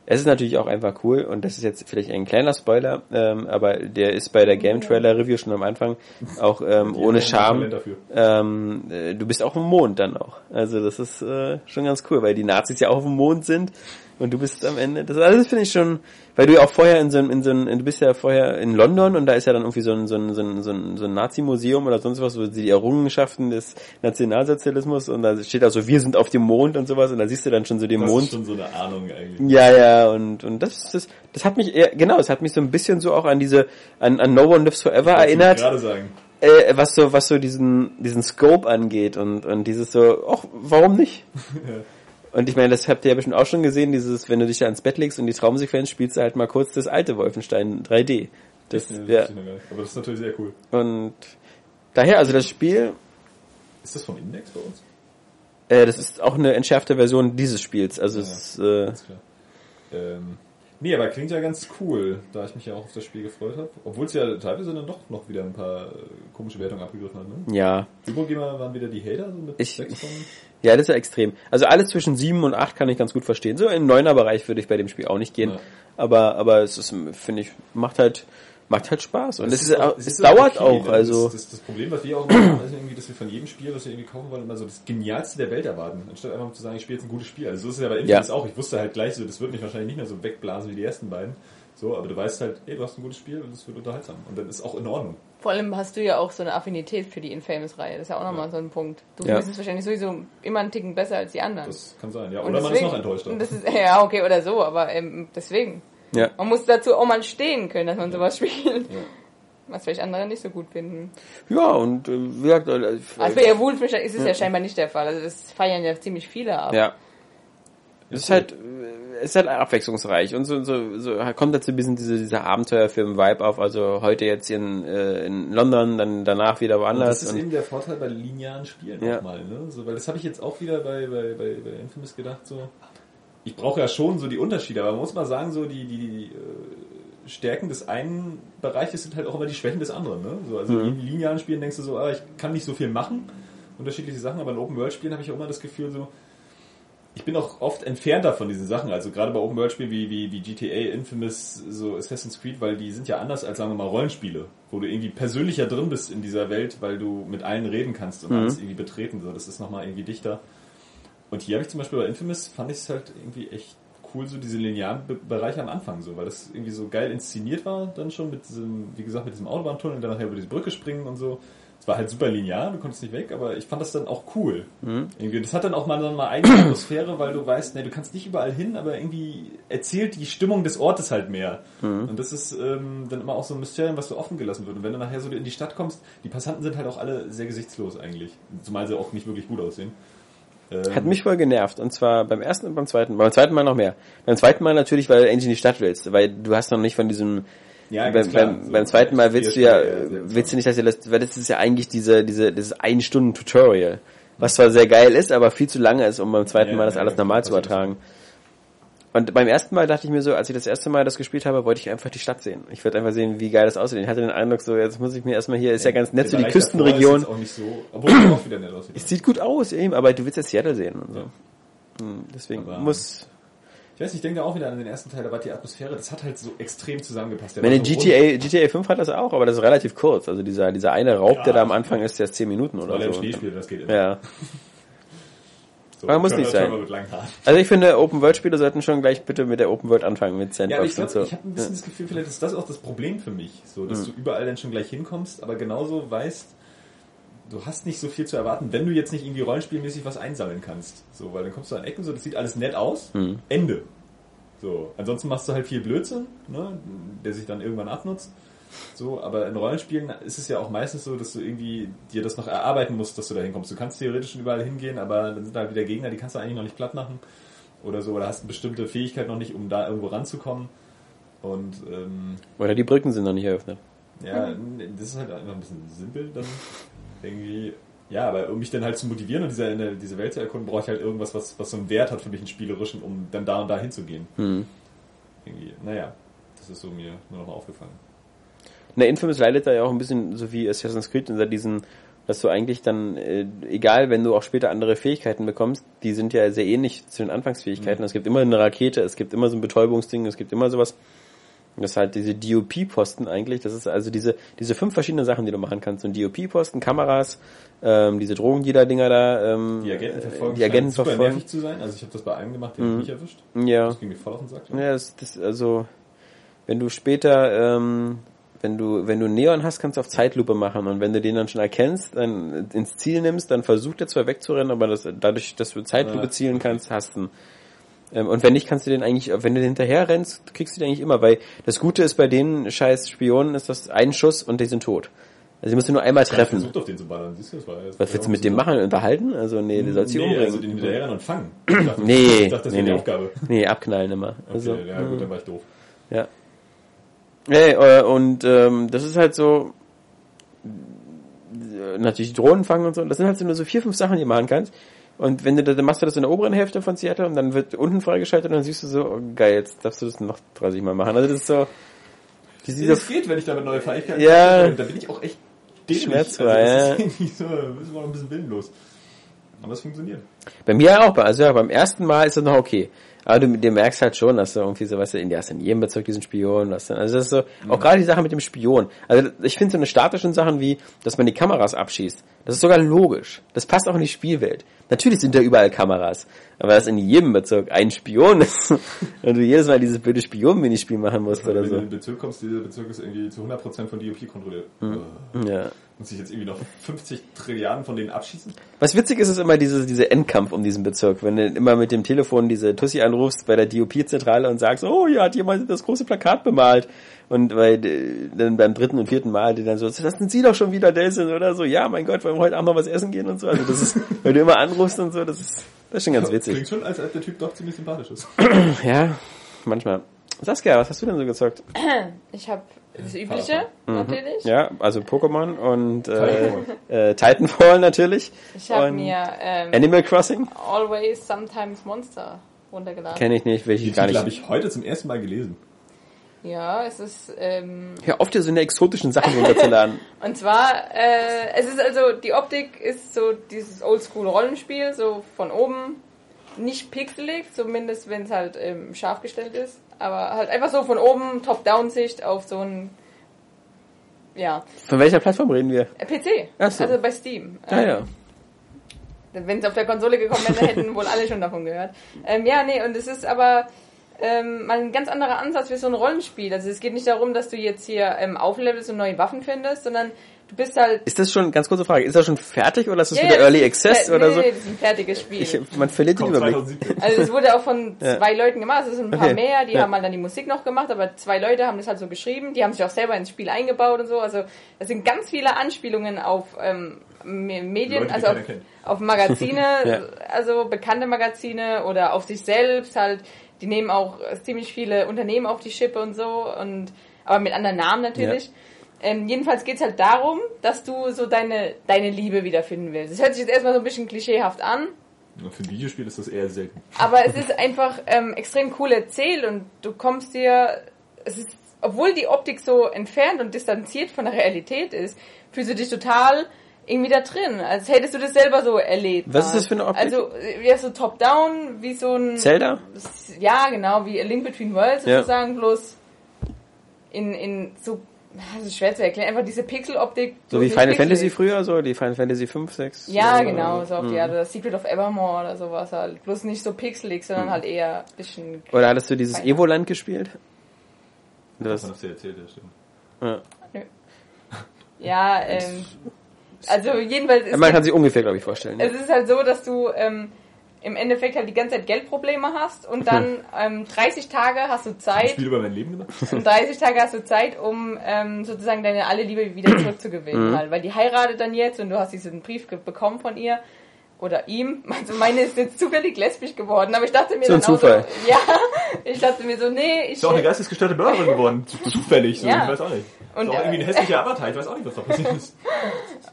es ist natürlich auch einfach cool und das ist jetzt vielleicht ein kleiner Spoiler, ähm, aber der ist bei der Game Trailer Review schon am Anfang auch ähm, ohne Scham. Ähm, äh, du bist auch im Mond dann auch. Also das ist äh, schon ganz cool, weil die Nazis ja auch auf dem Mond sind und du bist am Ende. Das alles finde ich schon, weil du ja auch vorher in so einem, in so einem, du bist ja vorher in London und da ist ja dann irgendwie so ein, so ein, so ein, so ein, so ein Nazi-Museum oder sonst was, wo die Errungenschaften des Nationalsozialismus und da steht auch so, wir sind auf dem Mond und sowas und da siehst du dann schon so den Das Mond. ist schon so eine Ahnung eigentlich. Ja, ja, und, und das, das, das hat mich eher, genau, es hat mich so ein bisschen so auch an diese, an, an No One Lives Forever ich erinnert gerade sagen. äh, was so was so diesen diesen Scope angeht und und dieses so ach warum nicht und ich meine das habt ihr ja bestimmt auch schon gesehen dieses wenn du dich da ins Bett legst und die Traumsequenz spielst du halt mal kurz das alte Wolfenstein 3D das Ja, ja das nicht. Aber das ist natürlich sehr cool. und daher also das Spiel Ist das vom Index bei uns? äh, das ist auch eine entschärfte Version dieses Spiels also es ist, äh, Alles klar. Ähm, nee, aber klingt ja ganz cool, da ich mich ja auch auf das Spiel gefreut habe. Obwohl es ja teilweise dann doch noch wieder ein paar äh, komische Wertungen abgegriffen hat. Ne? ja Übergamer waren wieder die Hater so mit Ich- sechs von. Ja das ist ja extrem also alles zwischen 7 und 8 kann ich ganz gut verstehen so im 9er Bereich würde ich bei dem Spiel auch nicht gehen Ja. aber aber es ist finde ich macht halt macht halt Spaß. Und Das es, ist, auch, es ist auch dauert auch, also. Das, das, das Problem, was wir auch immer haben, ist irgendwie, dass wir von jedem Spiel, was wir irgendwie kaufen wollen, immer so das Genialste der Welt erwarten. Anstatt einfach zu sagen, ich spiele jetzt ein gutes Spiel. Also so ist es ja bei Infamous Ja. auch. Ich wusste halt gleich so, das wird mich wahrscheinlich nicht mehr so wegblasen wie die ersten beiden. So, aber du weißt halt, ey, du hast ein gutes Spiel und es wird unterhaltsam. Und dann ist auch in Ordnung. Vor allem hast du ja auch so eine Affinität für die Infamous-Reihe. Das ist ja auch nochmal so ein Punkt. Du Ja. findest es wahrscheinlich sowieso immer einen Ticken besser als die anderen. Das kann sein, ja. Und Oder man ist noch enttäuscht. das ist, ja, okay, oder so, aber ähm, deswegen. Ja. Man muss dazu auch mal stehen können, dass man sowas spielt. Was vielleicht andere nicht so gut finden. Ja, und äh, wie gesagt, äh, Also bei Wolfenstein ist es ja. scheinbar nicht der Fall. Also das feiern ja ziemlich viele ab. ja. Es ist halt, äh, ist halt abwechslungsreich und so, so, so kommt dazu ein bisschen diese, dieser Abenteuerfilm-Vibe auf. Also heute jetzt in, äh, in London, dann danach wieder Und woanders. das ist Und, eben der Vorteil bei linearen Spielen Ja. nochmal, ne? So, weil das habe ich jetzt auch wieder bei, bei, bei, bei Infamous gedacht, so. Ich brauche ja schon so die Unterschiede, aber man muss mal sagen, so die, die, die äh, Stärken des einen Bereiches sind halt auch immer die Schwächen des anderen, ne? So, also Mhm. in linearen Spielen denkst du so, ah, ich kann nicht so viel machen, unterschiedliche Sachen, aber in Open-World-Spielen habe ich auch immer das Gefühl so, ich bin auch oft entfernter von diesen Sachen, also gerade bei Open World Spielen wie, wie, wie GTA, Infamous, so Assassin's Creed, weil die sind ja anders als sagen wir mal Rollenspiele, wo du irgendwie persönlicher drin bist in dieser Welt, weil du mit allen reden kannst und alles irgendwie betreten, so das ist nochmal irgendwie dichter. Und hier habe ich zum Beispiel bei Infamous fand ich es halt irgendwie echt cool, so diese linearen Be Bereiche am Anfang, so, weil das irgendwie so geil inszeniert war, dann schon mit diesem, wie gesagt, mit diesem Autobahntunnel und dann nachher über diese Brücke springen und so. Es war halt super linear, du konntest nicht weg, aber ich fand das dann auch cool. Irgendwie, das hat dann auch mal dann mal eigene Atmosphäre, weil du weißt, ne, du kannst nicht überall hin, aber irgendwie erzählt die Stimmung des Ortes halt mehr. Und das ist ähm, dann immer auch so ein Mysterium, was so offen gelassen wird. Und wenn du nachher so in die Stadt kommst, die Passanten sind halt auch alle sehr gesichtslos eigentlich. Zumal sie auch nicht wirklich gut aussehen. Ähm, Hat mich voll genervt. Und zwar beim ersten und beim zweiten. Beim zweiten Mal noch mehr. Beim zweiten Mal natürlich, weil du endlich in die Stadt willst. Weil du hast noch nicht von diesem... Ja, beim, beim, So, beim zweiten Mal willst du ja, willst du nicht, dass ihr das, weil das ist ja eigentlich diese, diese, dieses ein Stunden Tutorial. Was zwar sehr geil ist, aber viel zu lange ist, um beim zweiten Ja, Mal das ja, alles ja, normal zu übertragen. Und beim ersten Mal dachte ich mir so, als ich das erste Mal das gespielt habe, wollte ich einfach die Stadt sehen. Ich wollte einfach sehen, wie geil das aussieht. Ich hatte den Eindruck so, jetzt muss ich mir erstmal hier, ist ja ganz nett, so die Küstenregion. Ist auch nicht so, obwohl es auch wieder nett aussieht. Es sieht gut aus, eben, aber du willst ja Seattle sehen und so. Hm, Deswegen Aber- muss, Ich weiß nicht, ich denke auch wieder an den ersten Teil, da war die Atmosphäre, das hat halt so extrem zusammengepasst. Der meine so rund. GTA, GTA 5 hat das auch, aber das ist relativ kurz. Also dieser, dieser eine Raub, Ja, der da am Anfang ist, der ist 10 Minuten Weil oder er im so. Schnee spielt, das geht immer. Ja. So, Aber muss nicht sein. Also ich finde, Open-World-Spiele sollten schon gleich bitte mit der Open-World anfangen, mit Ja, aber ich Sandbox und glaube, so. ich habe ein bisschen das Gefühl, vielleicht ist das auch das Problem für mich, so, dass du überall dann schon gleich hinkommst, aber genauso weißt, du hast nicht so viel zu erwarten, wenn du jetzt nicht irgendwie rollenspielmäßig was einsammeln kannst. So, weil dann kommst du an Ecken, so, das sieht alles nett aus, Ende. So, ansonsten machst du halt viel Blödsinn, ne, der sich dann irgendwann abnutzt. So, aber in Rollenspielen ist es ja auch meistens so, dass du irgendwie dir das noch erarbeiten musst, dass du da hinkommst. Du kannst theoretisch schon überall hingehen, aber dann sind da halt wieder Gegner, die kannst du eigentlich noch nicht platt machen. Oder so, oder hast eine bestimmte Fähigkeit noch nicht, um da irgendwo ranzukommen. Und ähm, Oder die Brücken sind noch nicht eröffnet. ja, das ist halt einfach ein bisschen simpel dann. Irgendwie. Ja, aber um mich dann halt zu motivieren und diese, diese Welt zu erkunden, brauche ich halt irgendwas, was, was so einen Wert hat für mich, einen spielerischen, um dann da und da hinzugehen. Hm. Irgendwie, naja, das ist so mir nur noch mal aufgefallen. Na, Infamous leidet da ja auch ein bisschen so wie Assassin's Creed unter diesen, dass du eigentlich dann, äh, egal, wenn du auch später andere Fähigkeiten bekommst, die sind ja sehr ähnlich zu den Anfangsfähigkeiten. Mhm. Es gibt immer eine Rakete, es gibt immer so ein Betäubungsding, es gibt immer sowas. Das ist halt diese DOP-Posten eigentlich, das ist also diese, diese fünf verschiedenen Sachen, die du machen kannst. So ein DOP-Posten, Kameras, ähm, diese Drogendealer-Dinger da, ähm, Die Agenten verfolgen, die Agenten super verfolgen. nervig zu sein. Also ich habe das bei einem gemacht, den hab ich nicht erwischt. Ja. Das ging mir voll auf den Sack. Ja, das, das, also, wenn du später, ähm, wenn du, wenn du Neon hast, kannst du auf Zeitlupe machen und wenn du den dann schon erkennst, dann ins Ziel nimmst, dann versucht er zwar wegzurennen, aber das, dadurch, dass du Zeitlupe Ja, zielen kannst, hast du ihn. Ähm, und wenn nicht, kannst du den eigentlich, wenn du den hinterher rennst, kriegst du den eigentlich immer, weil das Gute ist bei den scheiß Spionen, ist das ein Schuss und die sind tot. Also die musst du nur einmal treffen. versucht auf den zu ballern, siehst du, das war das Was willst du mit dem machen? Unterhalten? Also nee, du sollst sie nee, umbringen. also den hinterherrennen und fangen. Ich dachte, Nee, ich dachte, das nee, wäre die nee. Aufgabe. Nee, abknallen immer. Okay, Also, ja gut, dann war ich doof. Ja. Hey, äh, und ähm, das ist halt so äh, natürlich Drohnen fangen und so. Das sind halt so nur so vier, fünf Sachen, die du machen kannst. Und wenn du da- dann machst du das in der oberen Hälfte von Seattle und dann wird unten freigeschaltet und dann siehst du so, oh, geil, jetzt darfst du das noch 30 Mal machen. Also das ist so diese, Das geht, wenn ich damit neue Fähigkeiten Ja. habe. Da bin ich auch echt dämlich. Schmerzfrei, also, das ja. ist irgendwie so, das ist noch ein bisschen willenlos. Aber es funktioniert. Bei mir auch, also ja, beim ersten Mal ist das noch okay. Aber du, du merkst halt schon, dass du irgendwie so, weißt du, in, du hast in jedem Bezirk diesen Spion, was dann, also das ist so, auch gerade die Sache mit dem Spion. Also ich finde so eine statischen Sachen wie, dass man die Kameras abschießt, das ist sogar logisch. Das passt auch in die Spielwelt. Natürlich sind da überall Kameras, aber dass in jedem Bezirk ein Spion ist und du jedes Mal dieses blöde Spion-Minispiel machen musst oder Wenn du so. in den Bezirk kommst, dieser Bezirk ist irgendwie zu 100% von DOP kontrolliert. Hm. Äh, Ja. Muss ich jetzt irgendwie noch 50 Trilliarden von denen abschießen? Was witzig ist, ist immer diese, diese Endkampf um diesen Bezirk. Wenn du immer mit dem Telefon diese Tussi anrufst bei der DOP-Zentrale und sagst, oh, hier hat jemand das große Plakat bemalt. Und weil äh, dann beim dritten und vierten Mal die dann so, das sind Sie doch schon wieder, Delsin, oder so. Ja, mein Gott, wollen wir heute Abend noch was essen gehen und so. Also das ist, wenn du immer anrufst und so, das ist, das ist schon ganz witzig. Klingt schon, als ob der Typ doch ziemlich sympathisch ist. Ja, manchmal. Saskia, was hast du denn so gezockt? Ich habe das Übliche, natürlich. Ja, also Pokémon und äh, Titanfall. äh, Titanfall natürlich. Ich habe mir ähm, Animal Crossing? Always Sometimes Monster runtergeladen. Kenne ich nicht, Die ich gar Titel habe nicht. ich heute zum ersten Mal gelesen. Ja, es ist ähm, Hör auf, dir so eine exotischen Sachen runterzuladen. und zwar äh, es ist also die Optik ist so dieses Oldschool Rollenspiel so von oben nicht pixelig, zumindest wenn es halt ähm, scharf gestellt ist, aber halt einfach so von oben Top-Down-Sicht auf so ein ja Von welcher Plattform reden wir? äh, PC, Ach so. also bei Steam. Ah ja. Wenn es auf der Konsole gekommen wäre, hätten wohl alle schon davon gehört. Ähm, ja, nee, und es ist aber ähm, mal ein ganz anderer Ansatz für so ein Rollenspiel. Also es geht nicht darum, dass du jetzt hier ähm, auflevelst und neue Waffen findest, sondern du bist halt... Ist das schon, ganz kurze Frage, ist das schon fertig oder ist das Ja, wieder ja, Early Access oder nee, so? Nee, das ist ein fertiges Spiel. Ich, man verliert den Überblick. 2017. Also es wurde auch von Ja. zwei Leuten gemacht, es sind ein paar Okay. mehr, die Ja. haben halt dann die Musik noch gemacht, aber zwei Leute haben das halt so geschrieben, die haben sich auch selber ins Spiel eingebaut und so. Also es sind ganz viele Anspielungen auf ähm, Me- Medien, Leute, also auf, auf Magazine, Ja. also bekannte Magazine oder auf sich selbst halt. Die nehmen auch ziemlich viele Unternehmen auf die Schippe und so und aber mit anderen Namen natürlich. Ähm, jedenfalls geht's halt darum, dass du so deine, deine Liebe wiederfinden willst. Das hört sich jetzt erstmal so ein bisschen klischeehaft an, Für ein Videospiel ist das eher selten. aber es ist einfach ähm, extrem cool erzählt und du kommst dir, es ist, obwohl die Optik so entfernt und distanziert von der Realität ist, fühlst du dich total irgendwie da drin, als hättest du das selber so erlebt. Was ist das für eine Optik? Also, äh, ja, so top-down, wie so ein... Zelda? Ja, genau, wie A Link Between Worlds Ja. sozusagen, bloß in, in so, das ist schwer zu erklären, einfach diese Pixel-Optik. So wie Final pixelig. Fantasy früher, so die Final Fantasy 5, 6? Ja, so, genau, so auf Mhm. die Art. Oder Secret of Evermore oder sowas halt. Bloß nicht so pixelig, sondern halt eher ein bisschen. Oder hattest du dieses. Evoland gespielt? Das Das, hast du erzählt, ja, stimmt. ja. Ja, ähm. Also jedenfalls ist Man kann halt, sich ungefähr, glaube ich, vorstellen. Ja. es ist halt so, dass du ähm, im Endeffekt halt die ganze Zeit Geldprobleme hast und dann ähm, 30 Tage hast du Ein Zeit. Spiel über mein Leben gemacht? Und 30 Tage hast du Zeit, um ähm, sozusagen deine alle Liebe wieder zurückzugewinnen. Mhm. Halt. Weil die heiratet dann jetzt und du hast diesen Brief bekommen von ihr. Oder ihm. Also meine ist jetzt zufällig lesbisch geworden. Aber ich dachte mir So ein dann auch Zufall. so, ja, ich dachte mir so, nee, ich... Ist auch eine geistesgestörte Mörderin geworden. Zufällig, so, Ja. ich weiß auch nicht. Und, ist äh, irgendwie ein hässlicher Avatar, ich weiß auch nicht, was da passiert ist.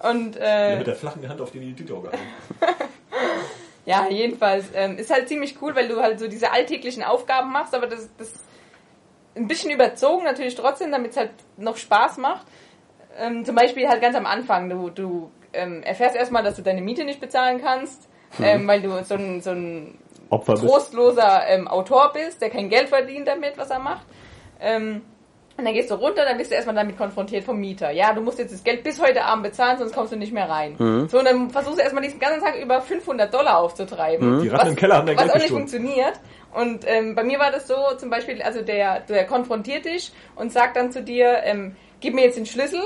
und Ja, äh, mit der flachen Hand auf die Tüte gehalten. ja, jedenfalls ähm, ist halt ziemlich cool, weil du halt so diese alltäglichen Aufgaben machst, aber das, das ein bisschen überzogen natürlich trotzdem, damit es halt noch Spaß macht. Ähm, zum Beispiel halt ganz am Anfang, du, du ähm, erfährst erstmal, dass du deine Miete nicht bezahlen kannst, ähm, weil du so ein, so ein Opfer trostloser ähm, Autor bist, der kein Geld verdient damit, was er macht. Ähm, und dann gehst du runter, dann bist du erstmal damit konfrontiert vom Mieter. Ja, du musst jetzt das Geld bis heute Abend bezahlen, sonst kommst du nicht mehr rein. So, und dann versuchst du erstmal diesen ganzen Tag über 500 Dollar aufzutreiben. Die Ratten im Keller haben dein was Geld auch nicht gestohlen. funktioniert. Und ähm, bei mir war das so, zum Beispiel, also der, der konfrontiert dich und sagt dann zu dir, ähm, gib mir jetzt den Schlüssel,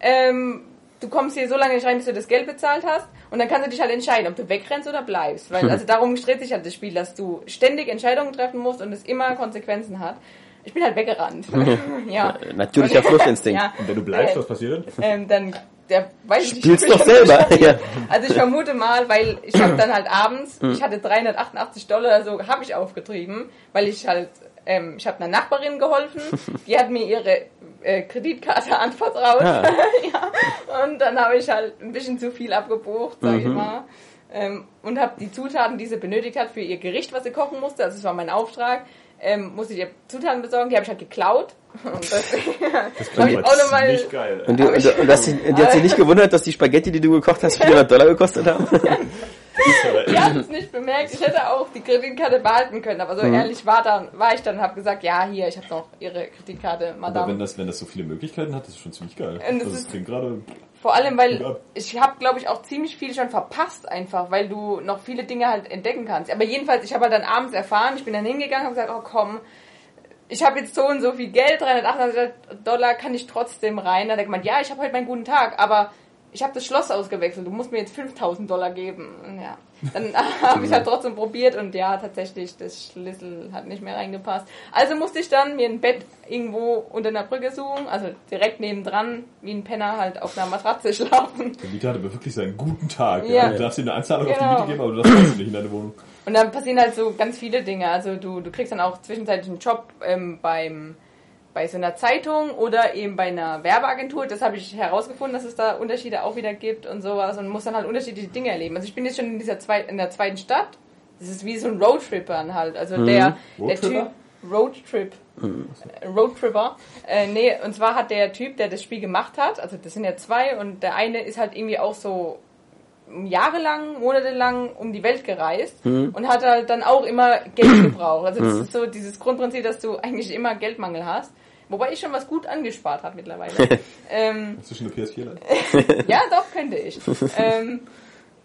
ähm, du kommst hier so lange nicht rein, bis du das Geld bezahlt hast und dann kannst du dich halt entscheiden, ob du wegrennst oder bleibst. Weil, also darum dreht sich halt das Spiel, dass du ständig Entscheidungen treffen musst und es immer Konsequenzen hat. Ich bin halt weggerannt. ja. Natürlicher Fluchtinstinkt. ja. Und wenn du bleibst, Äh, was passiert dann? ähm, dann der weiß ich Spielst nicht. doch selber. ja. Also ich vermute mal, weil ich habe dann halt abends, Hm. ich hatte 388 Dollar oder so, habe ich aufgetrieben, weil ich halt, ähm, ich habe einer Nachbarin geholfen, die hat mir ihre äh, Kreditkarte anvertraut. Ah. ja. Und dann habe ich halt ein bisschen zu viel abgebucht, sag Mhm. ich mal. Ähm, und habe die Zutaten, die sie benötigt hat für ihr Gericht, was sie kochen musste, also das war mein Auftrag, ähm, musste ich ihr Zutaten besorgen, die habe ich halt geklaut. Und das, Das ich auch noch mal- nicht geil. Und, du, und, und das, die hat sich nicht gewundert, dass die Spaghetti, die du gekocht hast, 400 Dollar gekostet haben? Aber Die haben es nicht bemerkt. Ich hätte auch die Kreditkarte behalten können, aber so Mhm. ehrlich war, dann, war ich dann und habe gesagt, ja, hier, ich habe noch Ihre Kreditkarte, Aber Madame. wenn das, wenn das so viele Möglichkeiten hat, das ist schon ziemlich geil. Und das Also, das ist- klingt gerade. Vor allem, weil ich habe, glaube ich, auch ziemlich viel schon verpasst einfach, weil du noch viele Dinge halt entdecken kannst. Aber jedenfalls, ich habe halt dann abends erfahren, ich bin dann hingegangen und gesagt, oh komm, ich habe jetzt so und so viel Geld, 388 Dollar kann ich trotzdem rein. Dann hat er gemeint, ja, ich habe heute meinen guten Tag, aber ich habe das Schloss ausgewechselt, du musst mir jetzt 5000 Dollar geben. Und ja, dann habe ich halt trotzdem probiert und ja, tatsächlich, das Schlüssel hat nicht mehr reingepasst. Also musste ich dann mir ein Bett irgendwo unter einer Brücke suchen, also direkt nebendran, wie ein Penner halt auf einer Matratze schlafen. Der Mieter hatte aber wirklich seinen guten Tag. Ja. Ja. Du darfst ihm eine Anzahlung auf die Genau. Miete geben, aber du darfst nicht in deine Wohnung. Und dann passieren halt so ganz viele Dinge. Also du, du kriegst dann auch zwischenzeitlich einen Job ähm, beim, bei so einer Zeitung oder eben bei einer Werbeagentur. Das habe ich herausgefunden, dass es da Unterschiede auch wieder gibt und sowas und muss dann halt unterschiedliche Dinge erleben. Also ich bin jetzt schon in dieser zwei, in der zweiten Stadt. Das ist wie so ein Roadtrippern halt. Also der, der Typ Roadtripper? Roadtrip. Äh, Roadtripper. Äh, nee, und zwar hat der Typ, der das Spiel gemacht hat, also das sind ja zwei und der eine ist halt irgendwie auch so jahrelang, monatelang um die Welt gereist und hat halt dann auch immer Geld gebraucht. Also das ist so dieses Grundprinzip, dass du eigentlich immer Geldmangel hast. Wobei ich schon was gut angespart habe mittlerweile. ähm, Hast du schon eine PS4 leider? ja, doch, könnte ich. ähm,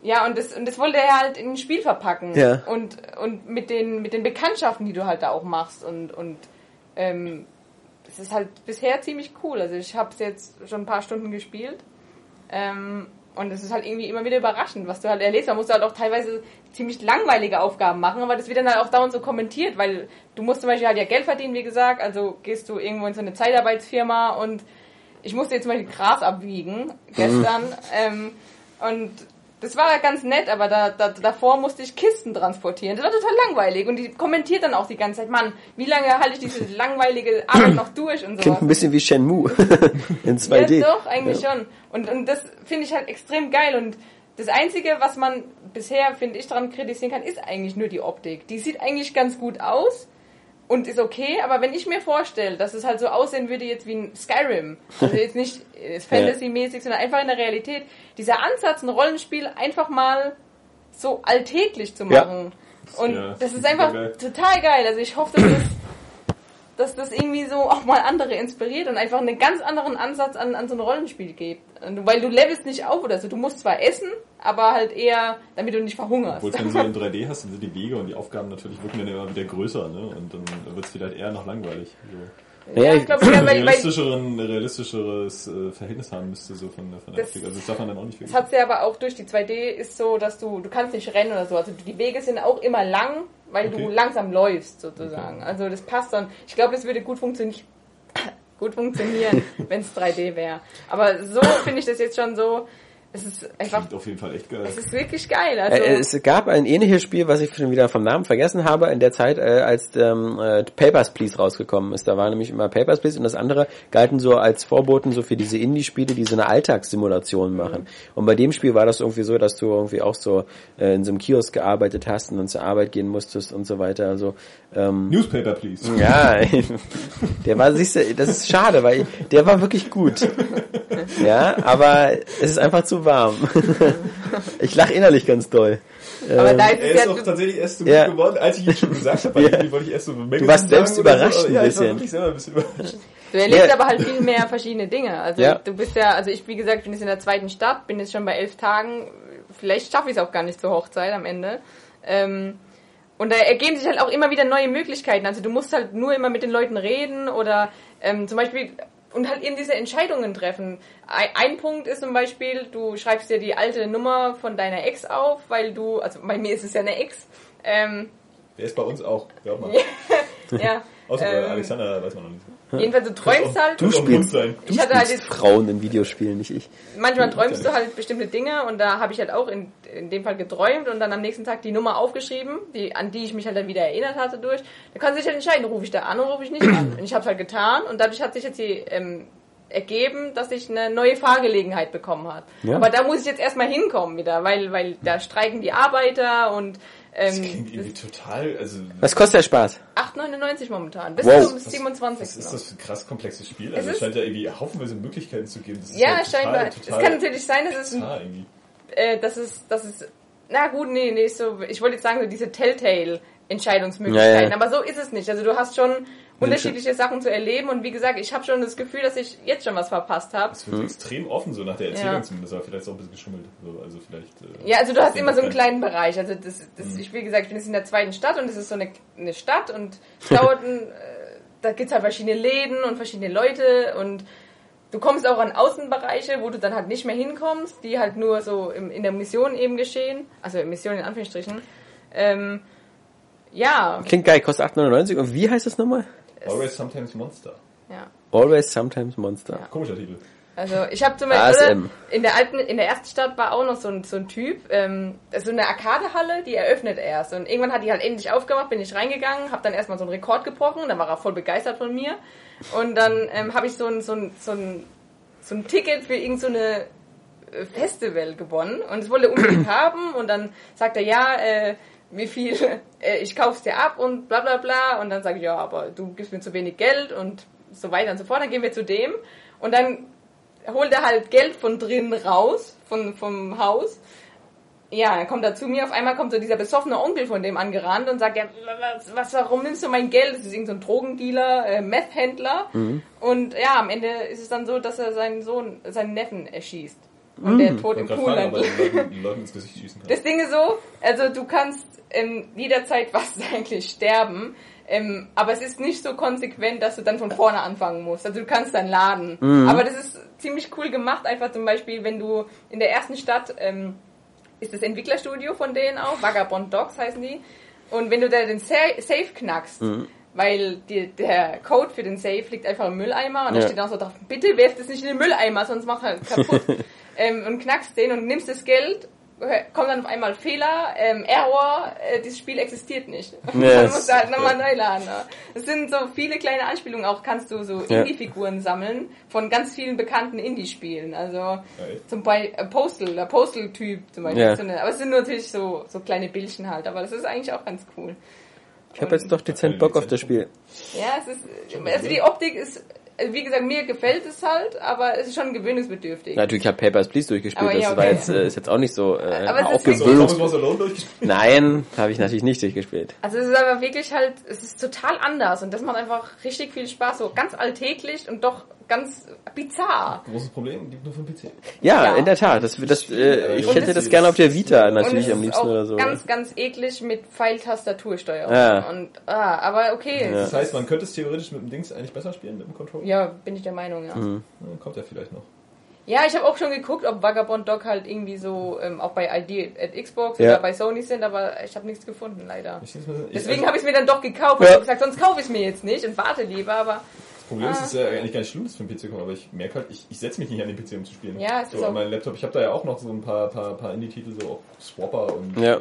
ja, und das, und das wollte er halt in ein Spiel verpacken. Ja. Und, und mit, den, mit den Bekanntschaften, die du halt da auch machst. Und, und ähm, das ist halt bisher ziemlich cool. Also ich habe es jetzt schon ein paar Stunden gespielt. Ähm, und es ist halt irgendwie immer wieder überraschend, was du halt erlebst. Man muss halt auch teilweise ziemlich langweilige Aufgaben machen, aber das wird dann halt auch dauernd so kommentiert, weil du musst zum Beispiel halt ja Geld verdienen, wie gesagt. Also gehst du irgendwo in so eine Zeitarbeitsfirma und ich musste jetzt zum Beispiel Gras abwiegen gestern. Ähm, und das war ganz nett, aber da, da, davor musste ich Kisten transportieren. Das war total langweilig. Und die kommentiert dann auch die ganze Zeit, Mann, wie lange halte ich diese langweilige Arbeit noch durch und sowas. Klingt ein bisschen wie Shenmue in 2D. Ja, doch, eigentlich schon. Und, und das finde ich halt extrem geil. Und das Einzige, was man bisher, finde ich, daran kritisieren kann, ist eigentlich nur die Optik. Die sieht eigentlich ganz gut aus und ist okay, aber wenn ich mir vorstelle, dass es halt so aussehen würde jetzt wie ein Skyrim, also jetzt nicht äh, Fantasy-mäßig, sondern einfach in der Realität, dieser Ansatz, ein Rollenspiel einfach mal so alltäglich zu Ja. machen. Und Ja, das ist einfach geil. total geil. Also ich hoffe, dass das, dass das irgendwie so auch mal andere inspiriert und einfach einen ganz anderen Ansatz an, an so ein Rollenspiel gibt. Weil du levelst nicht auf oder so. Du musst zwar essen, aber halt eher, damit du nicht verhungerst. Obwohl, wenn du in 3D hast, dann sind die Wege und die Aufgaben natürlich wirken dann immer wieder größer, ne? Und dann wird es vielleicht eher noch langweilig. So. Ja, ich glaube, ja, Ein weil, weil realistischeren, realistischeres äh, Verhältnis haben müsste, so von, der- von der Das- Optik. Also das darf man dann auch nicht Das vergessen. hat ja aber auch durch die 2D ist so, dass du, du kannst nicht rennen oder so. Also die Wege sind auch immer lang, weil du Okay. langsam läufst sozusagen. Okay. Also das passt dann. Ich glaube, das würde gut funktionieren. Gut funktionieren, wenn es 3D wäre. Aber so finde ich das jetzt schon so. Es ist einfach, Klingt auf jeden Fall echt geil. es ist wirklich geil. Also, Äh, Es gab ein ähnliches Spiel, was ich schon wieder vom Namen vergessen habe, in der Zeit, äh, als ähm, äh, Papers, Please rausgekommen ist. Da war nämlich immer Papers, Please und das andere galten so als Vorboten so für diese Indie-Spiele, die so eine Alltagssimulation machen. Und bei dem Spiel war das irgendwie so, dass du irgendwie auch so äh, in so einem Kiosk gearbeitet hast und dann zur Arbeit gehen musstest und so weiter. Also ähm, Newspaper, please. ja, der war, siehst du, das ist schade, weil der war wirklich gut. Ja, aber es ist einfach zu warm. Ich lach innerlich ganz doll. aber da ist Er es ist ja, auch tatsächlich erst so Ja. gut geworden, als ich ihn schon gesagt habe. Weil Ja. irgendwie wollte ich erst so Du warst selbst überrascht so. ein Ja, ich war bisschen. wirklich selber ein bisschen überrascht. Du erlebst Ja. aber halt viel mehr verschiedene Dinge. Also Ja. du bist ja, also ich wie gesagt, bin jetzt in der zweiten Stadt, bin jetzt schon bei elf Tagen. Vielleicht schaffe ich es auch gar nicht zur Hochzeit am Ende. Ähm, und da ergeben sich halt auch immer wieder neue Möglichkeiten. Also du musst halt nur immer mit den Leuten reden oder ähm, zum Beispiel und halt eben diese Entscheidungen treffen. Ein, ein Punkt ist zum Beispiel, du schreibst dir die alte Nummer von deiner Ex auf, weil du, also bei mir ist es ja eine Ex. Ähm, Der ist bei uns auch, glaub mal. ja. Außer bei ähm, Alexander weiß man noch nicht. Jedenfalls du träumst halt. Du auch spielst- sein. Du Ich hatte halt spielst jetzt- Frauen in Videospielen, nicht ich. manchmal träumst du halt bestimmte Dinge und da habe ich halt auch in, in dem Fall geträumt und dann am nächsten Tag die Nummer aufgeschrieben, die, an die ich mich halt dann wieder erinnert hatte durch. Da kann sich halt entscheiden, rufe ich da an oder rufe ich nicht an. Und ich habe es halt getan und dadurch hat sich jetzt die ähm, ergeben, dass ich eine neue Fahrgelegenheit bekommen habe. Ja. Aber da muss ich jetzt erstmal hinkommen wieder, weil, weil da streiken die Arbeiter und Das ähm, klingt irgendwie total, also... Was kostet der Spaß? 8,99 momentan, bis Wow. zum 27. Was ist das für ein krass komplexes Spiel? Es Also es ist- scheint ja irgendwie haufenweise Möglichkeiten zu geben. Das ist Ja, halt total, scheinbar. Total es kann natürlich sein, dass es ein äh, dass es, dass es na gut, nee, nee, so, ich wollte jetzt sagen, so diese Telltale-Entscheidungsmöglichkeiten, Ja, ja. aber so ist es nicht. Also du hast schon unterschiedliche Sachen zu erleben und wie gesagt, ich habe schon das Gefühl, dass ich jetzt schon was verpasst habe. Es wird extrem offen, so nach der Erzählung Ja. zumindest, aber vielleicht auch ein bisschen geschummelt. So, also vielleicht. Äh, Ja, also du hast immer so einen kleinen Bereich. Also das, das Mhm. ich wie gesagt, ich bin jetzt in der zweiten Stadt und es ist so eine, eine Stadt und es dauert ein, äh, da gibt's halt verschiedene Läden und verschiedene Leute und du kommst auch an Außenbereiche, wo du dann halt nicht mehr hinkommst, die halt nur so im, in der Mission eben geschehen. Also Mission in Anführungsstrichen. Ähm, ja, Klingt geil, kostet 8,99 und wie heißt das nochmal? Always Sometimes Monster. ja. Always Sometimes Monster. Komischer Titel. Also ich habe zum Beispiel in der alten, in der ersten Stadt war auch noch so ein, so ein Typ, ähm, so eine Arcadehalle, die eröffnet erst. Und irgendwann hat die halt endlich aufgemacht, bin ich reingegangen, habe dann erstmal so einen Rekord gebrochen, dann war er voll begeistert von mir. Und dann ähm, habe ich so ein, so, ein, so, ein, so ein Ticket für irgendeine so eine, äh, Festival gewonnen und das wollte er unbedingt haben und dann sagt er, ja, äh, wie viel, äh, ich kauf's dir ab und bla bla bla und dann sage ich, ja, aber du gibst mir zu wenig Geld und so weiter und so fort, dann gehen wir zu dem und dann holt er halt Geld von drinnen raus, von, vom Haus. Ja, dann kommt er zu mir, auf einmal kommt so dieser besoffene Onkel von dem angerannt und sagt, ja, was, was warum nimmst du mein Geld? Das ist irgendein so ein Drogendealer, äh, Meth-Händler. Und ja, am Ende ist es dann so, dass er seinen Sohn, seinen Neffen erschießt. Und der tot im Pool landet. Das Ding ist so, also du kannst ähm, jederzeit fast eigentlich sterben, ähm, aber es ist nicht so konsequent, dass du dann von vorne anfangen musst. Also du kannst dann laden. Aber das ist ziemlich cool gemacht, einfach zum Beispiel, wenn du in der ersten Stadt ähm, ist das Entwicklerstudio von denen auch, Vagabond Dogs heißen die. Und wenn du da den Sa Safe knackst, weil die, der Code für den Safe liegt einfach im Mülleimer und da Ja. steht auch so drauf, bitte werft es nicht in den Mülleimer, sonst macht er kaputt. ähm, und knackst den und nimmst das Geld, kommt dann auf einmal Fehler, ähm, Error, äh, dieses Spiel existiert nicht. Und dann Yes. musst du halt nochmal neu laden. Ne? Es sind so viele kleine Anspielungen, auch kannst du so Ja. Indie-Figuren sammeln von ganz vielen bekannten Indie-Spielen. Also echt? zum Beispiel äh, Postal, der Postal-Typ zum Beispiel. Ja. So eine, aber es sind natürlich so, so kleine Bildchen halt, aber das ist eigentlich auch ganz cool. Ich habe jetzt doch dezent Bock auf das Spiel. Ja, es ist, also die Optik ist, wie gesagt, mir gefällt es halt, aber es ist schon gewöhnungsbedürftig. Natürlich, ich habe Papers, Please durchgespielt. Aber ja, Das war okay. jetzt, äh, ist jetzt auch nicht so äh, durchgespielt. Nein, habe ich natürlich nicht durchgespielt. Also es ist aber wirklich halt, es ist total anders und das macht einfach richtig viel Spaß, so ganz alltäglich und doch ganz bizarr. Großes Problem, gibt nur für den PC. Ja, Ja. in der Tat. Das, das, äh, ich Und hätte das gerne auf der Vita und natürlich am liebsten auch oder so. ganz, ganz eklig mit Pfeiltastatursteuerung. Ja. Und, ah, aber okay. Das heißt, man könnte es theoretisch mit dem Dings eigentlich besser spielen, mit dem Controller. Ja, bin ich der Meinung, ja. Mhm. Ja, kommt ja vielleicht noch. Ja, ich habe auch schon geguckt, ob Vagabond Dog halt irgendwie so ähm, auch bei ID at Xbox Ja. oder bei Sony sind, aber ich habe nichts gefunden, leider. Ich, ich, Deswegen ich, habe ich es mir dann doch gekauft. Ja. Ich habe gesagt, sonst kaufe ich es mir jetzt nicht und warte lieber, aber Problem ist, es ist ja eigentlich gar nicht schlimm, dass für den PC kommt, aber ich merke halt, ich, ich setze mich nicht an den PC, um zu spielen. Ja, es so, ist an auch- meinem Laptop. Ich habe da ja auch noch so ein paar, paar, paar Indie-Titel, so auch Swapper und. Ja. Äh,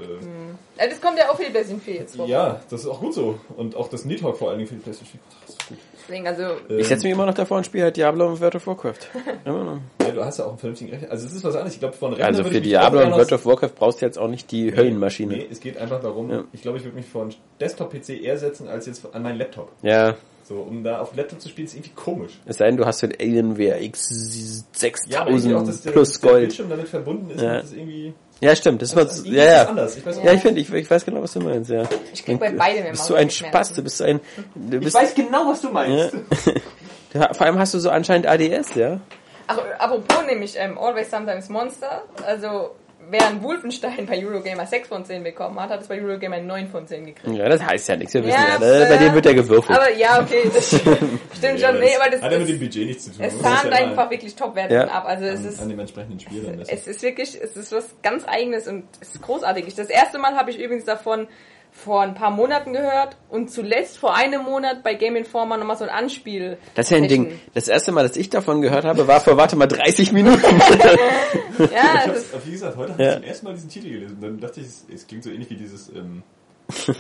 äh, das kommt ja auch für die PlayStation 4 jetzt. vor. ja, das ist auch gut so. Und auch das Nidhogg vor allen Dingen für die PlayStation 4. Das ist gut. Deswegen, also, Ähm, Ich setze mich immer noch davor und spiele halt Diablo und World of Warcraft. Immer noch. Ja, du hast ja auch einen vernünftigen Rechner. Also es ist was anderes. Ich glaube, von Rechner Also für Diablo und World of Warcraft brauchst du jetzt auch nicht die Höllenmaschine. Nee, es geht einfach darum, Ja. ich glaube, ich würde mich vor einen Desktop-PC eher setzen, als jetzt an meinen Laptop. Ja, So, um da auf Laptop zu spielen, ist irgendwie komisch. es sei denn, du hast den Alienware X Ja, aber irgendwie auch, 6000 dass der, plus der Gold. Bildschirm damit verbunden ist, Ja. das irgendwie... Ja, stimmt. Das macht, irgendwie ja, ja. anders. Ich weiß auch Ja, ich finde, ich, ich weiß genau, was du meinst, ja. ich krieg bei beidem immer bist du ein. Spaß, du bist ein, du Ich bist, weiß genau, was du meinst. Ja, Vor allem hast du so anscheinend ADS, ja? Ach, apropos nämlich ähm, Always Sometimes Monster, also während Wolfenstein bei Eurogamer 6 von 10 bekommen hat, hat es bei Eurogamer 9 von 10 gekriegt. Ja, das heißt ja nichts, wir wissen ja, Ja, ne? bei dir wird ja gewürfelt. Aber ja, okay, das stimmt schon. Nee, aber das, hat ja mit dem Budget nichts zu tun. es zahnt ja einfach wirklich Top-Wertungen Ja. ab. Also es an, ist an dem entsprechenden Spiel dann messen. Es ist wirklich, es ist was ganz eigenes und es ist großartig. Das erste Mal habe ich übrigens davon vor ein paar Monaten gehört und zuletzt vor einem Monat bei Game Informer nochmal so ein Anspiel. Das ist ja ein Ding. Das erste Mal, dass ich davon gehört habe, war vor, warte mal, 30 Minuten. Ja, Ich hab's, wie gesagt, heute habe Ja. ich zum ersten Mal diesen Titel gelesen. Dann dachte ich, es, es klingt so ähnlich wie dieses ähm,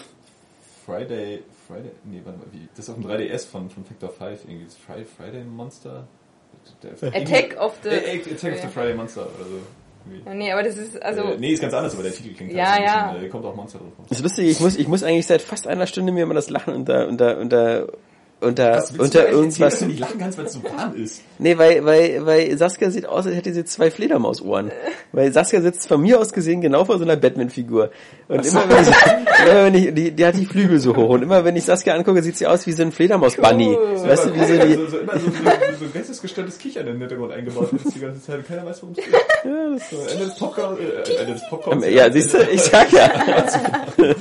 Friday, Friday, nee, warte mal, wie, das ist auf dem 3DS von, von Factor 5, irgendwie das Friday, Friday Monster? Attack of the- Äh, Attack of the Friday Monster, also irgendwie. nee, aber das ist, also, äh, nee, ist ganz anders, aber der Titel klingt Ja, ja. bisschen, äh, kommt auch Monster drauf. Das ist lustig, ich muss, ich muss eigentlich seit fast einer Stunde mir immer das Lachen unter, unter, unter unter, unter erzählen, irgendwas. du nicht lachen kannst, weil es so warm ist? Nee, weil, weil, weil Saskia sieht aus, als hätte sie zwei Fledermausohren. Weil Saskia sitzt von mir aus gesehen genau vor so einer Batman-Figur. Und immer wenn, ich, immer wenn ich, die, die hat die Flügel so hoch. Und immer wenn ich Saskia angucke, sieht sie aus wie so ein Fledermaus-Bunny. Cool. Weißt du, wie so die, so, so, immer so, so, so ein geistesgestörtes Kichern im Hintergrund eingebaut ist die ganze Zeit keiner weiß, worum es geht. ja, das, So, Ende des Popcorns, äh, Ende des Popcorns. ja, siehst du, ich sag ja.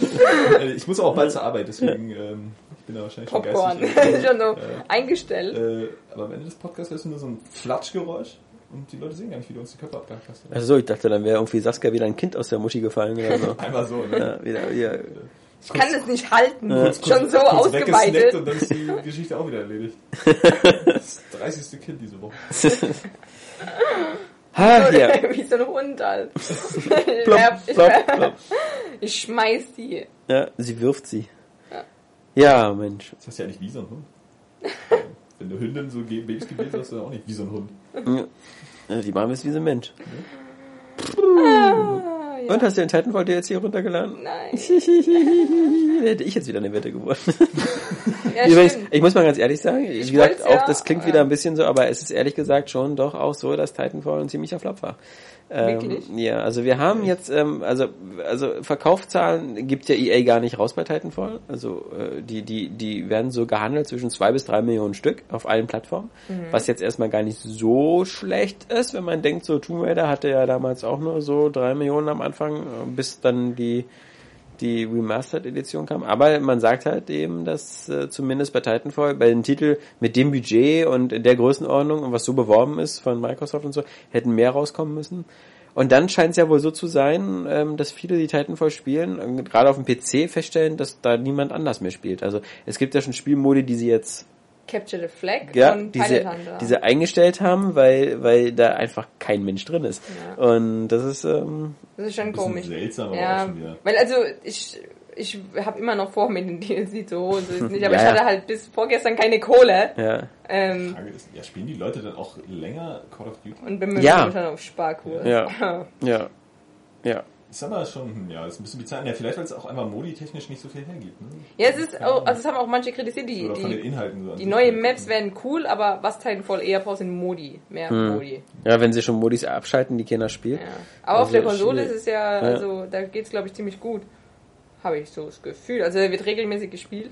Äh, Ich muss auch bald zur Arbeit, deswegen, ähm, bin da wahrscheinlich schon Popcorn. geistig. Schon so eingestellt. Äh, aber am Ende des Podcasts hörst du nur so ein Flatschgeräusch und die Leute sehen gar nicht, wie du uns die Köpfe abgehackt hast. Also ich dachte, dann wäre irgendwie Saskia wieder ein Kind aus der Muschi gefallen oder so. Einmal so, ne? Ja, wieder, wieder. Ich kann das nicht halten. Kurz- Schon so kurz ausgeweitet. Und dann ist die Geschichte auch wieder erledigt. Das 30. Kind diese Woche. Ha, ja. Wie so ein Hund halt. ich, Plopp, werf, ich, plopp, werf, plopp. ich schmeiß die. ja, sie wirft sie. Ja, Mensch. Das heißt ja nicht wie so ein Hund. Wenn du Hündin so Babys gebet hast, du auch nicht wie so ein Hund. Ja, die machen es wie so ein Mensch. Ah, ja. Und hast du den Titanfall DLC hier runtergeladen? Nein. Hätte ich jetzt wieder eine Wette gewonnen. Ja, Übrigens, stimmt. ich muss mal ganz ehrlich sagen, wie Ich gesagt, auch ja, das klingt aber- wieder ein bisschen so, aber es ist ehrlich gesagt schon doch auch so, dass Titanfall ein ziemlicher Flop war. Ähm, ja, also wir haben jetzt, ähm, also also Verkaufszahlen gibt ja EA gar nicht raus bei Titanfall. Also äh, die die die werden so gehandelt zwischen zwei bis drei Millionen Stück auf allen Plattformen, Mhm. was jetzt erstmal gar nicht so schlecht ist, wenn man denkt, so Tomb Raider hatte ja damals auch nur so drei Millionen am Anfang, äh, bis dann die die Remastered Edition kam. Aber man sagt halt eben, dass äh, zumindest bei Titanfall, bei den Titel mit dem Budget und in der Größenordnung und was so beworben ist von Microsoft und so, hätten mehr rauskommen müssen. Und dann scheint es ja wohl so zu sein, ähm, dass viele, die Titanfall spielen, ähm, gerade auf dem PC feststellen, dass da niemand anders mehr spielt. Also es gibt ja schon Spielmodi, die sie jetzt Capture the Flag ja, von Hunter. diese eingestellt haben, weil, weil da einfach kein Mensch drin ist. Ja. Und das ist, ähm, das ist schon komisch. seltsam, Ja, schon wieder. weil also ich ich habe immer noch vor, mir den DLC zu holen, so ist nicht, aber Ja, ich ja. hatte halt bis vorgestern keine Kohle. ja. Ähm, Frage ist, ja, spielen die Leute dann auch länger Call of Duty? und bin mir Ja. schon auf Sparkurs. Ja. Ja. Ja. Ist aber schon, ja, das ist ein bisschen bizarr. Ja, vielleicht, weil es auch einfach modi-technisch nicht so viel hergibt. Ne? Ja, es ist auch, also es haben auch manche kritisiert, die, Oder von den die, Inhalten so. die neuen Maps werden cool, aber was Titanfall eher braucht, sind Modi. Mehr Hm. Modi. Ja, wenn sie schon Modis abschalten, die Kinder spielen. Ja. Aber auf Also der Konsole ist es ja, also da geht's glaube ich ziemlich gut. Habe ich so das Gefühl. Also er wird regelmäßig gespielt.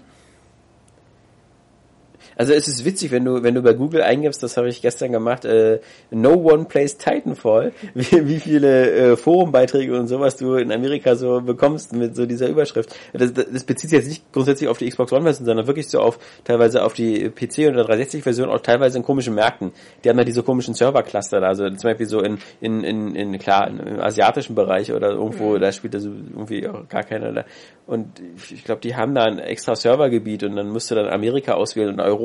Also es ist witzig, wenn du, wenn du bei Google eingibst, das habe ich gestern gemacht, äh, No One Plays Titanfall, wie, wie viele äh, Forumbeiträge und sowas du in Amerika so bekommst mit so dieser Überschrift. Das, das, das bezieht sich jetzt nicht grundsätzlich auf die Xbox One-Version, sondern wirklich so auf teilweise auf die PC- oder 360-Version, auch teilweise in komischen Märkten. Die haben ja diese komischen Server-Cluster da, also zum Beispiel so in, in, in, in klar, im asiatischen Bereich oder irgendwo, da spielt das irgendwie auch gar keiner da. Und ich glaube, die haben da ein extra Servergebiet und dann musst du dann Amerika auswählen und Europa,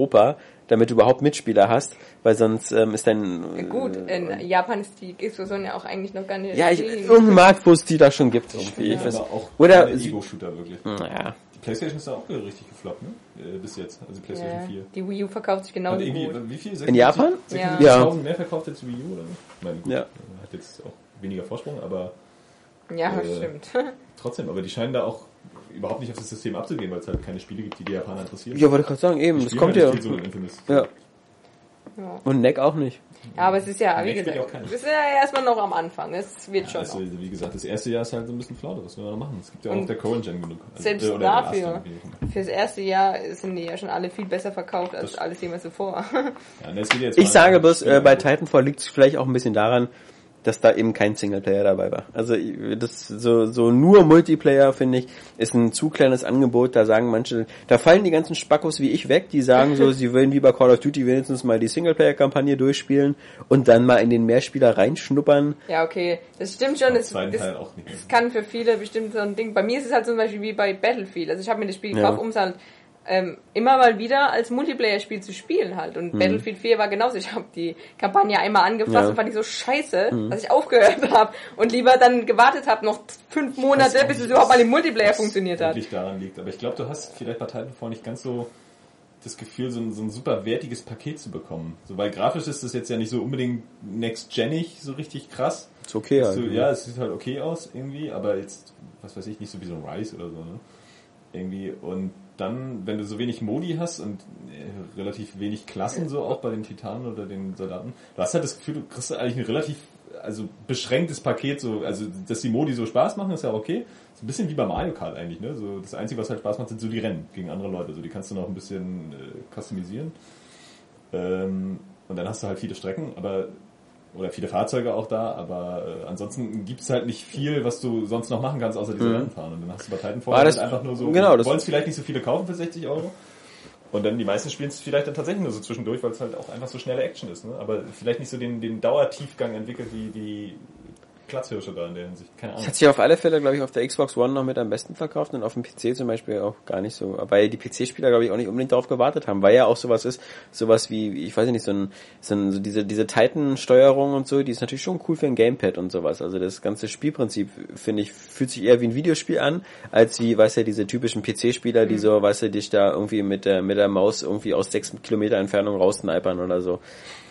damit du überhaupt Mitspieler hast, weil sonst ähm, ist dein... Gut, in Japan ist die Explosion ja auch eigentlich noch gar nicht. Ja, ich, irgendein Markt, wo es die da schon gibt. Irgendwie. Ja, Ich weiß, auch oder Ego-Shooter wirklich. naja. Die Playstation ist da auch richtig gefloppt, ne? Äh, bis jetzt. Also die Playstation ja, 4. die Wii U verkauft sich genauso gut. wie viel? In Japan? 76.000 Ja. mehr verkauft als Wii U oder meine, gut, Ja. äh, hat jetzt auch weniger Vorsprung, aber Ja, Äh, stimmt. trotzdem. Aber die scheinen da auch überhaupt nicht auf das System abzugehen, weil es halt keine Spiele gibt, die die Japaner interessieren. Ja, wollte ich gerade sagen, eben, das kommt ja. so in Infamous. Ja. Ja. Und Neck auch nicht. Ja, aber es ist ja, wie gesagt, ja wir sind ja erstmal noch am Anfang. Es wird schon Also, noch. wie gesagt, das erste Jahr ist halt so ein bisschen flau, was wir noch machen. Es gibt ja auch Und auf der Current Gen genug. Also, selbst der dafür. Fürs erste Jahr sind die ja schon alle viel besser verkauft als Das- alles jemals zuvor. Ja, Ich sage bloß, äh, bei Titanfall liegt es vielleicht auch ein bisschen daran, dass da eben kein Singleplayer dabei war. Also das so so nur Multiplayer finde ich ist ein zu kleines Angebot. Da sagen manche, da fallen die ganzen Spackos wie ich weg, die sagen so, sie wollen wie bei Call of Duty wenigstens mal die Singleplayer-Kampagne durchspielen und dann mal in den Mehrspieler reinschnuppern. ja, okay, das stimmt schon. Das, das, das kann für viele bestimmt so ein Ding. Bei mir ist es halt zum Beispiel wie bei Battlefield. Also ich habe mir das Spiel Ja. gekauft, um es halt ähm, immer mal wieder als Multiplayer-Spiel zu spielen halt. Und Battlefield 4 war genauso. Ich habe die Kampagne einmal angefasst Mhm. Ja. Mhm. und fand die so scheiße, dass ich aufgehört habe und lieber dann gewartet habe, noch fünf Monate, bis es überhaupt mal im Multiplayer funktioniert hat. wirklich daran liegt. Aber ich glaube, du hast vielleicht bei Titanfall nicht ganz so das Gefühl, so ein, so ein super wertiges Paket zu bekommen. So, weil grafisch ist das jetzt ja nicht so unbedingt next-genig so richtig krass. Ist okay. So, halt. ja, es sieht halt okay aus irgendwie, aber jetzt, was weiß ich, nicht so wie so ein Rise oder so. Ne? Irgendwie und dann, wenn du so wenig Modi hast und äh, relativ wenig Klassen so auch bei den Titanen oder den Soldaten, du hast halt das Gefühl, du kriegst eigentlich ein relativ also beschränktes Paket so, also dass die Modi so Spaß machen, ist ja okay. Ist ein bisschen wie bei Mario Kart eigentlich, ne? So das Einzige, was halt Spaß macht, sind so die Rennen gegen andere Leute. So die kannst du noch ein bisschen äh, customisieren. Ähm, und dann hast du halt viele Strecken, aber oder viele Fahrzeuge auch da, aber äh, ansonsten gibt es halt nicht viel, was du sonst noch machen kannst, außer diese Mhm. Rennen fahren. Und dann hast du bei Titanfall halt einfach nur so, genau, das- wollen es vielleicht nicht so viele kaufen für 60 Euro. Und dann die meisten spielen es vielleicht dann tatsächlich nur so zwischendurch, weil es halt auch einfach so schnelle Action ist, ne? Aber vielleicht nicht so den, den Dauertiefgang entwickelt wie, wie Platzhirsche da in der Hinsicht. Keine Ahnung. Hat sich auf alle Fälle, glaube ich, auf der Xbox One noch mit am besten verkauft und auf dem PC zum Beispiel auch gar nicht so. Weil die PC-Spieler, glaube ich, auch nicht unbedingt darauf gewartet haben, weil ja auch sowas ist, sowas wie, ich weiß nicht, so ein, so, ein, so diese, diese Titan-Steuerung und so, die ist natürlich schon cool für ein Gamepad und sowas. Also das ganze Spielprinzip, finde ich, fühlt sich eher wie ein Videospiel an, als wie, weißt du, diese typischen PC-Spieler, die so, weißt du, dich da irgendwie mit der, mit der Maus irgendwie aus sechs Kilometer Entfernung raussnipern oder so.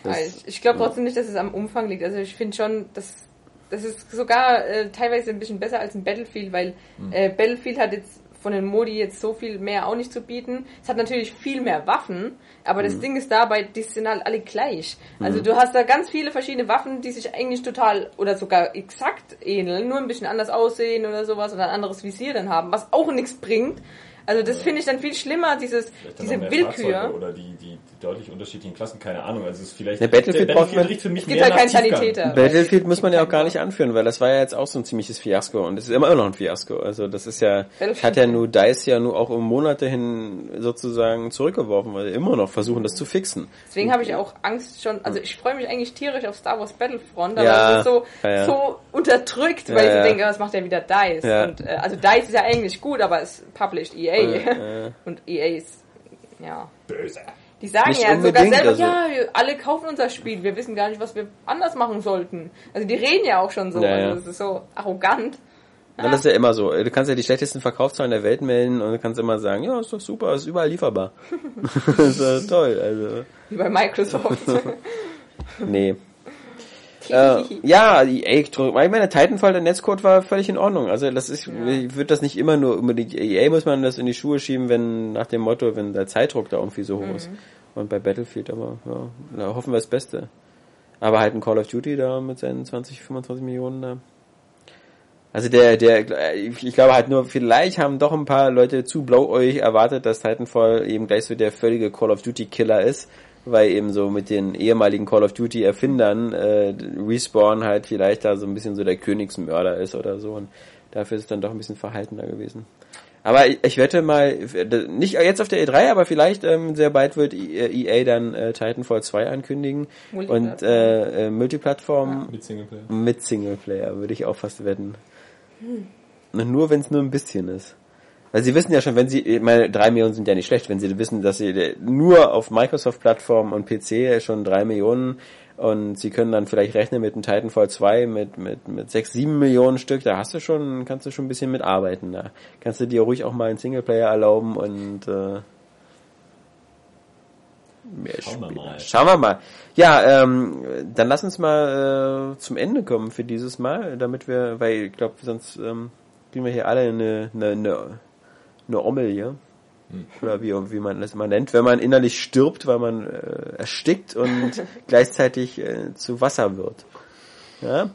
Das- Also ich ich glaube trotzdem nicht, dass es am Umfang liegt. Also ich finde schon, dass das ist sogar äh, teilweise ein bisschen besser als ein Battlefield, weil Hm. äh, Battlefield hat jetzt von den Modi jetzt so viel mehr auch nicht zu bieten. Es hat natürlich viel mehr Waffen, aber Hm. das Ding ist dabei, die sind halt alle gleich. Also du hast da ganz viele verschiedene Waffen, die sich eigentlich total oder sogar exakt ähneln, nur ein bisschen anders aussehen oder sowas oder ein anderes Visier dann haben, was auch nichts bringt. Also das finde ich dann viel schlimmer, dieses, diese Willkür. Oder die, die deutlich unterschiedlichen Klassen, keine Ahnung. Also es ist vielleicht. Der Battlefield braucht man- riecht für mich Es gibt mehr halt keinen nach Tiefgang. Sanitäter. Battlefield muss man ja auch gar nicht anführen, weil das war ja jetzt auch so ein ziemliches Fiasko und es ist immer noch ein Fiasko. Also das ist ja, Battlefield. hat ja nur DICE ja nur auch um Monate hin sozusagen zurückgeworfen, weil sie immer noch versuchen, das zu fixen. Deswegen habe ich auch Angst schon, also ich freue mich eigentlich tierisch auf Star Wars Battlefront, aber Ja, es ist so, ja, ja. so unterdrückt, Ja, weil ich ja. so denke, was macht der wieder DICE? Ja. Und, äh, also DICE ist ja eigentlich gut, aber es published EA. Und EA ist, ja. Böse. Die sagen Nicht ja sogar selber, also- ja, wir alle kaufen unser Spiel, wir wissen gar nicht, was wir anders machen sollten. Also die reden ja auch schon so, Ja, ja. also es ist so arrogant. Ja, das ist ja immer so. Du kannst ja die schlechtesten Verkaufszahlen der Welt melden und du kannst immer sagen, ja, ist doch super, ist überall lieferbar. das ist toll, also. Wie bei Microsoft. Nee. Äh, ja, EA, ich meine, Titanfall, der Netzcode war völlig in Ordnung. Also das ist, ich würde das nicht immer nur unbedingt, EA muss man das in die Schuhe schieben, wenn, nach dem Motto, wenn der Zeitdruck da irgendwie so hoch ist. Und bei Battlefield, aber, ja, da hoffen wir das Beste. Aber halt ein Call of Duty da mit seinen 20, 25 Millionen da. Also der, der, ich ich glaube halt nur, vielleicht haben doch ein paar Leute zu blauäugig erwartet, dass Titanfall eben gleich so der völlige Call of Duty Killer ist, weil eben so mit den ehemaligen Call of Duty Erfindern äh, Respawn halt vielleicht da so ein bisschen so der Königsmörder ist oder so und dafür ist es dann doch ein bisschen verhaltener gewesen. Aber ich, ich wette mal, nicht jetzt auf der E3, aber vielleicht ähm, sehr bald wird EA dann äh, Titanfall 2 ankündigen und äh, äh, Multiplattform Mit Singleplayer. mit Singleplayer, würde ich auch fast wetten. Und nur wenn es nur ein bisschen ist. Weil sie wissen ja schon, wenn sie, ich meine, drei Millionen sind ja nicht schlecht, wenn sie wissen, dass sie nur auf Microsoft-Plattform und PC schon drei Millionen und sie können dann vielleicht rechnen mit einem Titanfall 2 mit, mit, mit sechs, sieben Millionen Stück, da hast du schon, kannst du schon ein bisschen mitarbeiten. Da kannst du dir ruhig auch mal einen Singleplayer erlauben und äh, Schauen wir mal. Schauen wir mal. Ja, ähm, dann lass uns mal äh, zum Ende kommen für dieses Mal, damit wir, weil ich glaube, sonst ähm, kriegen wir hier alle eine, eine, eine, eine Ommel hier. Oder wie, wie man das immer nennt, wenn man innerlich stirbt, weil man äh, erstickt und gleichzeitig äh, zu Wasser wird. Ja?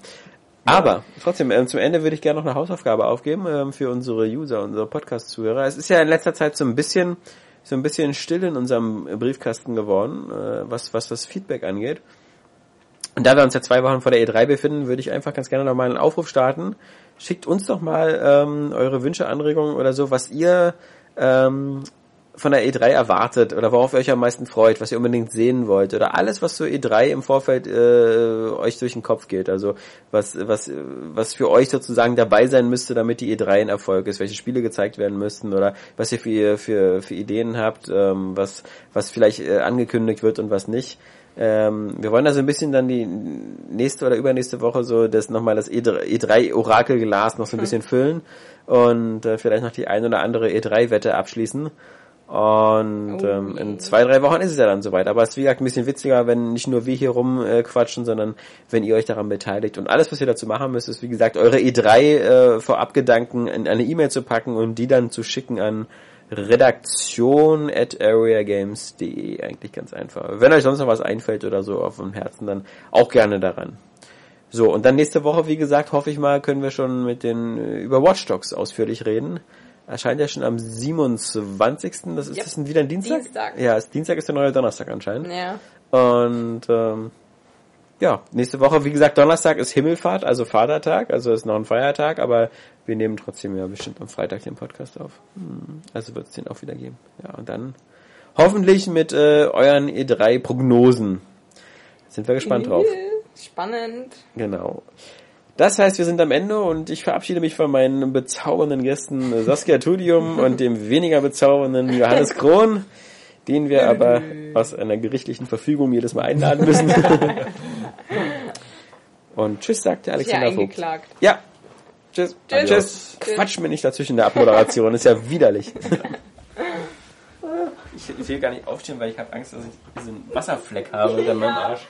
Aber trotzdem, ähm, zum Ende würde ich gerne noch eine Hausaufgabe aufgeben ähm, für unsere User, unsere Podcast-Zuhörer. Es ist ja in letzter Zeit so ein bisschen so ein bisschen still in unserem Briefkasten geworden, äh, was, was das Feedback angeht. Und da wir uns ja zwei Wochen vor der E3 befinden, würde ich einfach ganz gerne nochmal einen Aufruf starten. Schickt uns doch mal ähm, eure Wünsche, Anregungen oder so, was ihr ähm, von der E3 erwartet oder worauf ihr euch am meisten freut, was ihr unbedingt sehen wollt oder alles, was zur E3 im Vorfeld äh, euch durch den Kopf geht. Also was, was, was für euch sozusagen dabei sein müsste, damit die E3 ein Erfolg ist, welche Spiele gezeigt werden müssten oder was ihr für, für, für Ideen habt, ähm, was, was vielleicht äh, angekündigt wird und was nicht. Ähm, wir wollen also ein bisschen dann die nächste oder übernächste Woche so das nochmal das E3-Orakelglas noch so ein bisschen füllen und äh, vielleicht noch die ein oder andere E3-Wette abschließen. Und Oh ähm, in zwei, drei Wochen ist es ja dann soweit. Aber es ist wie gesagt ein bisschen witziger, wenn nicht nur wir hier rumquatschen, äh, quatschen, sondern wenn ihr euch daran beteiligt. Und alles, was ihr dazu machen müsst, ist wie gesagt eure E3 äh, Vorabgedanken in eine E-Mail zu packen und die dann zu schicken an redaktion at areagames.de. Eigentlich ganz einfach. Wenn euch sonst noch was einfällt oder so auf dem Herzen, dann auch gerne daran. So, und dann nächste Woche, wie gesagt, hoffe ich mal, können wir schon mit den äh, über Watch Dogs ausführlich reden. Erscheint ja schon am 27. Das ist Yep. das wieder ein Dienstag? Dienstag. Ja, ist Dienstag ist der neue Donnerstag anscheinend. Ja. Und ähm, ja, nächste Woche, wie gesagt, Donnerstag ist Himmelfahrt, also Vatertag, also ist noch ein Feiertag, aber wir nehmen trotzdem ja bestimmt am Freitag den Podcast auf. Hm, Also wird es den auch wieder geben. Ja, und dann hoffentlich mit äh, euren E3-Prognosen. Sind wir gespannt drauf. Spannend. Genau. Das heißt, wir sind am Ende und ich verabschiede mich von meinen bezaubernden Gästen Saskia Tudium und dem weniger bezaubernden Johannes Krohn, den wir aber aus einer gerichtlichen Verfügung jedes Mal einladen müssen. Und tschüss, sagte Alexander ja Vogt. Ja. Tschüss. Tschüss. tschüss. tschüss. Quatsch mir nicht dazwischen in der Abmoderation, ist ja widerlich. ich, ich will gar nicht aufstehen, weil ich habe Angst, dass ich diesen Wasserfleck habe unter ja. meinem Arsch.